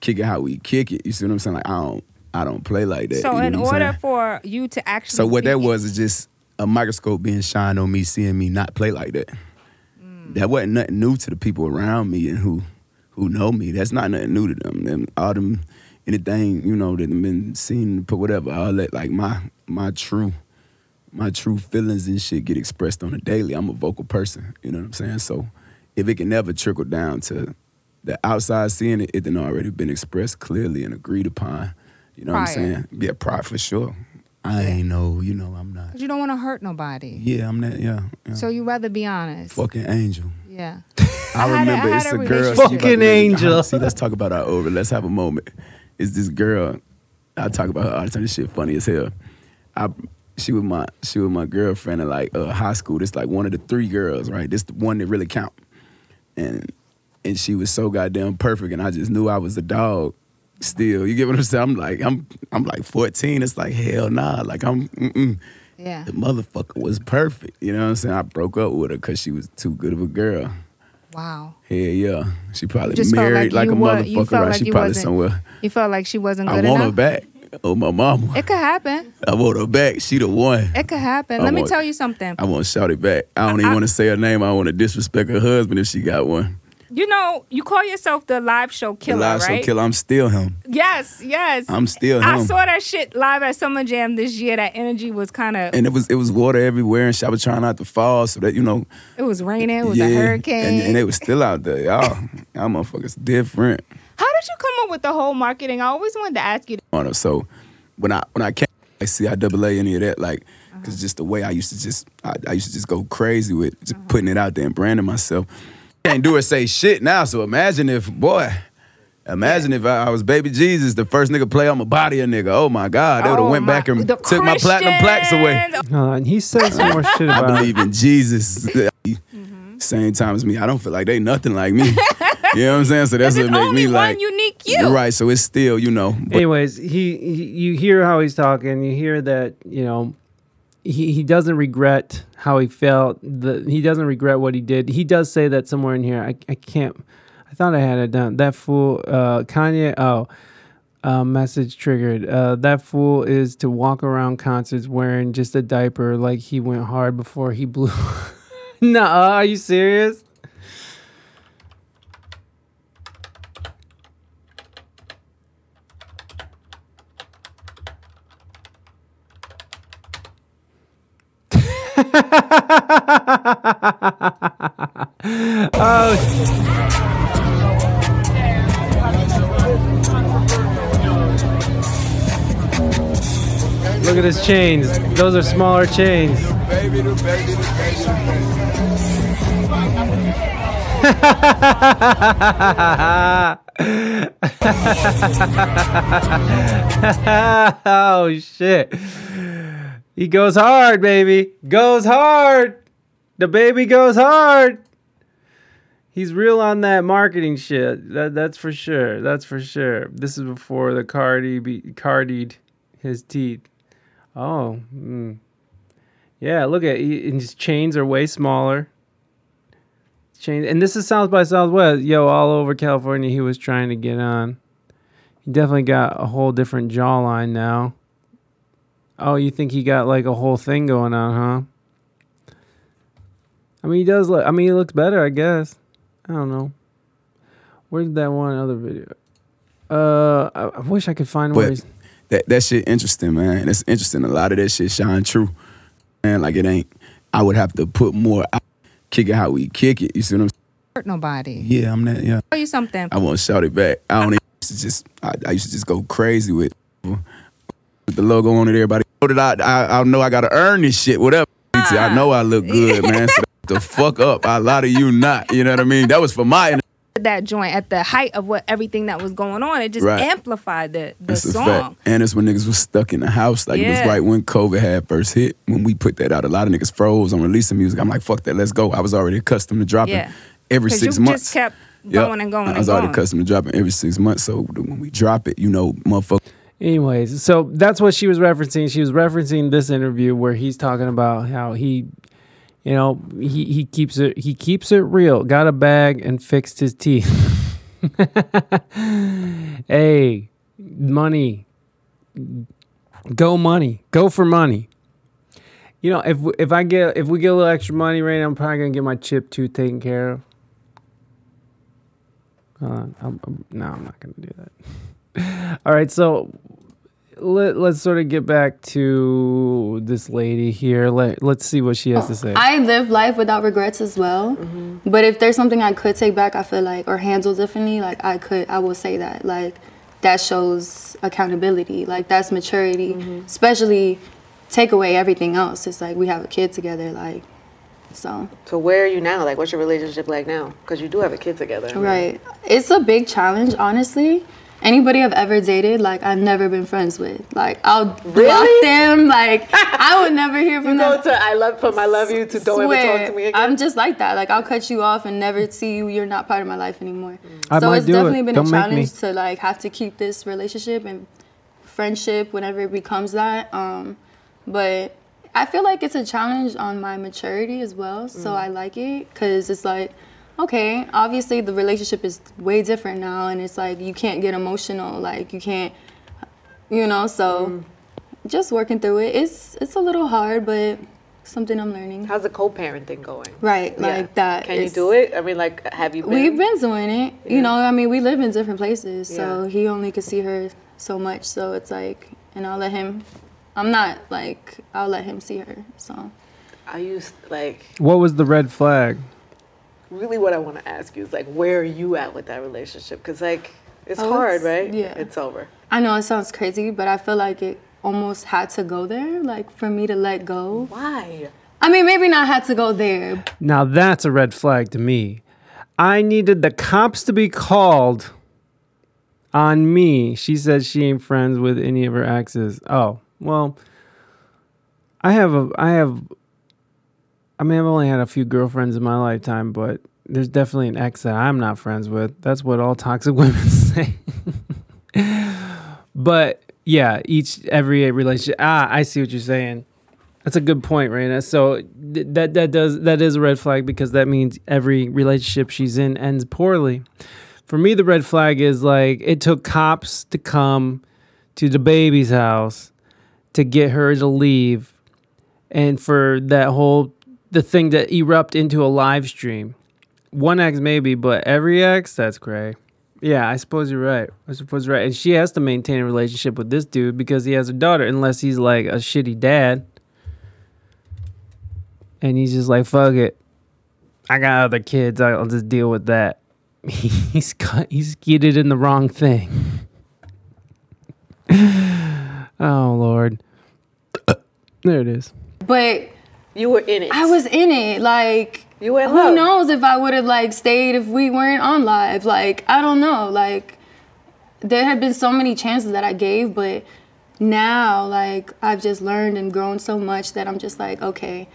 kick it how we kick it. You see what I'm saying? Like I don't I don't play like that. so you know in order saying? for you to actually So what that was is just a microscope being shined on me, seeing me not play like that. That wasn't nothing new to the people around me and who who know me. That's not nothing new to them. them all them anything, you know, that been seen put whatever, all that like my my true my true feelings and shit get expressed on a daily. I'm a vocal person, you know what I'm saying? So if it can never trickle down to the outside seeing it, it done already been expressed clearly and agreed upon. You know what I'm Prior. saying? Yeah, pride for sure. I ain't know, you know, I'm not. 'Cause you don't want to hurt nobody. Yeah, I'm not. Yeah, yeah. So you rather be honest. fucking angel. Yeah. (laughs) I, had a- remember I had it's a a, girl. relationship- she about to Fucking make- angel. See, let's talk about our over. Let's have a moment. It's this girl. I talk about her all the time. This shit funny as hell. I she was my she was my girlfriend in like uh, high school. This like one of the three girls, right? This the one that really count. And and she was so goddamn perfect, and I just knew I was a dog. Still, you get what I'm saying? I'm like I'm I'm like 14. It's like hell nah. Like I'm mm-mm. Yeah. the motherfucker was perfect. You know what I'm saying? I broke up with her because she was too good of a girl. Wow. Yeah, yeah. She probably just married like, you a wa- motherfucker, right? like she probably somewhere. You felt like she wasn't I want enough. her back. Oh my mama. It could happen. I want her back. She the one. It could happen. I Let me tell you something. I want to shout it back. I don't even want to say her name. I want to disrespect her husband if she got one. You know, you call yourself the live show The killer, live right? show killer. I'm still him. Yes, yes. I'm still I saw that shit live at Summer Jam this year. That energy was kind of. And it was it was water everywhere, and I was trying not to fall, so that you know. It was raining. It was yeah, a hurricane. and, and they was still out there, y'all. y'all motherfuckers different. How did you come up with the whole marketing? I always wanted to ask you. her. So when I when I came, I see I double A any of that, like, Uh-huh. cause just the way I used to just I, I used to just go crazy with just Uh-huh. putting it out there and branding myself. Can't do or say shit now. So imagine if boy. Imagine if I, I was baby Jesus, the first nigga play on my body a nigga. Oh my God, they would have Oh went my- back and the took my platinum plaques away. (laughs) Uh, and he said some more shit I about believe in Jesus. Mm-hmm. Same time as me. I don't feel like they nothing like me. (laughs) you know what I'm saying? So that's There's what make only me one like. unique you. Right. So it's still, you know. But Anyways, he, he you hear how he's talking. You hear that you know he, he doesn't regret how he felt. The he doesn't regret what he did. He does say that somewhere in here. I I can't. I thought I had it down. That fool, uh, Kanye. Oh. Uh, message triggered. Uh, that fool is to walk around concerts wearing just a diaper like he went hard before he blew. (laughs) nah, are you serious? Oh. Look at his chains. Those are smaller chains. (laughs) oh shit. He goes hard, baby. Goes hard. DaBaby goes hard. He's real on that marketing shit. That that's for sure. That's for sure. This is before the Cardi be cardied his teeth. Oh, mm. yeah. Look at he, his chains are way smaller. Chains, and this is South by Southwest. Yo, all over California, he was trying to get on. He definitely got a whole different jawline now. Oh, you think he got like a whole thing going on, huh? I mean, he does look. I mean, he looks better, I guess. I don't know. Where's that one other video? Uh, I, I wish I could find where but he's. that that shit interesting, man. It's interesting. A lot of that shit shine true. Man, like it ain't. I would have to put more. out, Kick it how we kick it. You see what I'm saying? Hurt nobody. Yeah, I'm that. Yeah. Tell you something. I won't shout it back. I don't even used to just. I, I used to just go crazy with, with the logo on it. Everybody know that I, I I know I gotta earn this shit. Whatever. I ah. know I look good, man. So (laughs) the fuck up. A lot of you not. You know what I mean? That was for my. (laughs) That joint at the height of what everything that was going on, it just Right. amplified the the That's song. And it's when niggas was stuck in the house. Like it was right when COVID had first hit. When we put that out, a lot of niggas froze on releasing music. I'm like, fuck that, let's go. I was already accustomed to dropping Yeah. every six you months. just kept Yep. going and going I was already going. accustomed to dropping every six months. So when we drop it, you know, motherfucker. Anyways, so that's what she was referencing. She was referencing this interview where he's talking about how he, you know, he, he keeps it he keeps it real. Got a bag and fixed his teeth. (laughs) hey, money. Go money. Go for money. You know, if if I get if we get a little extra money, right, now, I'm probably gonna get my chip tooth taken care of. Uh, I'm, I'm, no, I'm not gonna do that. All right, so let, let's sort of get back to this lady here. Let, let's see what she has to say. I live life without regrets as well. Mm-hmm. But if there's something I could take back, I feel like, or handle differently, like I could, I will say that. Like that shows accountability. Like that's maturity. Mm-hmm. Especially take away everything else. It's like we have a kid together. Like so. So where are you now? Like, what's your relationship like now? Because you do have a kid together. I Right. It's a big challenge, honestly. Anybody I've ever dated, like I've never been friends with. Like I'll block them. Like (laughs) I would never hear from You them. go to I love from I love you to don't ever talk to me again. I'm just like that. Like I'll cut you off and never see you. You're not part of my life anymore. I so might it's do it. definitely been Don't a make challenge to like have to keep this relationship and friendship whenever it becomes that. Um, but I feel like it's a challenge on my maturity as well. So Mm. I like it because it's like, okay, obviously the relationship is way different now, and it's like you can't get emotional. Like you can't, you know. So Mm. just working through it. It's it's a little hard, but something I'm learning. How's the co-parenting going? Right, Yeah. like that. Can you do it? I mean, like, have you been? We've been doing it. Yeah. You know, I mean, we live in different places, so Yeah. he only could see her so much. So it's like, and I'll let him. I'm not like I'll let him see her. So I used like What was the red flag? Really what I want to ask you is like, where are you at with that relationship? Because like, it's Oh, hard, it's- right? yeah. It's over. I know it sounds crazy, but I feel like it almost had to go there, like for me to let go. Why? I mean, maybe not had to go there. Now that's a red flag to me. I needed the cops to be called on me. She says she ain't friends with any of her exes. Oh, well, I have a I have I mean I've only had a few girlfriends in my lifetime, but there's definitely an ex that I'm not friends with. That's what all toxic (laughs) women say. but yeah, each every relationship. Ah, I see what you're saying. That's a good point, Raina. So th- that that does that is a red flag because that means every relationship she's in ends poorly. For me, the red flag is like it took cops to come to DaBaby's house to get her to leave, and for that whole the thing to erupt into a live stream. One X maybe, but every X, that's cray. Yeah, I suppose you're right. I suppose you're right. And she has to maintain a relationship with this dude because he has a daughter, unless he's like a shitty dad. And he's just like, fuck it. I got other kids. I'll just deal with that. (laughs) He's cut, he's skidded in the wrong thing. (laughs) oh Lord. (coughs) There it is. But you were in it. I was in it. Like you were who love. knows if I would have like stayed if we weren't on live. Like I don't know. Like there had been so many chances that I gave, but now like I've just learned and grown so much that I'm just like okay.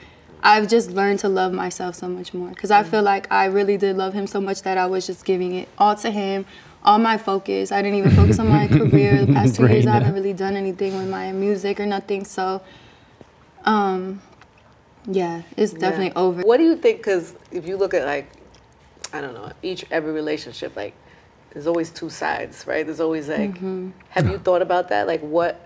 I've just learned to love myself so much more because I feel like I really did love him so much that I was just giving it all to him, all my focus. I didn't even focus on my career the (laughs) past two years. I haven't really done anything with my music or nothing. So, um, yeah, it's definitely Yeah. over. What do you think? Because if you look at like, I don't know, each every relationship, like, there's always two sides, right? There's always like, Mhm. have you thought about that? Like, what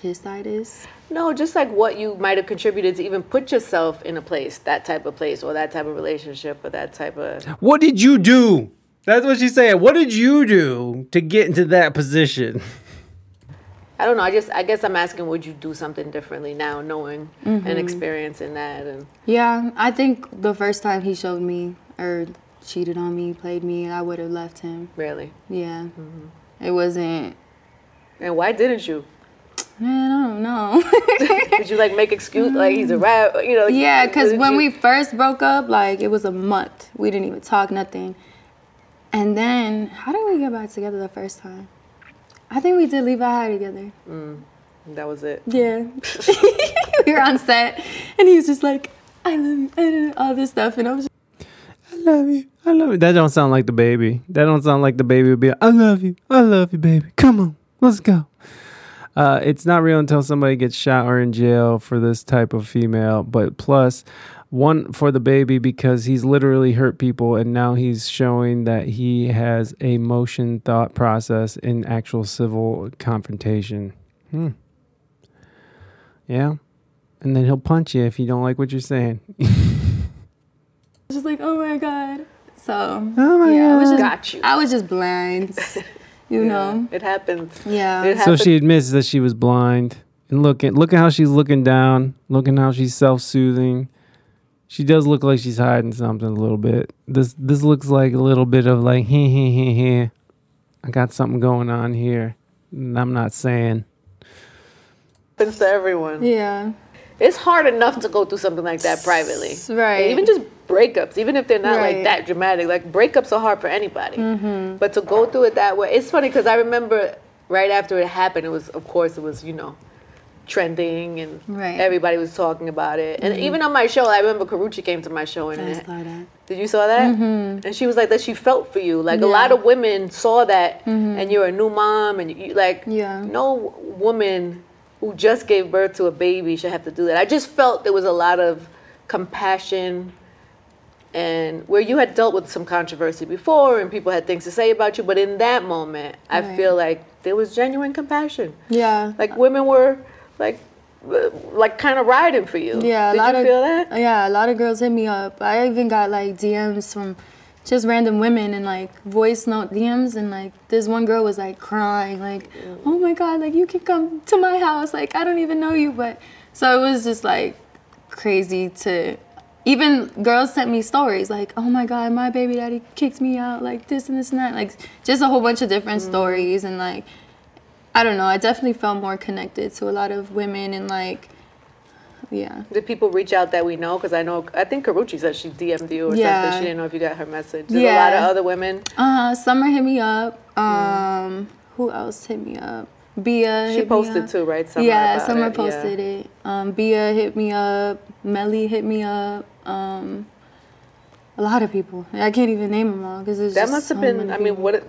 his side is? No, just like what you might have contributed to even put yourself in a place, that type of place, or that type of relationship, or that type of. What did you do? That's what she's saying. What did you do to get into that position? (laughs) I don't know. I just, I guess I'm asking, would you do something differently now, knowing and Mhm. experiencing that, and Yeah, I think the first time he showed me or cheated on me, played me, I would have left him. really? Yeah, mm-hmm. it wasn't. And why didn't you? Man, I don't know. (laughs) Did you like make excuse like he's a mm. rap? You know? yeah, uh, because when you- we first broke up, like it was a month. We didn't even talk nothing. And then, how did we get back together the first time? I think we did leave our high together. Mm, that was it. Yeah. (laughs) we were on set, and he was just like, I love you, I love you," all this stuff. And I was just, I love you. I love you. That don't sound like DaBaby. That don't sound like DaBaby would be. I love you. I love you, baby. Come on, let's go. Uh, it's not real until somebody gets shot or in jail for this type of female. But plus, one for DaBaby because he's literally hurt people, and now he's showing that he has a motion thought process in actual civil confrontation. Hmm. Yeah. And then he'll punch you if you don't like what you're saying. (laughs) just like, oh my God. So, Oh my yeah, I was God. just, Got you. I was just blind, (laughs) you know? It happens. Yeah. It So she admits that she was blind. And look at look at how she's looking down. looking how she's self-soothing. She does look like she's hiding something a little bit. This this looks like a little bit of like heh heh heh heh. I got something going on here. And I'm not saying. happens to everyone. Yeah. It's hard enough to go through something like that privately. Right. Even just breakups, even if they're not Right. like that dramatic. Like breakups are hard for anybody. Mm-hmm. But to go through it that way, it's funny because I remember right after it happened, it was, of course, it was, you know, trending and Right. everybody was talking about it. And Mhm. even on my show, I remember Karrueche came to my show and I it- saw that. did you saw that? Mhm. And she was like that she felt for you. Like a lot of women saw that Mhm. and you're a new mom and you like Yeah. no woman who just gave birth to a baby should have to do that. I just felt there was a lot of compassion and where you had dealt with some controversy before and people had things to say about you, but in that moment, I feel like there was genuine compassion. Yeah. Like women were like like kind of riding for you. Yeah, a Did lot you of feel that? yeah, a lot of girls hit me up. I even got like DMs from just random women and like voice note DMs and like this one girl was like crying like, mm. "Oh my god, like you can come to my house. Like I don't even know you." But so it was just like crazy to even girls sent me stories like, "Oh my god, my baby daddy kicked me out like this and this and that." Like just a whole bunch of different mm. stories and like I don't know, I definitely felt more connected to a lot of women and like yeah. Did people reach out that we know? Because I know, I think Karrueche said she DM'd you or Yeah. something. She didn't know if you got her message. Did a lot of other women? Uh, huh. Summer hit me up. Um, who else hit me up? Bia. She hit me posted too, right? Summer yeah, Summer it, yeah. posted it. Um, Bia hit me up. Melly hit me up. Um, a lot of people. I can't even name them all because it's That must have so been, I mean, what,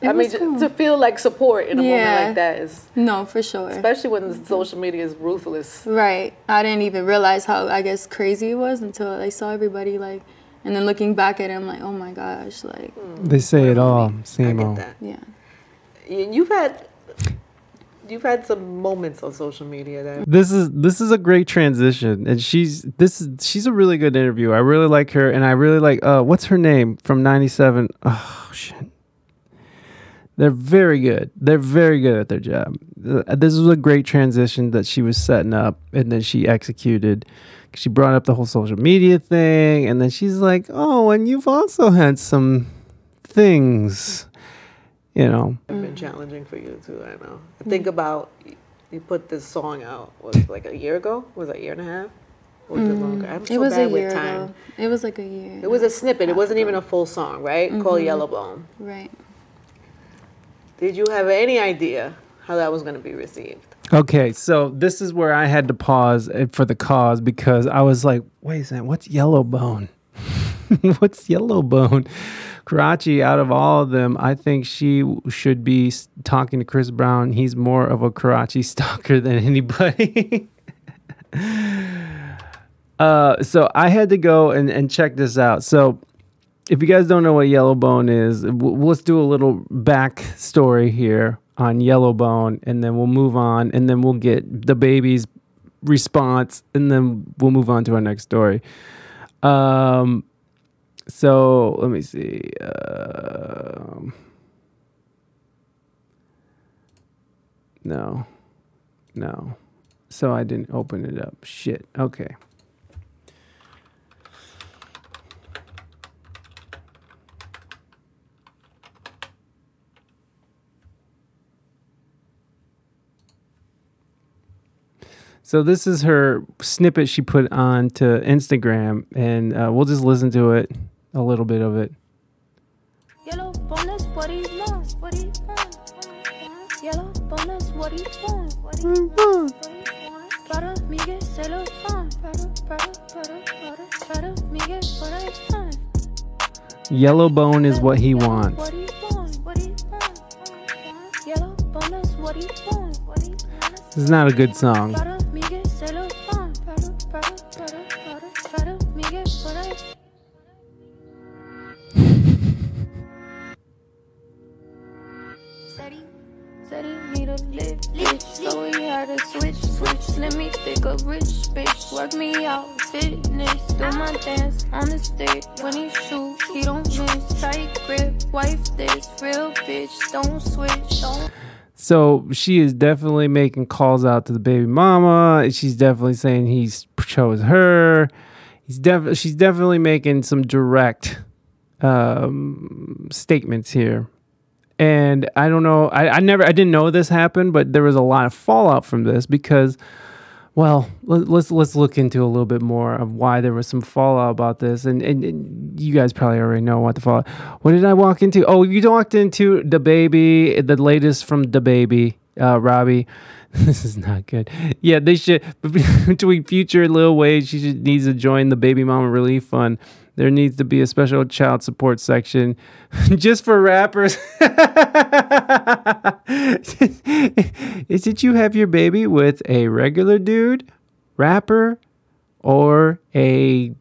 it- I mean, cool. to feel like support in a moment like that is, No, for sure. especially when the social media is ruthless. Right. I didn't even realize how I guess crazy it was until I saw everybody like, and then looking back at it, I'm like, oh my gosh, like. They say it all. Same old. Yeah. And you've had, you've had some moments on social media that. This is this is a great transition, and she's this is she's a really good interview. I really like her, and I really like uh, what's her name from '97. Oh shit, they're very good. They're very good at their job. Uh, This was a great transition that she was setting up, and then she executed. She brought up the whole social media thing, and then she's like, "Oh, and you've also had some things." You know, have been challenging for you too. I know. Think about you put this song out was like a year ago? Was it a year and a half? Or was it longer? I'm so Mm. it was bad a with year time. ago. It was like a year. It was a snippet. It wasn't even a full song, right? Called Yellow Bone. Right. Did you have any idea how that was going to be received? Okay, so this is where I had to pause uh, for the cause because I was like, wait a second, what's yellow bone? (laughs) what's yellow bone? Karrueche, out of all of them, I think she should be talking to Chris Brown. He's more of a Karrueche (laughs) stalker than anybody. (laughs) uh, so I had to go and, and check this out. So if you guys don't know what Yellowbone is, w- let's do a little backstory here on Yellowbone, and then we'll move on, and then we'll get DaBaby's response, and then we'll move on to our next story. Um, so let me see. Um, no, no. So I didn't open it up. Shit. Okay. So this is her snippet she put on to Instagram, and uh, we'll just listen to it, a little bit of it. Yellow bonus, what he wants, what he wants. Yellow bonus, what he wants, what he wants. Para Miguel se lo want. Para, para, para, para, is. Yellow bonus, what he wants, what he wants. This is not a good song. Said he need a lit bitch, so he had to switch, switch. Let me pick a rich bitch, work me out, fitness. Do my dance on the stick. When he shoot, he don't miss. Tight grip, wife this, real bitch, don't switch, don't. So she is definitely making calls out to the baby mama. She's definitely saying he chose her. He's def- she's definitely making some direct um, statements here. And I don't know. I, I never. I didn't know this happened, but there was a lot of fallout from this because, well, let, let's let's look into a little bit more of why there was some fallout about this. And, and, and you guys probably already know what the fallout. What did I walk into? Oh, you walked into DaBaby, the latest from DaBaby, uh, Robbie. (laughs) This is not good. Yeah, they should (laughs) between Future Lil Wayne. She should, needs to join the Baby Mama Relief Fund. There needs to be a special child support section (laughs) just for rappers. (laughs) Is it you have your baby with a regular dude, rapper, or a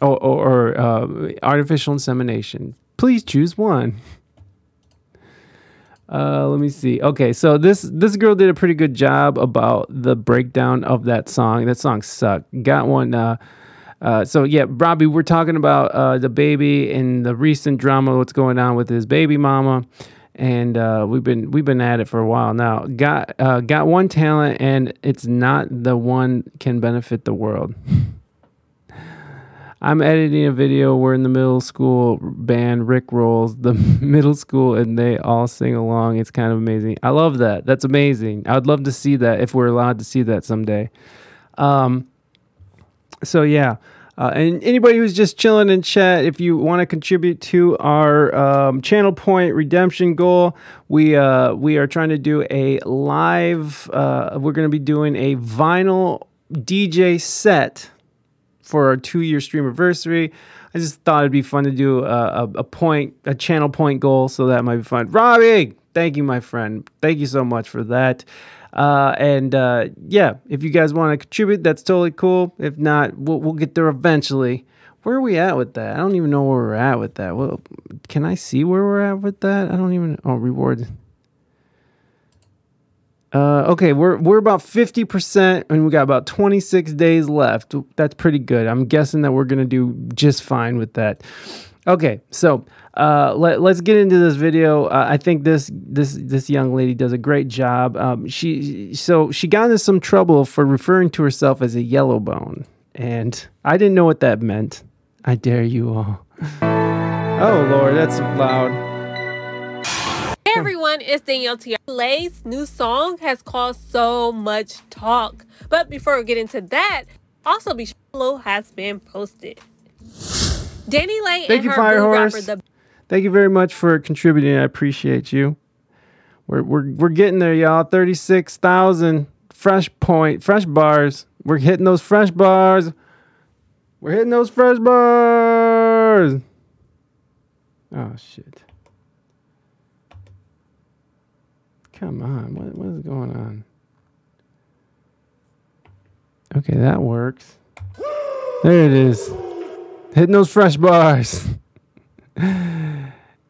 or, or, or uh, artificial insemination? Please choose one. Uh, let me see. Okay, so this this girl did a pretty good job about the breakdown of that song. That song sucked. Got one. Uh, uh, so yeah, Robbie, we're talking about uh, DaBaby and the recent drama. What's going on with his baby mama? And uh, we've been we've been at it for a while now. Got uh, got one talent, and it's not the one can benefit the world. (laughs) I'm editing a video where in the middle school band Rick rolls the (laughs) middle school and they all sing along. It's kind of amazing. I love that. That's amazing. I would love to see that if we're allowed to see that someday. Um, so yeah. Uh, and anybody who's just chilling in chat, if you want to contribute to our um, channel point redemption goal, we uh, we are trying to do a live. Uh, we're going to be doing a vinyl DJ set for our two year stream anniversary. I just thought it'd be fun to do a, a, a point, a channel point goal. So that might be fun. Robbie, thank you, my friend. Thank you so much for that. Uh, and uh, yeah, if you guys want to contribute, that's totally cool. If not, we'll, we'll get there eventually. Where are we at with that? I don't even know where we're at with that. Well, can I see where we're at with that? I don't even. Oh, reward. Uh, okay, we're we're about fifty percent, and we got about twenty six days left. That's pretty good. I'm guessing that we're gonna do just fine with that. Okay, so uh, let, let's get into this video. Uh, I think this this this young lady does a great job. Um, she so she got into some trouble for referring to herself as a yellow bone, and I didn't know what that meant. I dare you all. (laughs) Oh Lord, that's loud. Hey everyone, it's Danielle T. Lay's new song has caused so much talk. But before we get into that, also be sure has been posted. DaniLeigh Thank and you, her Fire Horse. rapper, the Thank you very much for contributing. I appreciate you. We're we're we're getting there, y'all. Thirty six thousand fresh point, fresh bars. We're hitting those fresh bars. We're hitting those fresh bars. Oh shit! Come on, what what is going on? Okay, that works. There it is. Hitting those fresh bars.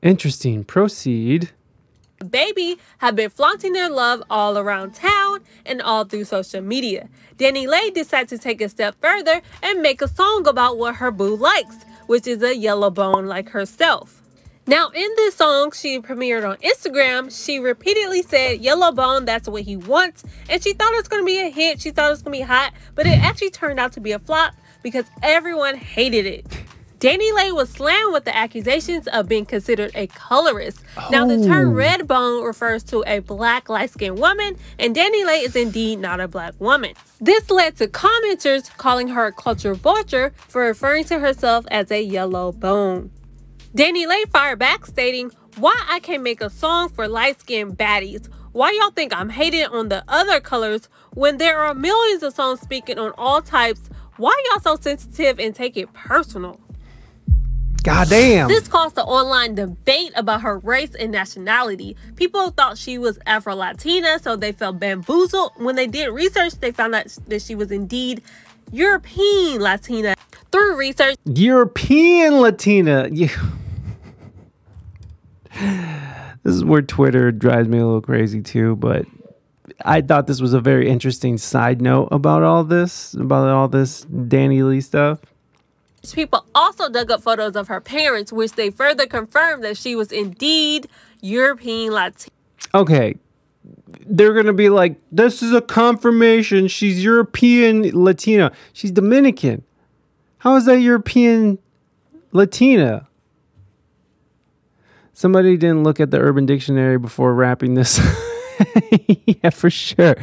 Interesting. Proceed. baby have been flaunting their love all around town and all through social media. DaniLeigh decided to take a step further and make a song about what her boo likes, which is a yellow bone like herself. Now, in this song she premiered on Instagram, she repeatedly said, Yellow Bone, that's what he wants. And she thought it was going to be a hit. She thought it was going to be hot, but it actually turned out to be a flop because everyone hated it. DaniLeigh was slammed with the accusations of being considered a colorist. Now, the term Oh. red bone refers to a black light skinned woman, and DaniLeigh is indeed not a black woman. This led to commenters calling her a culture vulture for referring to herself as a yellow bone. DaniLeigh fired back, stating, Why I can't make a song for light skinned baddies? Why y'all think I'm hating on the other colors when there are millions of songs speaking on all types? Why y'all so sensitive and take it personal? Goddamn. This caused an online debate about her race and nationality. People thought she was Afro Latina, so they felt bamboozled. When they did research, they found out that she was indeed European Latina. Through research, European Latina. You. this is where Twitter drives me a little crazy too, but I thought this was a very interesting side note about all this, about all this DaniLeigh stuff. people also dug up photos of her parents, which they further confirmed that she was indeed European Latina. Okay. They're going to be like, this is a confirmation. She's European Latina. She's Dominican. How is that European Latina? Somebody didn't look at the Urban Dictionary before wrapping this. (laughs) (laughs) yeah, for sure.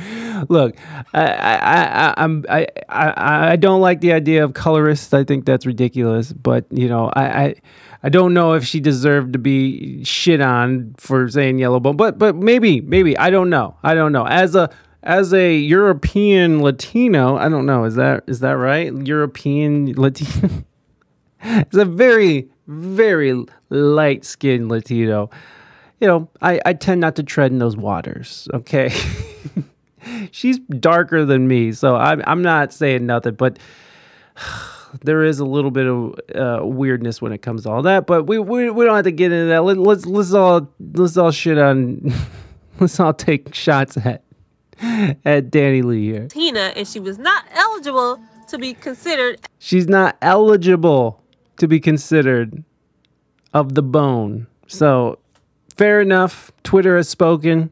Look, I, I, I, I'm, I, I, I don't like the idea of colorists. I think that's ridiculous. But you know, I, I, I don't know if she deserved to be shit on for saying yellow bone. But, but maybe, maybe I don't know. I don't know. As a, as a European Latino, I don't know. Is that, is that right? European Latino. (laughs) it's a very, very light skinned Latino. You know, I, I tend not to tread in those waters, okay? (laughs) She's darker than me, so I'm, I'm not saying nothing, but (sighs) there is a little bit of uh, weirdness when it comes to all that. But we, we, we don't have to get into that. Let, let's let's all let's all shit on. (laughs) let's all take shots at at DaniLeigh here. Latina, and she was not eligible to be considered She's not eligible to be considered of the bone. So, fair enough. Twitter has spoken.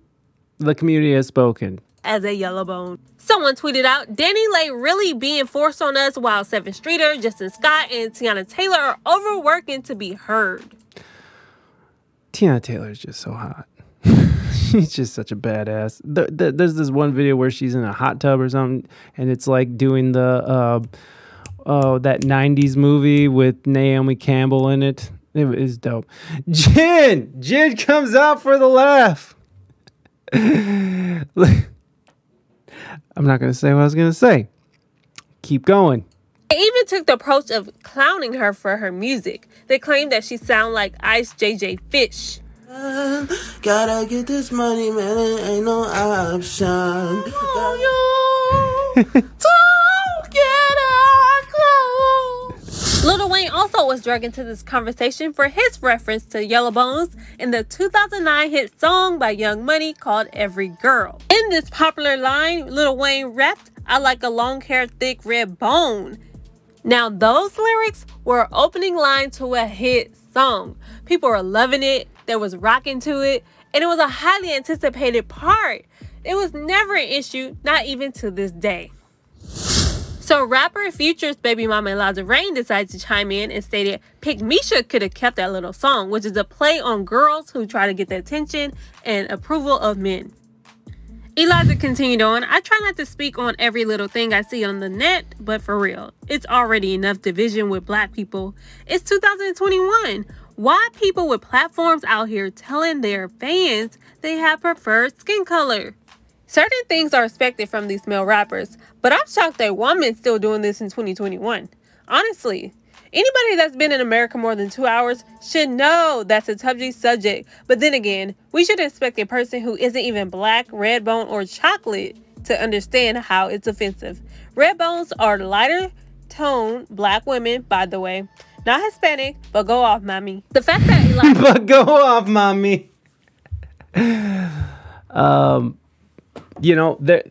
The community has spoken. as a yellow bone. Someone tweeted out, Danny Lay really being forced on us while Sevyn Streeter, Justine Skye, and Teyana Taylor are overworking to be heard. Teyana Taylor is just so hot. (laughs) she's just such a badass. Th- th- there's this one video where she's in a hot tub or something, and it's like doing the uh, oh that '90s movie with Naomi Campbell in it. It is dope. Jin, Jin comes out for the laugh. (laughs) I'm not gonna say what I was gonna say. Keep going. They even took the approach of clowning her for her music. They claimed that she sounded like Ice JJ Fish. Uh, gotta get this money, man. It ain't no option. (laughs) Lil Wayne also was dragged into this conversation for his reference to Yellow Bones in the 2009 hit song by Young Money called Every Girl. In this popular line, Lil Wayne rapped, I like a long hair, thick red bone. Now, those lyrics were opening line to a hit song. People were loving it, there was rocking to it, and it was a highly anticipated part. It was never an issue, not even to this day. So rapper Future's baby mama Eliza Reign decided to chime in and stated Pick Misha could have kept that little song, which is a play on girls who try to get the attention and approval of men. Eliza continued on, I try not to speak on every little thing I see on the net, but for real, it's already enough division with black people. It's 2021. Why people with platforms out here telling their fans they have preferred skin color? Certain things are expected from these male rappers, but I'm shocked that women's still doing this in 2021. Honestly, anybody that's been in America more than two hours should know that's a touchy subject. But then again, we should expect a person who isn't even black, red bone, or chocolate to understand how it's offensive. Red bones are lighter tone black women, by the way. Not Hispanic, but go off, mommy. The fact that (laughs) Eliza but go off, mommy. (laughs) um, you know, there,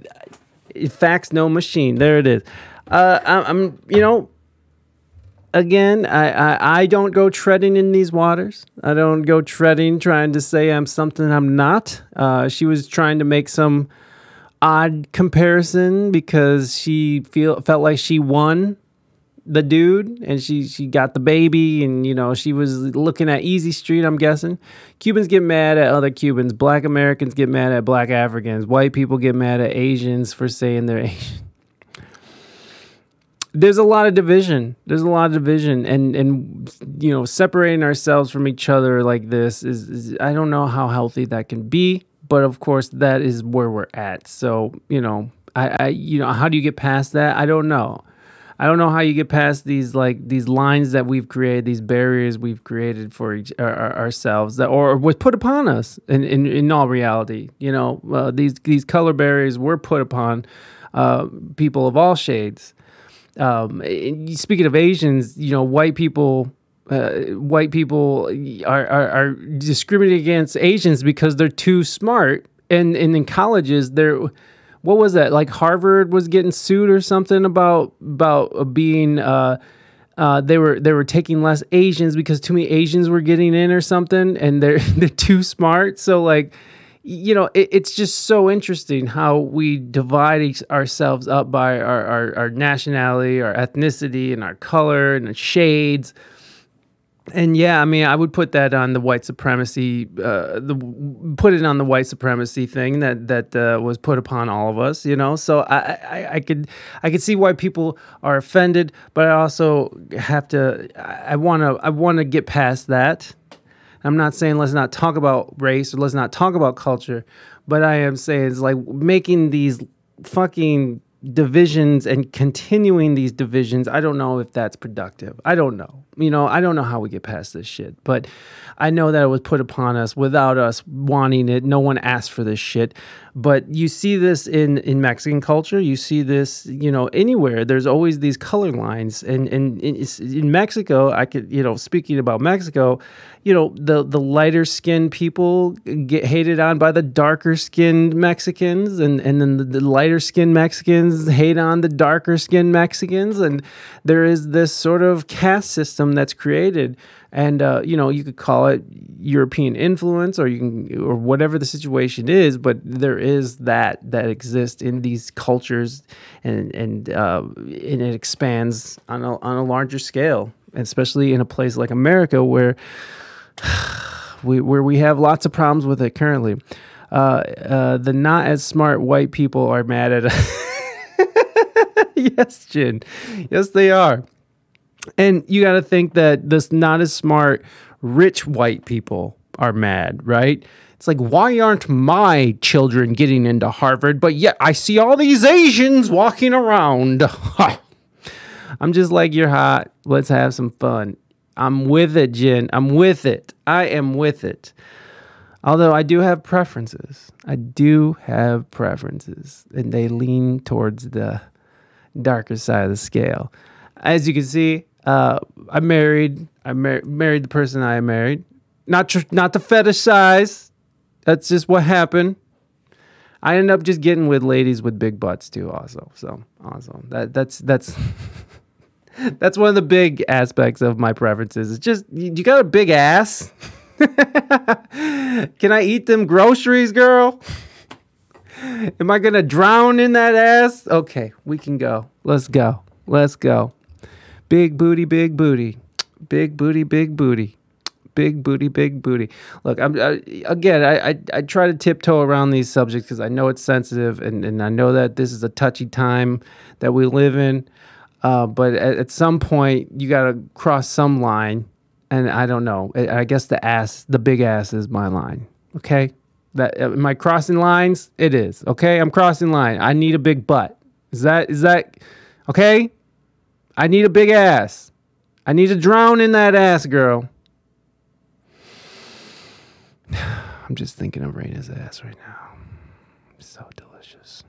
facts, no machine. There it is. Uh, I, I'm, you know, again, I, I, I don't go treading in these waters. I don't go treading trying to say I'm something I'm not. Uh, she was trying to make some odd comparison because she feel felt like she won the dude and she she got the baby and you know she was looking at easy street i'm guessing. Cubans get mad at other cubans. Black americans get mad at black africans. White people get mad at asians for saying they're (laughs) asian. There's a lot of division. There's a lot of division and and you know separating ourselves from each other like this is, is i don't know how healthy that can be but of course that is where we're at. So you know i i you know how do you get past that? I don't know I don't know how you get past these like these lines that we've created, these barriers we've created for each, our, ourselves that or was put upon us. In in, in all reality, you know, uh, these these color barriers were put upon uh, people of all shades. Um, speaking of Asians, you know, white people. Uh, white people are, are, are discriminating against Asians because they're too smart, and, and in colleges they're what was that? Like Harvard was getting sued or something about about being uh, uh, they were they were taking less Asians because too many Asians were getting in or something, and they're (laughs) they're too smart. So like, you know, it, it's just so interesting how we divide ourselves up by our, our our nationality, our ethnicity, and our color and shades and yeah, I mean, I would put that on the white supremacy, uh, the put it on the white supremacy thing that that uh, was put upon all of us, you know. So I, I, I could I could see why people are offended, but I also have to I want to I want to get past that. I'm not saying let's not talk about race or let's not talk about culture, but I am saying it's like making these fucking divisions and continuing these divisions, I don't know if that's productive. I don't know. You know, I don't know how we get past this shit. But I know that it was put upon us without us wanting it. No one asked for this shit. But you see this in, in Mexican culture. You see this, you know, anywhere. There's always these color lines. And, and in, Mexico, I could, you know, speaking about Mexico, you know, the, the lighter skinned people get hated on by the darker skinned Mexicans. And, and then the, the lighter skinned Mexicans hate on the darker skinned Mexicans. And there is this sort of caste system that's created and uh, you know you could call it European influence or you can or whatever the situation is, but there is that that exists in these cultures, and and uh, and it expands on a on a larger scale, especially in a place like America where (sighs) we where we have lots of problems with it currently. Uh, uh, the not as smart white people are mad at (laughs) us. yes, Jin. Yes, they are. And you got to think that this not as smart rich white people are mad, right? It's like, why aren't my children getting into Harvard? But yet I see all these Asians walking around. (laughs) I'm just like, you're hot. Let's have some fun. I'm with it, Jen. I'm with it. I am with it. Although I do have preferences. I do have preferences, and they lean towards the darker side of the scale. As you can see, uh, I married. I mar- married the person I married. Not tr- not to fetishize. That's just what happened. I ended up just getting with ladies with big butts too. Also, so also that that's that's (laughs) that's one of the big aspects of my preferences. It's just you, you got a big ass. (laughs) Can I eat them groceries, girl? Am I gonna drown in that ass? Okay, we can go. Let's go. Let's go. Big booty, big booty. Big booty, big booty. Big booty, big booty. Look, I'm I, again. I, I I try to tiptoe around these subjects because I know it's sensitive, and and I know that this is a touchy time that we live in. Uh, but at, at some point, you got to cross some line, and I don't know. I I guess the ass, the big ass, is my line. Okay, that am I crossing lines? It is. Okay, I'm crossing line. I need a big butt. Is that is that okay? I need a big ass. I need to drown in that ass, girl. (sighs) I'm just thinking of Raina's ass right now. So delicious.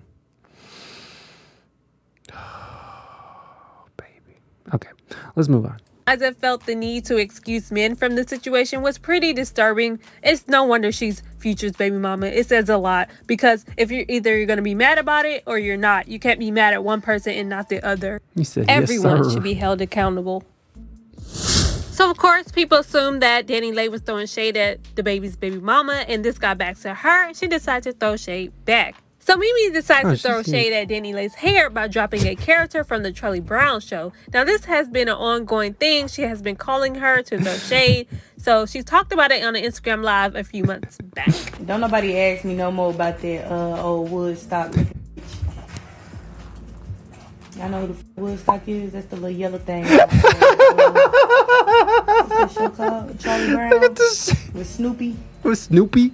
(sighs) Oh, baby. Okay, let's move on. Liza felt the need to excuse men from the situation was pretty disturbing. It's no wonder she's Future's baby mama. It says a lot because if you're either you're gonna be mad about it or you're not. You can't be mad at one person and not the other. You said Everyone sir. should be held accountable. So of course, people assumed that DaniLeigh was throwing shade at DaBaby's baby mama, and this got back to her. She decided to throw shade back. So Mimi decides Oh, to throw she's shade at DaniLeigh's hair by dropping a character from the Charlie Brown show. Now this has been an ongoing thing. She has been calling her to throw shade. So she's talked about it on an Instagram live a few months back. Don't nobody ask me no more about that uh, old Woodstock. bitch. Y'all know who the f- Woodstock is? That's the little yellow thing. (laughs) What's that show called? Charlie Brown with Snoopy. With Snoopy.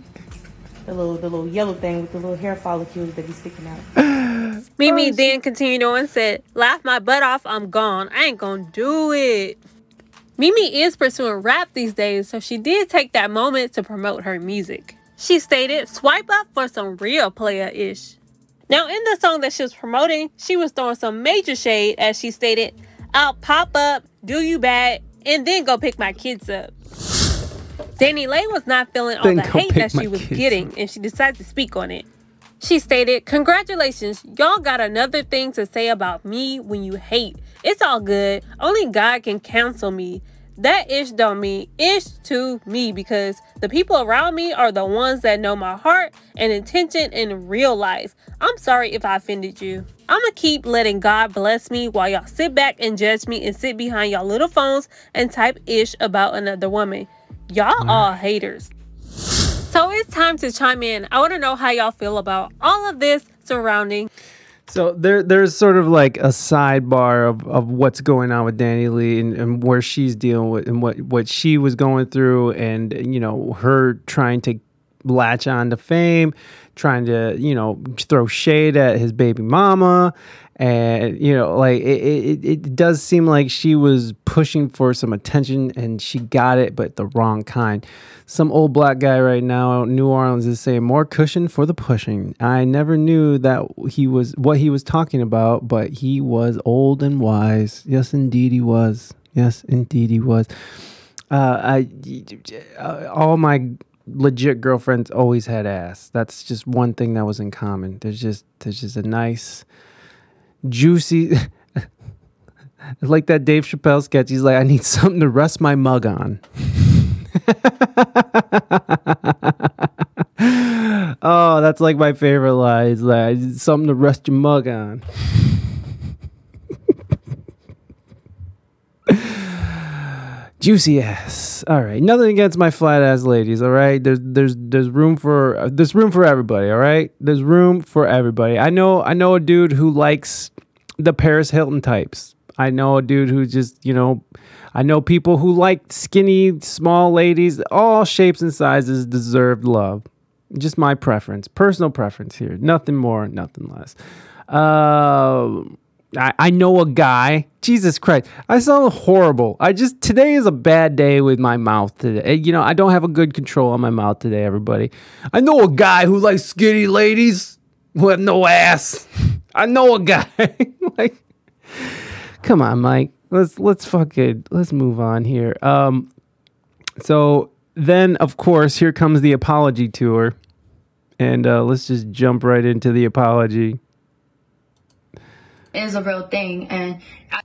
The little, the little yellow thing with the little hair follicles that be sticking out. Mimi oh, then continued on and said, Laugh my butt off, I'm gone. I ain't gonna do it. Mimi is pursuing rap these days, so she did take that moment to promote her music. She stated, Swipe up for some real player ish. Now, in the song that she was promoting, she was throwing some major shade as she stated, I'll pop up, do you bad, and then go pick my kids up. DaniLeigh was not feeling all the hate that she was kids getting, and she decided to speak on it. She stated, Congratulations, y'all got another thing to say about me when you hate. It's all good. Only God can counsel me. That ish don't mean ish to me because the people around me are the ones that know my heart and intention in real life. I'm sorry if I offended you. I'ma keep letting God bless me while y'all sit back and judge me and sit behind y'all little phones and type ish about another woman. Y'all all haters. So it's time to chime in. I want to know how y'all feel about all of this surrounding So there, there's sort of like a sidebar of, of what's going on with DaniLeigh and, and where she's dealing with and what, what she was going through and you know her trying to latch on to fame, trying to you know throw shade at his baby mama, and you know like it, it, it does seem like she was pushing for some attention and she got it, but the wrong kind. Some old black guy right now New Orleans is saying more cushion for the pushing. I never knew that he was what he was talking about, but he was old and wise. Yes, indeed he was. Yes, indeed he was. Uh, I uh, all my legit girlfriends always had ass. That's just one thing that was in common. There's just there's just a nice, juicy. (laughs) like that Dave Chappelle sketch. He's like, I need something to rest my mug on. (laughs) oh, that's like my favorite line. It's like something to rest your mug on. (laughs) Juicy ass. All right, nothing against my flat ass ladies. All right, there's there's there's room for uh, there's room for everybody. All right, there's room for everybody. I know I know a dude who likes the Paris Hilton types. I know a dude who just you know. I know people who like skinny, small ladies. All shapes and sizes deserve love. Just my preference, personal preference here. Nothing more, nothing less. Uh, I, I know a guy. Jesus Christ. I sound horrible. I just, today is a bad day with my mouth today. You know, I don't have a good control on my mouth today, everybody. I know a guy who likes skinny ladies who have no ass. I know a guy. (laughs) like, come on, Mike. Let's, let's fucking, let's move on here. Um, so then, of course, here comes the apology tour. And uh, let's just jump right into the apology. Is a real thing and I,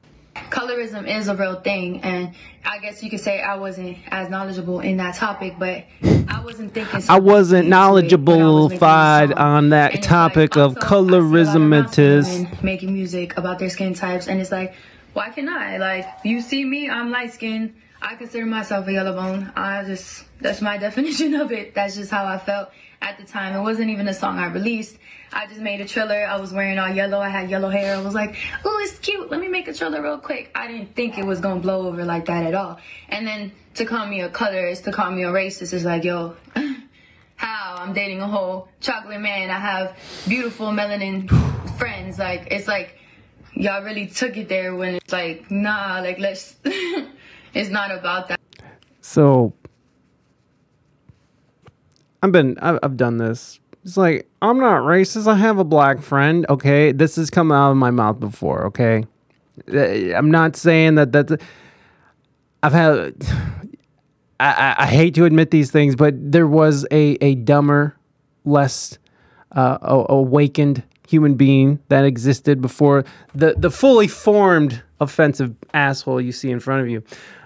colorism is a real thing and i guess you could say i wasn't as knowledgeable in that topic but i wasn't thinking I wasn't knowledgeable on that topic of colorism. It is. making music about their skin types and it's like why can't i? Like you see me i'm light skinned i consider myself a yellow bone. I just that's my (laughs) definition of it. That's just how i felt at the time. It wasn't even a song i released i just made a trailer i was wearing all yellow i had yellow hair i was like oh it's cute let me make a trailer real quick i didn't think it was gonna blow over like that at all and then to call me a colorist to call me a racist is like yo (laughs) how I'm dating a whole chocolate man. I have beautiful melanin friends. Like it's like y'all really took it there when it's like nah. Like let's. (laughs) it's not about that. So I've been I've, I've done this. It's like I'm not racist. I have a black friend. Okay, this has come out of my mouth before. Okay, Uh, I'm not saying that that I've had. (sighs) I, I, I hate to admit these things, but there was a a dumber, less uh, awakened human being that existed before the the fully formed offensive asshole you see in front of you.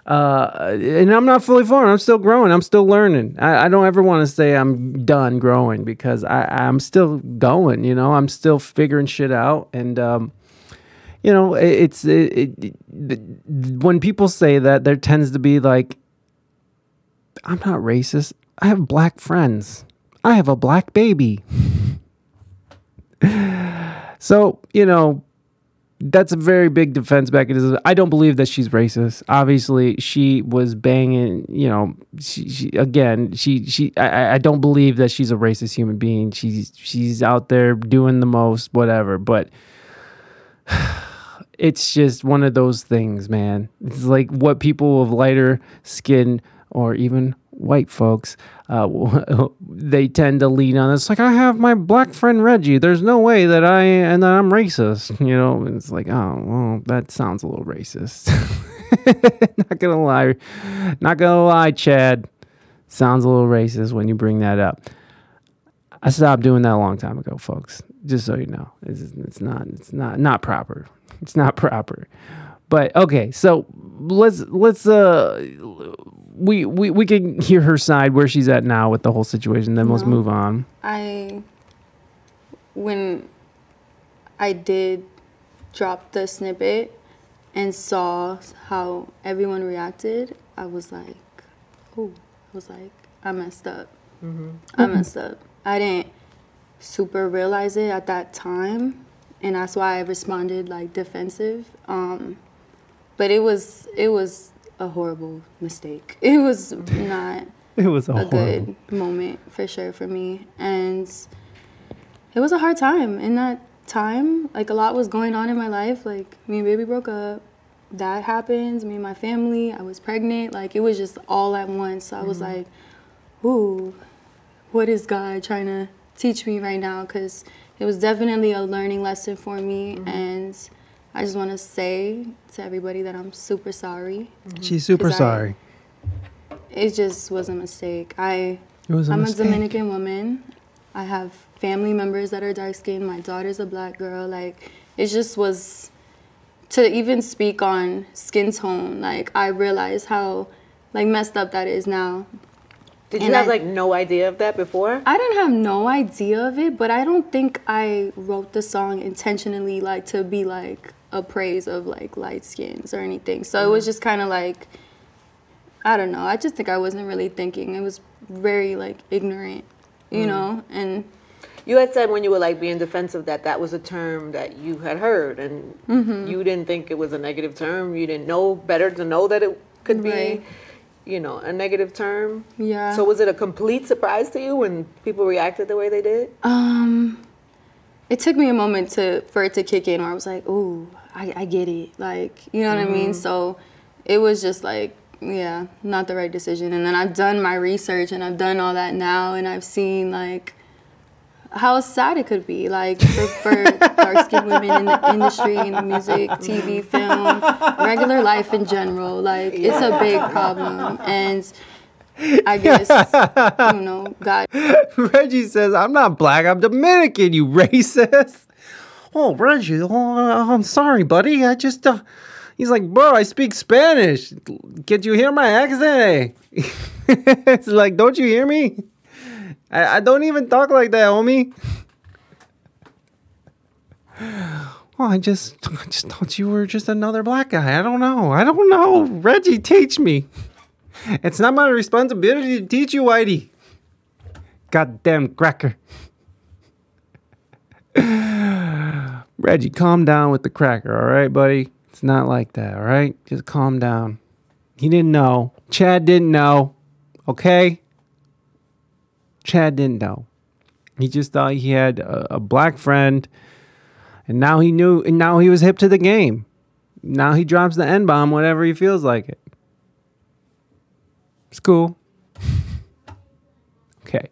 Uh, and I'm not fully formed. I'm still growing. I'm still learning. I, I don't ever want to say I'm done growing because I, I'm still going. You know, I'm still figuring shit out. And um, you know, it, it's it, it, when people say that, there tends to be like, I'm not racist. I have black friends. I have a black baby. (laughs) so you know, that's a very big defense mechanism. I don't believe that she's racist. Obviously, she was banging. You know, she, she again. She she. I, I- don't believe that she's a racist human being. She's she's out there doing the most, whatever. But (sighs) it's just one of those things, man. It's like what people of lighter skin or even white folks, uh, (laughs) they tend to lean on. It's like I have my black friend Reggie. There's no way that I and that I'm racist. You know, and it's like, oh, well, that sounds a little racist. (laughs) not gonna lie, not gonna lie, Chad. Sounds a little racist when you bring that up. I stopped doing that a long time ago, folks. Just so you know, it's, it's not it's not not proper. It's not proper. But okay, so let's let's uh we we we can hear her side where she's at now with the whole situation. Then let's move on. I when I did drop the snippet and saw how everyone reacted, I was like, "Oh, I was like, I messed up. I messed up. I didn't super realize it at that time, and that's why I responded like defensive. Um, but it was it was a horrible mistake. (laughs) It was not (laughs) It was a a good moment for sure for me, and it was a hard time in that time. Like a lot was going on in my life. Like me and baby broke up. That happens. Me and my family. I was pregnant. Like it was just all at once. So I was Mhm. like, "Ooh, what is God trying to teach me right now?" Because it was definitely a learning lesson for me, and I just want to say to everybody that I'm super sorry. She's super 'Cause I- sorry. it just was a mistake. I It was a I'm mistake. a Dominican woman. I have family members that are dark skinned. My daughter's a black girl. Like it just was to even speak on skin tone. Like I realize how like messed up that is now. Did And you have I- like no idea of that before? I didn't have no idea of it, but I don't think I wrote the song intentionally like to be like a praise of like light skins or anything. So it was just kind of like I don't know. I just think I wasn't really thinking. It was very like ignorant, you Mhm. know, and You had said when you were like being defensive that that was a term that you had heard, and Mhm. you didn't think it was a negative term. You didn't know better to know that it could Right. be, you know, a negative term. Yeah. So was it a complete surprise to you when people reacted the way they did? Um, it took me a moment to for it to kick in where I was like, ooh, I, I get it. Like, you know what I mean? Mhm. So it was just like, yeah, not the right decision. And then I've done my research and I've done all that now and I've seen like how sad it could be, like for, for (laughs) dark skinned women in the industry, in the music, TV, film, regular life in general. Like it's a big problem. And I guess, you know, God (laughs) Reggie says, I'm not black, I'm Dominican, you racist. Oh, Reggie, oh, I'm sorry, buddy. I just, uh, he's like, bro, I speak Spanish. Can't you hear my accent? (laughs) it's like, don't you hear me? I, I don't even talk like that, homie. Well, (laughs) I just, I just thought you were just another black guy. I don't know. I don't know. Reggie, teach me. It's not my responsibility to teach you, Whitey. Goddamn cracker. (sighs) Reggie, calm down with the cracker, all right, buddy? It's not like that, all right? Just calm down. He didn't know. Chad didn't know, okay? Chad didn't know. He just thought he had a, a black friend, and now he knew, and now he was hip to the game. Now he drops the N bomb whenever he feels like it. It's cool. (laughs) okay.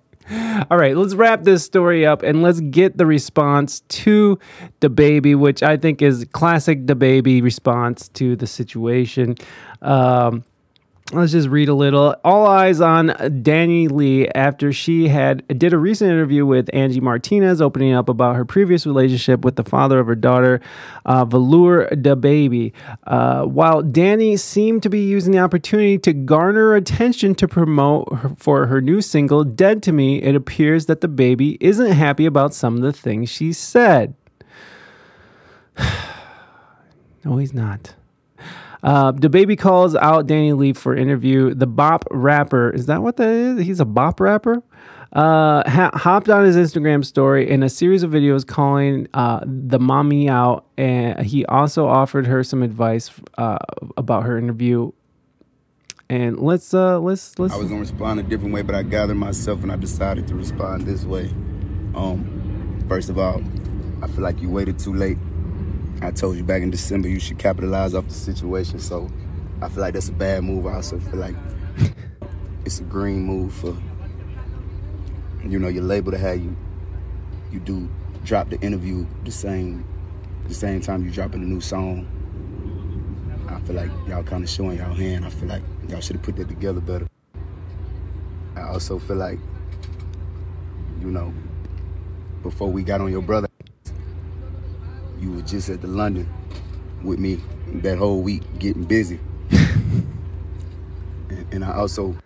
All right, let's wrap this story up and let's get the response to DaBaby, which I think is classic DaBaby response to the situation. Um, let's just read a little. All eyes on DaniLeigh after she had did a recent interview with Angie Martinez, opening up about her previous relationship with the father of her daughter, uh, Velour DaBaby. Uh, while Danny seemed to be using the opportunity to garner attention to promote her, for her new single, "Dead to Me," it appears that DaBaby isn't happy about some of the things she said. (sighs) no, he's not. Uh, DaBaby calls out DaniLeigh for interview. The bop rapper, is that what that is? He's a bop rapper? Uh, ha- hopped on his Instagram story in a series of videos calling uh, the mommy out, and he also offered her some advice uh, about her interview. And let's uh, let's let's. I was gonna respond a different way, but I gathered myself and I decided to respond this way. Um, first of all, I feel like you waited too late. I told you back in December you should capitalize off the situation, so I feel like that's a bad move. I also feel like it's a green move for you know your label to have you you do drop the interview the same the same time you dropping a new song. I feel like y'all kind of showing y'all hand. I feel like y'all should have put that together better. I also feel like, you know, before we got on your brother, you were just at the London with me that whole week getting busy. (laughs) and, and I also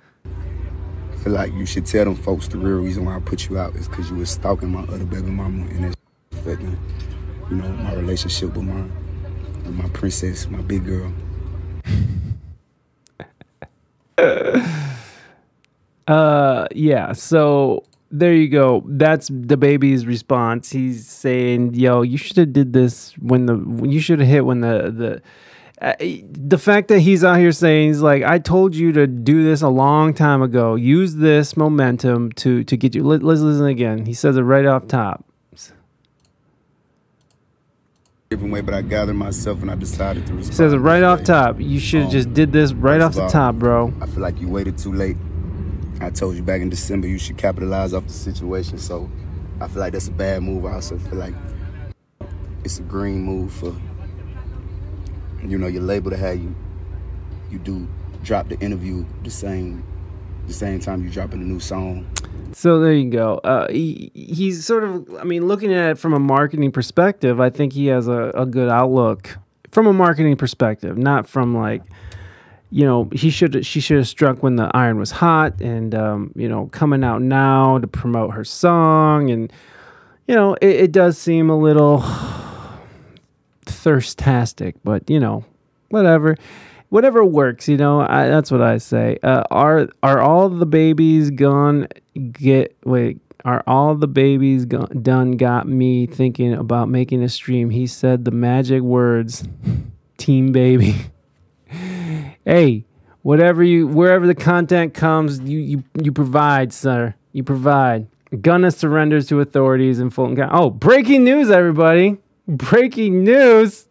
feel like you should tell them folks the real reason why I put you out is because you was stalking my other baby mama and it's affecting, you know, my relationship with my with my princess, my big girl. (laughs) Uh, yeah. So there you go. That's DaBaby's response. He's saying, "Yo, you should have did this when the when you should have hit when the the." Uh, the fact that he's out here saying he's like I told you to do this a long time ago. Use this momentum to to get you. Let, let's listen again. He says it right off top. Different way, but I gathered myself and I decided to He says it right off top. You should have Um, just did this right off the top, bro. I feel like you waited too late. I told you back in December you should capitalize off the situation. So I feel like that's a bad move. I also feel like it's a green move for you know your label to have you you do drop the interview the same the same time you dropping a new song. So there you go. Uh, he, he's sort of, I mean, looking at it from a marketing perspective, I think he has a, a good outlook from a marketing perspective, not from like, you know, he should she should have struck when the iron was hot, and um, you know, coming out now to promote her song, and you know, it, it does seem a little thirstastic, but you know, whatever. Whatever works, you know. I, that's what I say. Uh, are are all the babies gone? Get wait. Are all the babies gone, done? Got me thinking about making a stream. He said the magic words, (laughs) "Team Baby." (laughs) hey, whatever you, wherever the content comes, you you you provide, sir. You provide. Gunna surrenders to authorities in Fulton County. Oh, breaking news, everybody! Breaking news.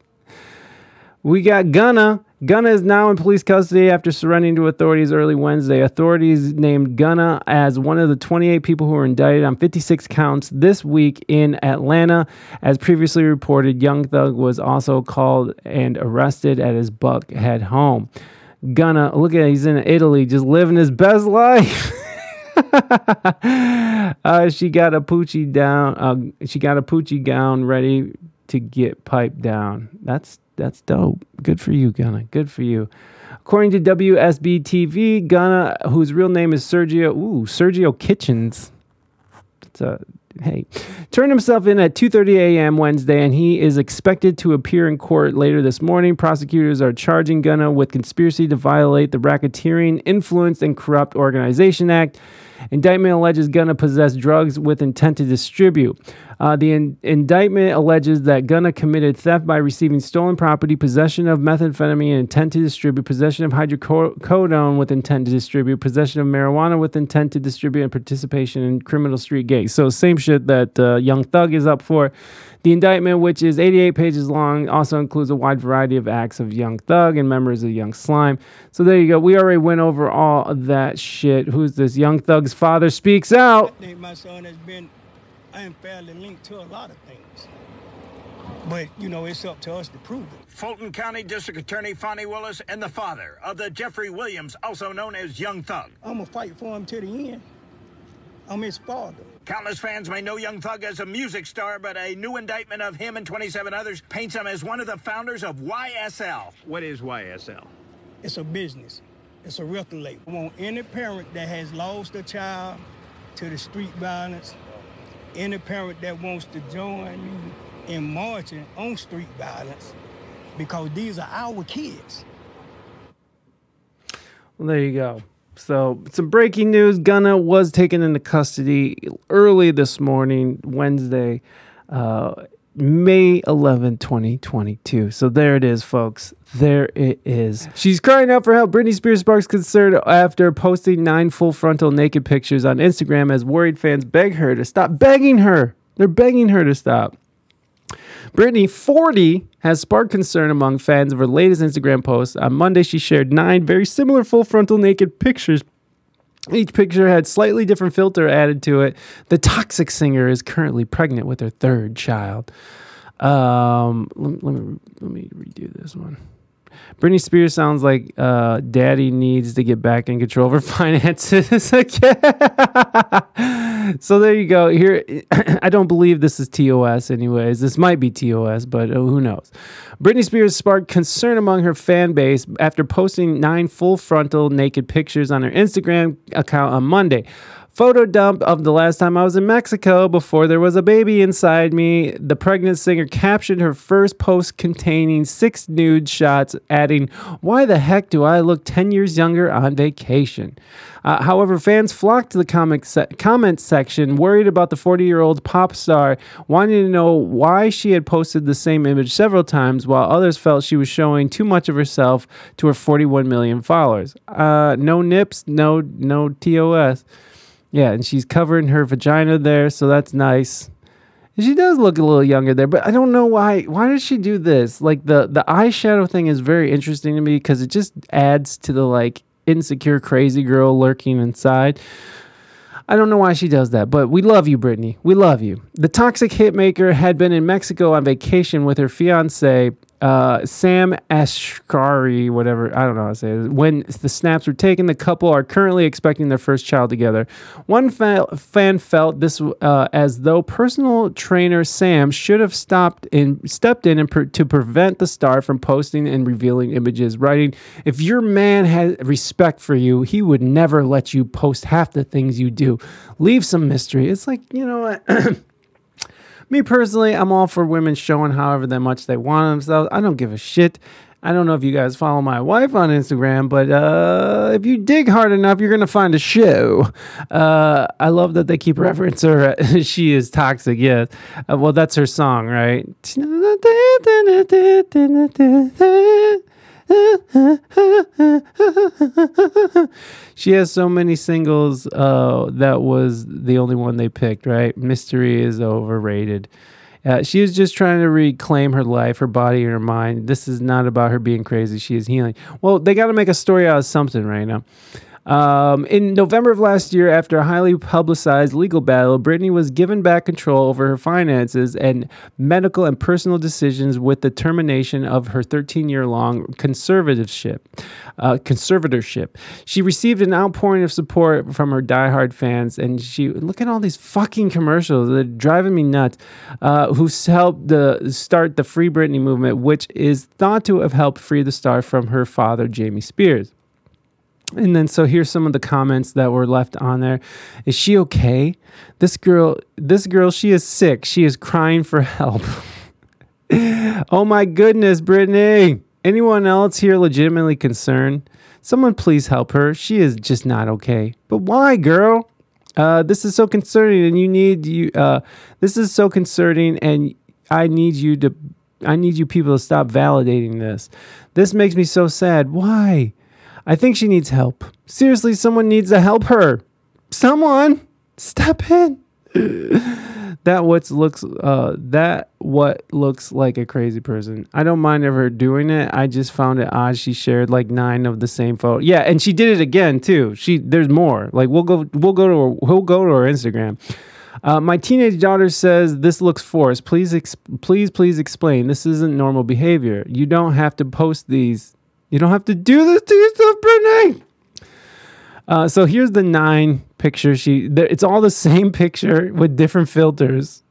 We got Gunna. Gunna is now in police custody after surrendering to authorities early Wednesday. Authorities named Gunna as one of the 28 people who were indicted on 56 counts this week in Atlanta. As previously reported, Young Thug was also called and arrested at his Buckhead home. Gunna, look at he's in Italy, just living his best life. (laughs) uh, she got a poochie down. Uh, she got a poochie gown ready to get piped down. That's that's dope. Good for you, Gunna. Good for you. According to WSB TV, Gunna, whose real name is Sergio, ooh, Sergio Kitchens. That's a hey, turned himself in at 2:30 a.m. Wednesday, and he is expected to appear in court later this morning. Prosecutors are charging Gunna with conspiracy to violate the Racketeering, Influence, and Corrupt Organization Act. Indictment alleges Gunna possessed drugs with intent to distribute. Uh, the in- indictment alleges that Gunna committed theft by receiving stolen property, possession of methamphetamine and intent to distribute, possession of hydrocodone with intent to distribute, possession of marijuana with intent to distribute, and participation in criminal street gangs. So same shit that uh, Young Thug is up for. The indictment, which is 88 pages long, also includes a wide variety of acts of Young Thug and members of Young Slime. So there you go. We already went over all of that shit. Who's this? Young Thug's father speaks out. I think my son has been unfairly linked to a lot of things. But, you know, it's up to us to prove it. Fulton County District Attorney Fani Willis and the father of the Jeffery Williams, also known as Young Thug. I'm going to fight for him to the end. I'm his father. Countless fans may know Young Thug as a music star, but a new indictment of him and 27 others paints him as one of the founders of YSL. What is YSL? It's a business. It's a record label. I want any parent that has lost a child to the street violence, any parent that wants to join me in marching on street violence, because these are our kids. Well, there you go. So, some breaking news Gunna was taken into custody early this morning, Wednesday, uh, May 11, 2022. So, there it is, folks. There it is. She's crying out for help. Britney Spears sparks concern after posting nine full frontal naked pictures on Instagram as worried fans beg her to stop begging her. They're begging her to stop. Britney, 40, has sparked concern among fans of her latest Instagram post. On Monday, she shared nine very similar full frontal naked pictures. Each picture had slightly different filter added to it. The toxic singer is currently pregnant with her third child. Um, let, let me let me redo this one. Britney Spears sounds like uh, daddy needs to get back in control of her (laughs) finances again. (laughs) so there you go. Here, (clears throat) I don't believe this is TOS, anyways. This might be TOS, but uh, who knows? Britney Spears sparked concern among her fan base after posting nine full frontal naked pictures on her Instagram account on Monday. Photo dump of the last time I was in Mexico before there was a baby inside me. The pregnant singer captioned her first post containing six nude shots, adding, Why the heck do I look 10 years younger on vacation? Uh, however, fans flocked to the comic se- comment section, worried about the 40 year old pop star, wanting to know why she had posted the same image several times, while others felt she was showing too much of herself to her 41 million followers. Uh, no nips, no no TOS. Yeah, and she's covering her vagina there, so that's nice. And she does look a little younger there, but I don't know why. Why does she do this? Like the the eyeshadow thing is very interesting to me because it just adds to the like insecure crazy girl lurking inside. I don't know why she does that, but we love you, Britney. We love you. The toxic hitmaker had been in Mexico on vacation with her fiance, uh, Sam Asghari, whatever. I don't know how to say it. When the snaps were taken, the couple are currently expecting their first child together. One fa- fan felt this uh, as though personal trainer Sam should have stopped in, stepped in and per- to prevent the star from posting and revealing images, writing, "If your man had respect for you, he would never let you post half the things you do. Leave some mystery." It's like you know what. (clears throat) Me personally, I'm all for women showing however that much they want themselves. I don't give a shit. I don't know if you guys follow my wife on Instagram, but uh, if you dig hard enough, you're gonna find a show. Uh, I love that they keep referencing her. (laughs) she is toxic. Yes. Uh, well, that's her song, right? (laughs) she has so many singles. Uh, that was the only one they picked, right? Mystery is overrated. Uh, she is just trying to reclaim her life, her body, and her mind. This is not about her being crazy. She is healing. Well, they got to make a story out of something right now. Um, in November of last year, after a highly publicized legal battle, Britney was given back control over her finances and medical and personal decisions with the termination of her 13-year-long conservatorship. Uh, conservatorship. She received an outpouring of support from her diehard fans, and she look at all these fucking commercials. They're driving me nuts. Uh, who helped the start the Free Britney movement, which is thought to have helped free the star from her father, Jamie Spears. And then so here's some of the comments that were left on there. Is she okay? This girl, this girl, she is sick. She is crying for help. (laughs) oh my goodness, Britney. Anyone else here legitimately concerned? Someone please help her. She is just not okay. But why, girl? Uh, this is so concerning, and you need you. Uh, this is so concerning, and I need you to. I need you people to stop validating this. This makes me so sad. Why? I think she needs help. Seriously, someone needs to help her. Someone step in. (sighs) that what looks uh that what looks like a crazy person. I don't mind of her doing it. I just found it odd she shared like nine of the same photo. Yeah, and she did it again too. She there's more. Like we'll go we'll go to her, we'll go to her Instagram. Uh, my teenage daughter says this looks forced. Please, ex- please, please explain. This isn't normal behavior. You don't have to post these you don't have to do this to yourself, Britney. Uh, so here's the nine pictures. She, it's all the (laughs) same picture with different filters,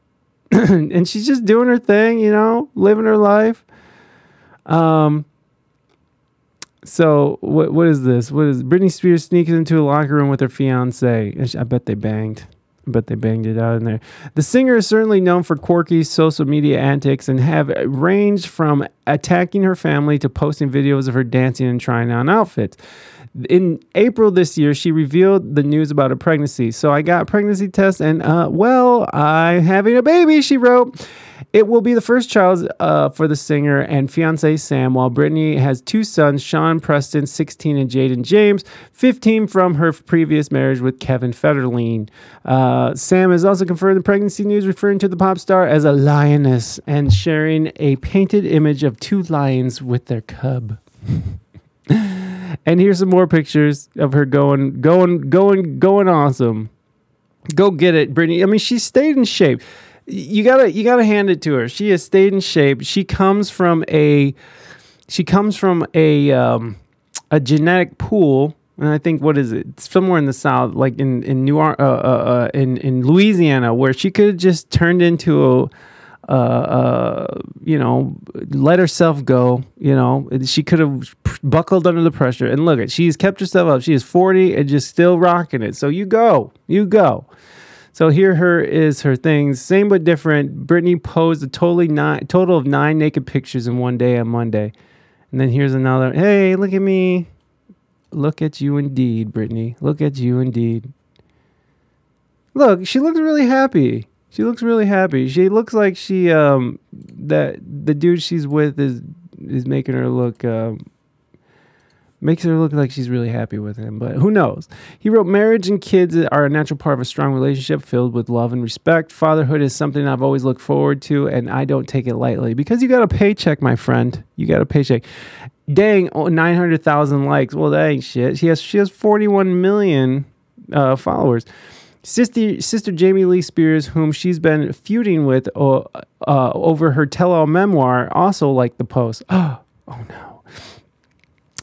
(clears throat) and she's just doing her thing, you know, living her life. Um. So what what is this? What is Britney Spears sneaks into a locker room with her fiance? I bet they banged but they banged it out in there. The singer is certainly known for quirky social media antics and have ranged from attacking her family to posting videos of her dancing and trying on outfits. In April this year, she revealed the news about a pregnancy. So I got pregnancy test, and uh, well, I'm having a baby, she wrote. It will be the first child uh, for the singer and fiance Sam, while Britney has two sons, Sean Preston, 16, and Jayden James, 15 from her previous marriage with Kevin Federline. Uh, Sam has also confirmed the pregnancy news, referring to the pop star as a lioness and sharing a painted image of two lions with their cub. (laughs) and here's some more pictures of her going, going, going, going awesome. Go get it, Britney. I mean, she stayed in shape you gotta you gotta hand it to her. She has stayed in shape. She comes from a she comes from a um, a genetic pool, and I think what is it? It's somewhere in the south, like in in New uh, uh, uh, in in Louisiana, where she could have just turned into a. Uh, uh, you know, let herself go. You know, she could have buckled under the pressure. And look at, she's kept herself up. She is 40 and just still rocking it. So you go, you go. So here her is her things, same but different. Britney posed a totally nine, total of nine naked pictures in one day on Monday. And then here's another. Hey, look at me. Look at you indeed, Britney. Look at you indeed. Look, she looks really happy. She looks really happy. She looks like she um that the dude she's with is is making her look um Makes her look like she's really happy with him, but who knows? He wrote, Marriage and kids are a natural part of a strong relationship filled with love and respect. Fatherhood is something I've always looked forward to, and I don't take it lightly because you got a paycheck, my friend. You got a paycheck. Dang, oh, 900,000 likes. Well, that ain't shit. She has, she has 41 million uh, followers. Sister, Sister Jamie Lee Spears, whom she's been feuding with uh, uh, over her tell all memoir, also liked the post. Oh, (gasps) oh no.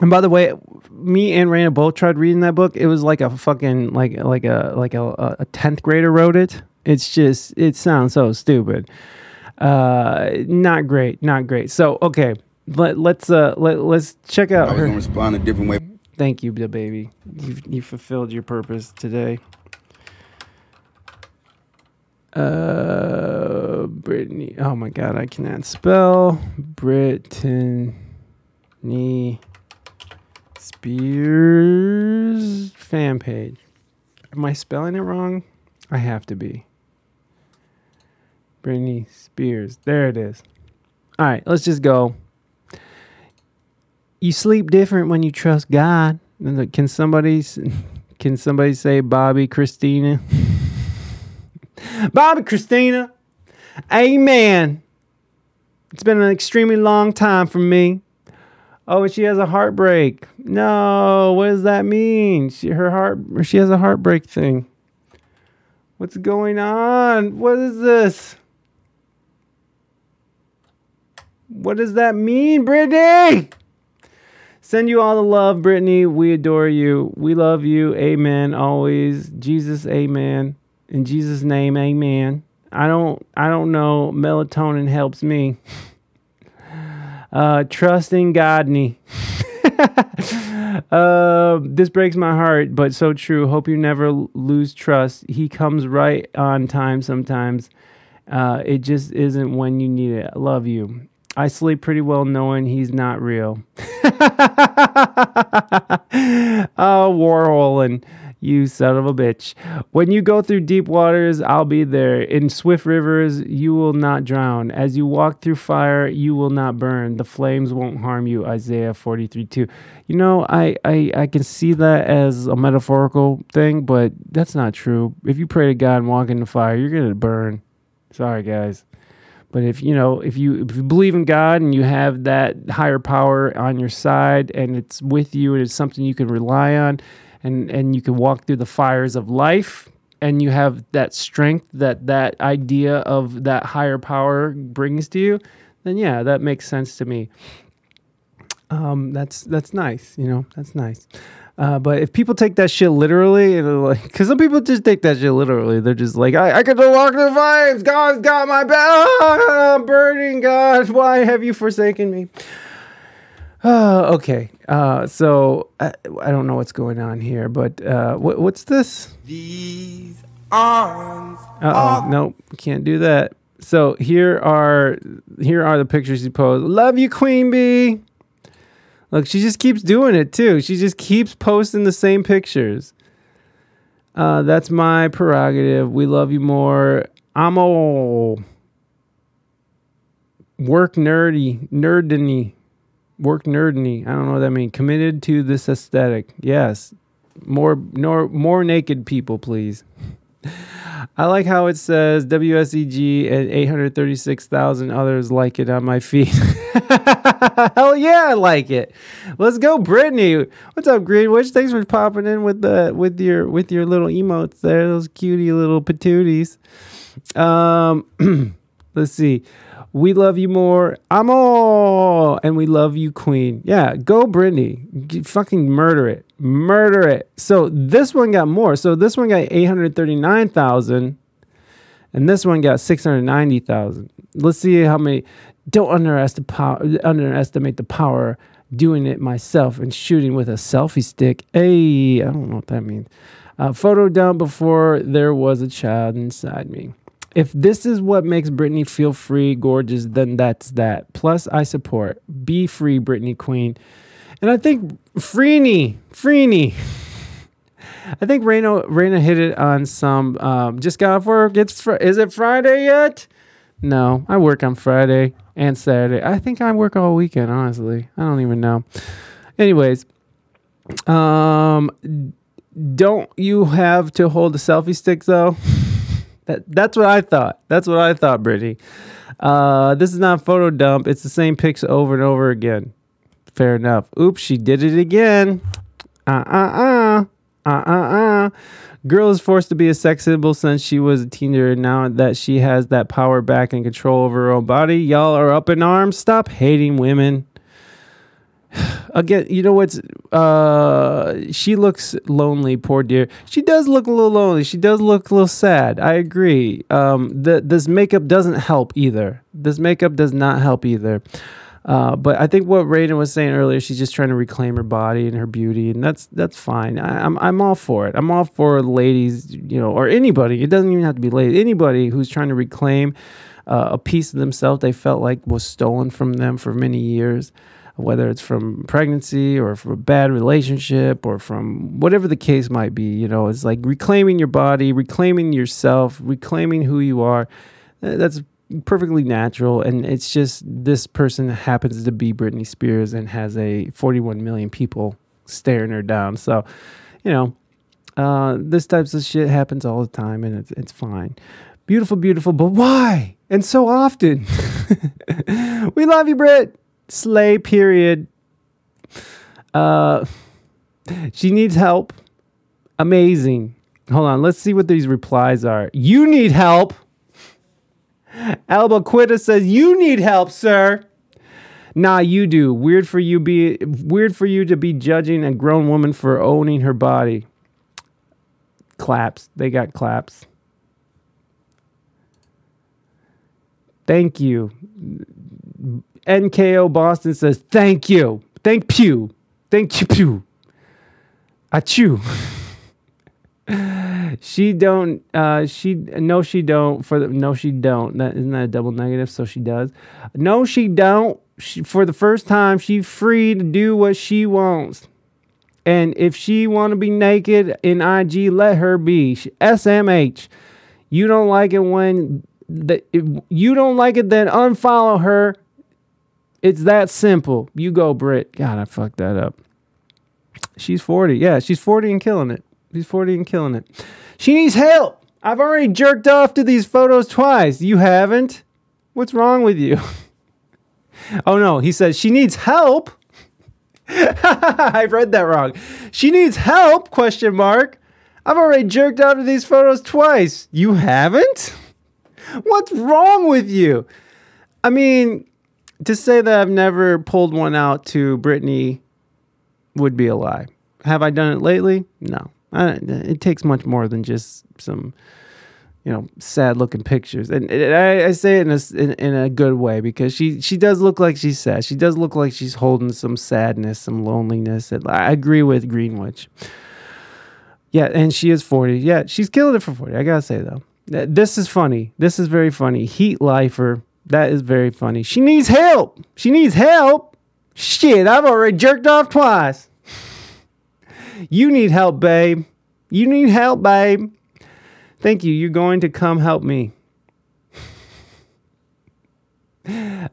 And by the way, me and Raina both tried reading that book. It was like a fucking like like a like a a tenth grader wrote it. It's just it sounds so stupid. Uh, not great, not great. So okay, let let's uh let let's check out. I was gonna respond a different way. Thank you, DaBaby. You you fulfilled your purpose today. Uh, Brittany. Oh my God, I cannot spell Brittany. Spears fan page. Am I spelling it wrong? I have to be. Britney Spears. There it is. All right, let's just go. you sleep different when you trust God. Can somebody (laughs) can somebody say Bobby Christina? (laughs) Bobby Christina. Amen. It's been an extremely long time for me. Oh, and she has a heartbreak. No, what does that mean? She her heart she has a heartbreak thing. What's going on? What is this? What does that mean, Britney? Send you all the love, Britney. We adore you. We love you. Amen. Always. Jesus, amen. In Jesus' name, amen. I don't I don't know. Melatonin helps me. Uh trusting Godney. (laughs) uh, this breaks my heart, but so true. Hope you never lose trust. He comes right on time sometimes. Uh, it just isn't when you need it. I love you. I sleep pretty well knowing he's not real. (laughs) oh, Warhol and you son of a bitch. When you go through deep waters, I'll be there. In swift rivers, you will not drown. As you walk through fire, you will not burn. The flames won't harm you. Isaiah 43 2. You know, I, I, I can see that as a metaphorical thing, but that's not true. If you pray to God and walk in the fire, you're going to burn. Sorry, guys. But if you know, if you if you believe in God and you have that higher power on your side and it's with you and it's something you can rely on and and you can walk through the fires of life and you have that strength that that idea of that higher power brings to you, then yeah, that makes sense to me. Um, that's that's nice, you know, that's nice. Uh, but if people take that shit literally, like, because some people just take that shit literally, they're just like, I, I could walk through the flames. God's got my back. Burning. God, why have you forsaken me? Uh, (sighs) okay. Uh, so I, I don't know what's going on here, but uh, what, what's this? These arms. Uh oh, nope, can't do that. So here are here are the pictures you posed. Love you, Queen Bee. Look, she just keeps doing it too. She just keeps posting the same pictures. Uh, that's my prerogative. We love you more. I'm all work nerdy, nerdiny, work nerdiny. I don't know what that means. Committed to this aesthetic. Yes, more, more, more naked people, please. (laughs) I like how it says WSEG and 836,000 others like it on my feed. (laughs) Hell yeah, I like it. Let's go, Britney. What's up, Greenwich? Thanks for popping in with the with your with your little emotes there, those cutie little patooties. Um, (clears throat) let's see. We love you more. I'm all, and we love you, Queen. Yeah, go, Britney. Fucking murder it, murder it. So this one got more. So this one got eight hundred thirty nine thousand, and this one got six hundred ninety thousand. Let's see how many. Don't underestimate. Underestimate the power doing it myself and shooting with a selfie stick. Hey, I don't know what that means. Uh, photo down before there was a child inside me. If this is what makes Britney feel free, gorgeous, then that's that. Plus, I support. Be free, Britney Queen. And I think Freeney, Freeney. (laughs) I think Raina, Raina hit it on some. Um, just got off work. It's fr- is it Friday yet? No, I work on Friday and Saturday. I think I work all weekend. Honestly, I don't even know. Anyways, um, don't you have to hold the selfie stick though? (laughs) that that's what I thought. That's what I thought, Britney. Uh, this is not photo dump. It's the same pics over and over again. Fair enough. Oops, she did it again. Uh uh uh. Uh uh uh. Girl is forced to be a sex symbol since she was a teenager. Now that she has that power back and control over her own body, y'all are up in arms. Stop hating women. Again, you know what's uh she looks lonely, poor dear. She does look a little lonely. She does look a little sad. I agree. Um the this makeup doesn't help either. This makeup does not help either. Uh, but I think what Raiden was saying earlier, she's just trying to reclaim her body and her beauty, and that's that's fine. I, I'm I'm all for it. I'm all for ladies, you know, or anybody. It doesn't even have to be ladies. Anybody who's trying to reclaim uh, a piece of themselves they felt like was stolen from them for many years, whether it's from pregnancy or from a bad relationship or from whatever the case might be. You know, it's like reclaiming your body, reclaiming yourself, reclaiming who you are. Uh, That's perfectly natural, and it's just this person happens to be Britney Spears and has a 41 million people staring her down. So, you know, uh, this types of shit happens all the time, and it's it's fine. Beautiful, beautiful, but why? And so often. (laughs) we love you, Brit. Slay. Period. Uh, she needs help. Amazing. Hold on. Let's see what these replies are. You need help. Alba Quitta says you need help, sir. Nah, you do. Weird for you be weird for you to be judging a grown woman for owning her body. Claps. They got claps. Thank you. NKO Boston says thank you. Thank you. Thank you. Pew. Achoo. (laughs) she don't uh she no she don't for the no she don't that isn't that a double negative so she does no she don't she, for the first time she's free to do what she wants and if she want to be naked in ig let her be She- smh you don't like it when if you don't like it then unfollow her it's that simple. You go brit god i fucked that up. She's 40 yeah she's 40 and killing it. She's 40 and killing it. She needs help. I've already jerked off to these photos twice. You haven't? What's wrong with you? (laughs) Oh no. He says she needs help. (laughs) I read that wrong. She needs help? question mark. I've already jerked off to these photos twice. You haven't? What's wrong with you? I mean to say that i've never pulled one out to britney would be a lie. Have I done it lately? No. I, it takes much more than just some, you know, sad looking pictures. And, and I, I say it in a, in, in a good way because she, she does look like she's sad. She does look like she's holding some sadness, some loneliness. And I agree with Greenwich. Yeah, and she is 40. Yeah, she's killing it for 40. I gotta say, though. This is funny. This is very funny. Heat lifer. That is very funny. She needs help. She needs help. Shit, I've already jerked off twice. You need help, babe. You need help, babe. Thank you. You're going to come help me. (laughs)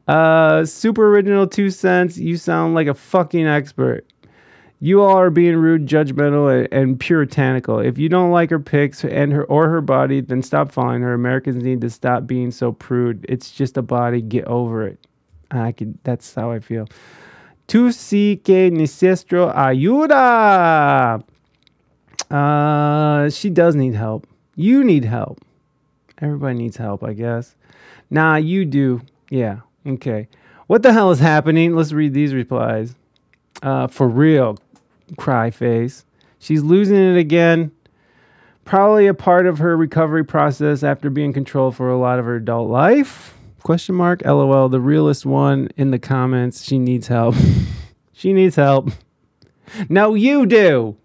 Uh, super original two cents. You sound like a fucking expert. You all are being rude, judgmental, and, and puritanical. If you don't like her pics and her or her body, then stop following her. Americans need to stop being so prude. It's just a body. Get over it. I can. That's how I feel. Tu si que necesito ayuda. Uh, she does need help. You need help. Everybody needs help, I guess. Nah, you do. Yeah. Okay. What the hell is happening? Let's read these replies. Uh, for real, cry face. She's losing it again. Probably a part of her recovery process after being controlled for a lot of her adult life. Question mark. LOL. The realest one in the comments. She needs help. (laughs) she needs help. No, you do.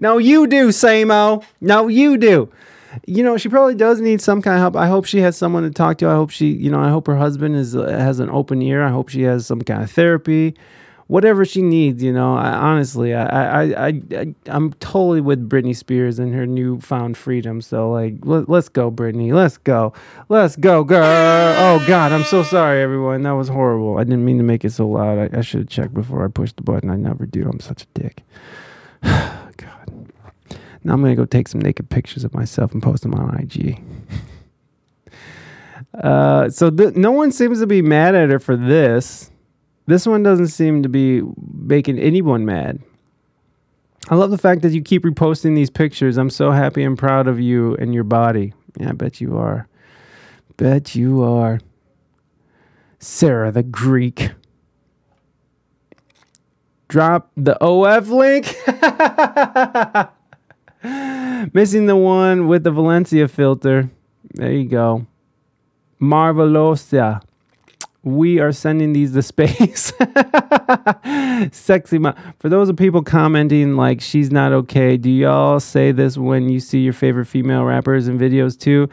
No, you do, Samo. No, you do. You know, she probably does need some kind of help. I hope she has someone to talk to. I hope she, you know, I hope her husband is has an open ear. I hope she has some kind of therapy, whatever she needs. You know, I, honestly, I, I, I, I, I'm totally with Britney Spears and her newfound freedom. So, like, let, let's go, Britney. Let's go. Let's go, girl. Oh God, I'm so sorry, everyone. That was horrible. I didn't mean to make it so loud. I, I should have checked before I pushed the button. I never do. I'm such a dick. (sighs) God. Now I'm gonna go take some naked pictures of myself and post them on IG. (laughs) uh, so th- no one seems to be mad at her for this. This one doesn't seem to be making anyone mad. I love the fact that you keep reposting these pictures. I'm so happy and proud of you and your body. Yeah, I bet you are. Bet you are. Sarah the Greek. Drop the OF link. (laughs) Missing the one with the Valencia filter. There you go. Marvelosa. We are sending these to space. (laughs) Sexy. Ma- For those of people commenting like she's not okay, do y'all say this when you see your favorite female rappers and videos too?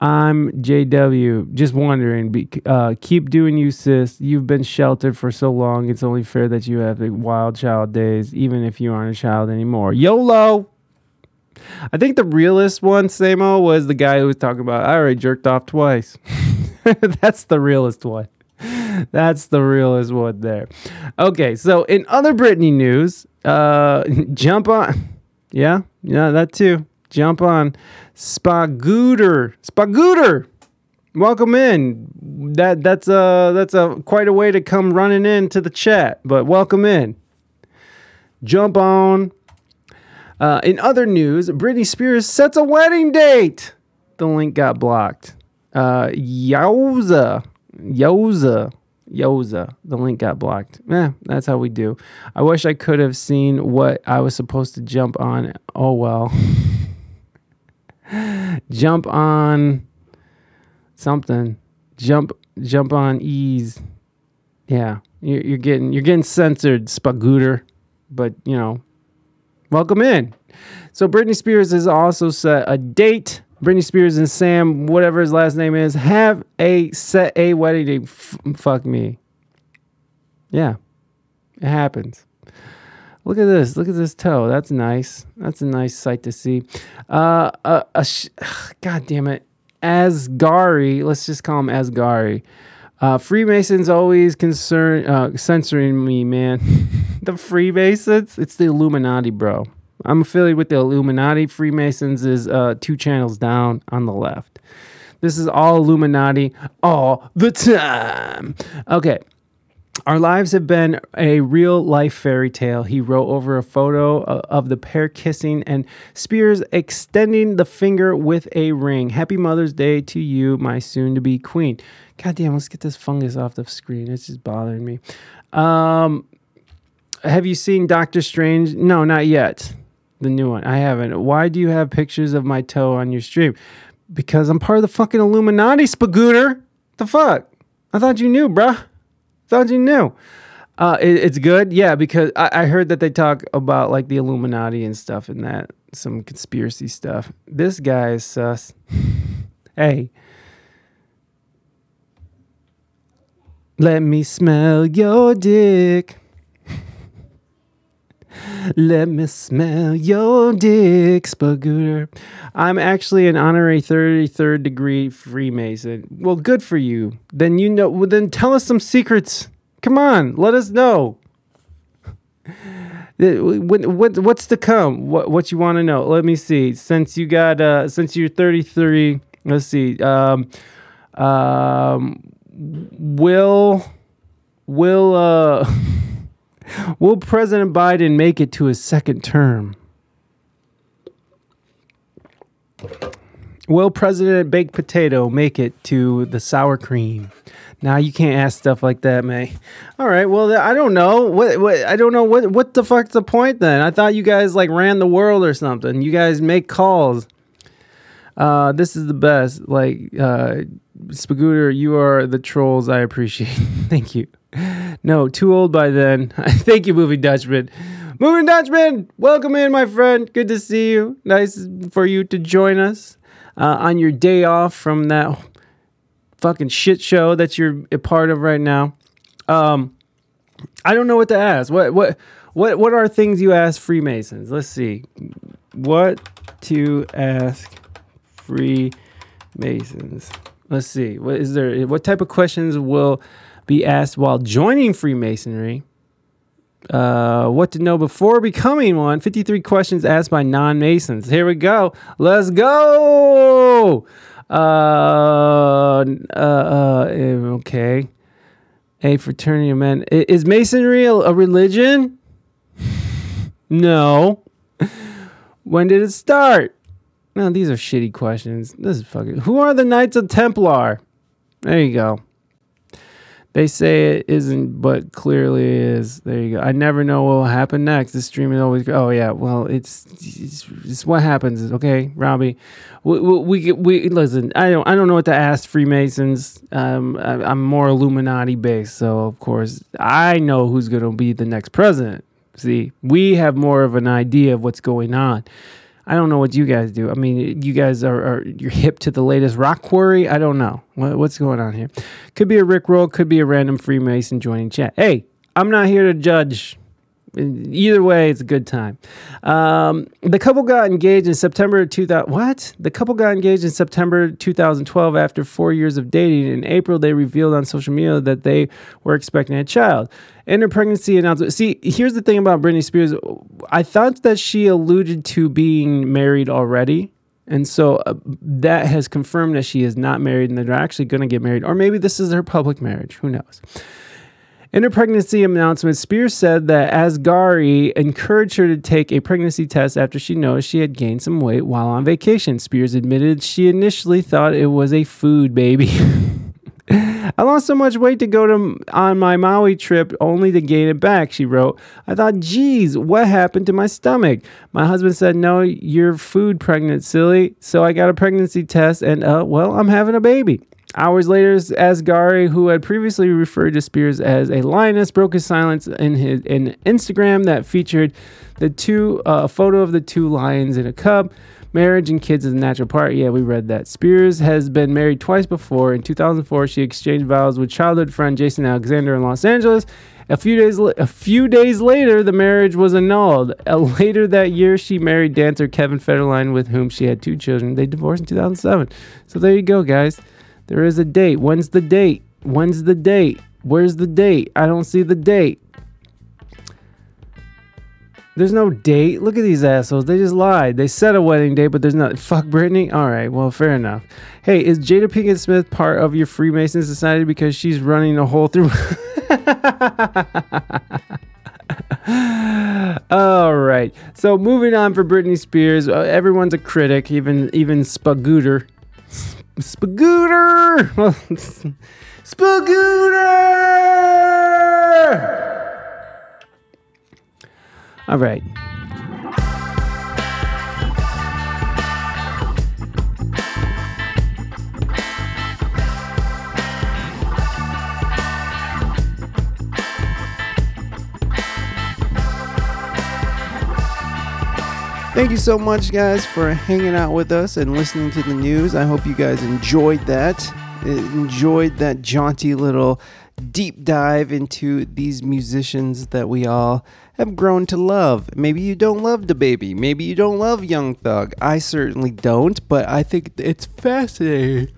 I'm JW. Just wondering. Be, uh, keep doing you, sis. You've been sheltered for so long. It's only fair that you have the wild child days, even if you aren't a child anymore. YOLO. I think the realest one, Samo, was the guy who was talking about. I already jerked off twice. (laughs) That's the realest one. (laughs) That's the realest one there. Okay, so in other Britney news, uh, (laughs) jump on. (laughs) Yeah, yeah, that too. Jump on. Spagooter. Spagooter. Welcome in. That that's a that's a quite a way to come running into the chat, but welcome in. Jump on. Uh, in other news, Britney Spears sets a wedding date. The link got blocked. Uh, yowza, yowza, yowza. The link got blocked. Eh, that's how we do. I wish I could have seen what I was supposed to jump on. Oh well. (laughs) jump on something. Jump, jump on ease. Yeah, you're, you're getting you're getting censored, Spagooter. But you know, welcome in. So Britney Spears has also set a date. Britney Spears and Sam, whatever his last name is, have a set a wedding date. F- fuck me. Yeah, it happens. Look at this. Look at this toe. That's nice. That's a nice sight to see. Uh, a, a sh- God damn it. Asghari. Let's just call him Asghari. Uh, Freemasons always concern uh, censoring me, man. (laughs) the Freemasons? It's the Illuminati, bro. I'm affiliated with the Illuminati. Freemasons is uh, two channels down on the left. This is all Illuminati all the time. Okay. Our lives have been a real life fairy tale. He wrote over a photo of the pair kissing and Spears extending the finger with a ring. Happy Mother's Day to you, my soon to be queen. God damn, let's get this fungus off the screen. It's just bothering me. Um, have you seen Doctor Strange? No, not yet. The new one. I haven't. Why do you have pictures of my toe on your stream? Because I'm part of the fucking Illuminati, Spagooter. The fuck? I thought you knew, bruh. Thought you knew. Uh, it, it's good, yeah, because I, I heard that they talk about like the Illuminati and stuff and that some conspiracy stuff. This guy is sus. (laughs) hey, let me smell your dick. Let me smell your dick, Spagooter. I'm actually an honorary 33rd degree Freemason. Well, good for you. Then you know. Well, then tell us some secrets. Come on, let us know. (laughs) What, what what's to come? What what you want to know? Let me see. Since you got uh since you're 33, let's see. Um um will will uh (laughs) will President Biden make it to his second term? Will President Baked Potato make it to the sour cream? Now you can't ask stuff like that, May. All right, well I don't know what, what I don't know what what the fuck's the point then? I thought you guys like ran the world or something. You guys make calls. Uh, this is the best. Like uh, Spagooter, you are the trolls I appreciate. (laughs) Thank you. No, too old by then. (laughs) Thank you, Movie Dutchman. Movie Dutchman, welcome in, my friend. Good to see you. Nice for you to join us uh, on your day off from that fucking shit show that you're a part of right now. Um, I don't know what to ask. What what what what are things you ask Freemasons? Let's see. What to ask Freemasons? Let's see. What is there? What type of questions will be asked while joining Freemasonry? Uh, what to know before becoming one? 53 questions asked by non Masons. Here we go. Let's go. Uh, uh, uh, okay. A fraternity of men. Is Masonry a, a religion? (laughs) no. When did it start? No, these are shitty questions. This is fucking. Who are the Knights of Templar? There you go. They say it isn't, but clearly is. There you go. I never know what will happen next. This stream is always. Oh yeah, well it's it's, it's what happens. Okay, Robbie. We we, we we listen. I don't I don't know what to ask Freemasons. Um, I, I'm more Illuminati based, so of course I know who's gonna be the next president. See, we have more of an idea of what's going on. I don't know what you guys do. I mean, you guys are, are you're hip to the latest rock quarry. I don't know what, what's going on here. Could be a Rick roll. Could be a random Freemason joining chat. Hey, I'm not here to judge Either way, it's a good time. Um, the couple got engaged in September 2000. What? The couple got engaged in September 2012 after four years of dating. In April, they revealed on social media that they were expecting a child. In her pregnancy announcement, see, here's the thing about Britney Spears. I thought that she alluded to being married already. And so uh, that has confirmed that she is not married and that they're actually going to get married. Or maybe this is her public marriage. Who knows? In her pregnancy announcement, Spears said that Asghari encouraged her to take a pregnancy test after she noticed she had gained some weight while on vacation. Spears admitted she initially thought it was a food baby. (laughs) I lost so much weight to go to on my Maui trip only to gain it back, she wrote. I thought, geez, what happened to my stomach? My husband said, No, you're food pregnant, silly. So I got a pregnancy test and uh well, I'm having a baby. Hours later, Asghari, who had previously referred to Spears as a lioness, broke his silence in his in Instagram that featured the two uh, a photo of the two lions in a cub. Marriage and kids is a natural part. Yeah, we read that. Spears has been married twice before. In 2004, she exchanged vows with childhood friend Jason Alexander in Los Angeles. A few days a few days later, the marriage was annulled. Uh, later that year, she married dancer Kevin Federline, with whom she had two children. They divorced in 2007. So there you go, guys. There is a date. When's the date? When's the date? Where's the date? I don't see the date. There's no date. Look at these assholes. They just lied. They said a wedding date, but there's not. (laughs) Fuck Britney. All right. Well, fair enough. Hey, is Jada Pinkett Smith part of your Freemason society because she's running a hole through? (laughs) All right. So moving on for Britney Spears. Uh, everyone's a critic, even even Spagooter. Spagooter. (laughs) Spagooter. All right. Thank you so much, guys, for hanging out with us and listening to the news. I hope you guys enjoyed that. Uh, enjoyed that jaunty little deep dive into these musicians that we all have grown to love. Maybe you don't love DaBaby. Maybe you don't love Young Thug. I certainly don't, but I think it's fascinating.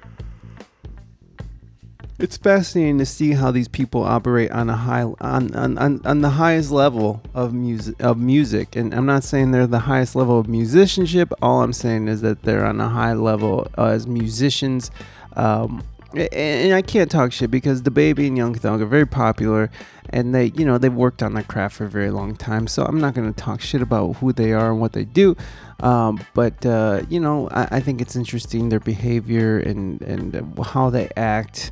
It's fascinating to see how these people operate on a high on, on, on, on the highest level of music of music. And I'm not saying they're the highest level of musicianship. All I'm saying is that they're on a high level as musicians. Um, and I can't talk shit because DaBaby and Young Thug are very popular, and they, you know, they've worked on their craft for a very long time. So I'm not gonna talk shit about who they are and what they do, um, but uh, you know, I, I, think it's interesting their behavior and and how they act.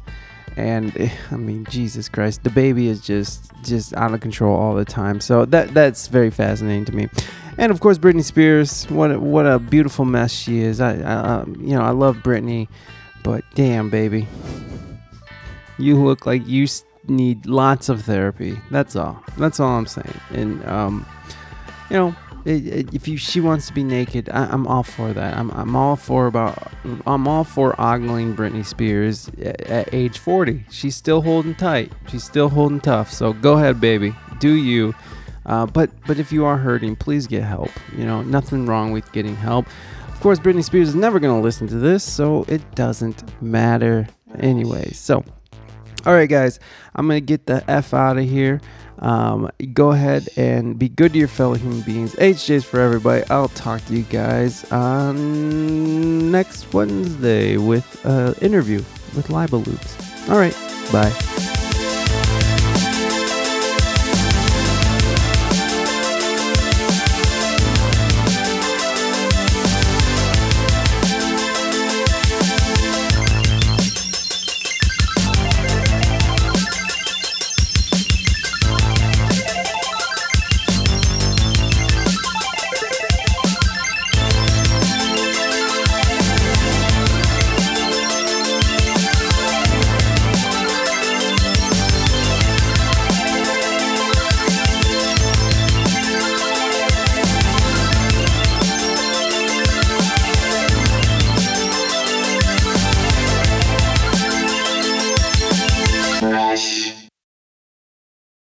And (laughs) I mean, Jesus Christ, DaBaby is just just out of control all the time. So that that's very fascinating to me. And of course, Britney Spears, what a, what a beautiful mess she is. I, I you know I love Britney. But damn, baby. You look like you need lots of therapy. That's all. That's all I'm saying. And, um, you know, if you she wants to be naked, I, am all for that. I'm, I'm all for about I'm all for ogling Britney Spears at, at, age 40. She's still holding tight. She's still holding tough. So go ahead, baby. Do you? Uh, but but if you are hurting, please get help. You know, nothing wrong with getting help. Of course, Britney Spears is never going to listen to this, so it doesn't matter anyway. So, all right, guys, I'm going to get the F out of here. Um, go ahead and be good to your fellow human beings. HJ's for everybody. I'll talk to you guys on next Wednesday with an interview with Libel Loops. All right, bye.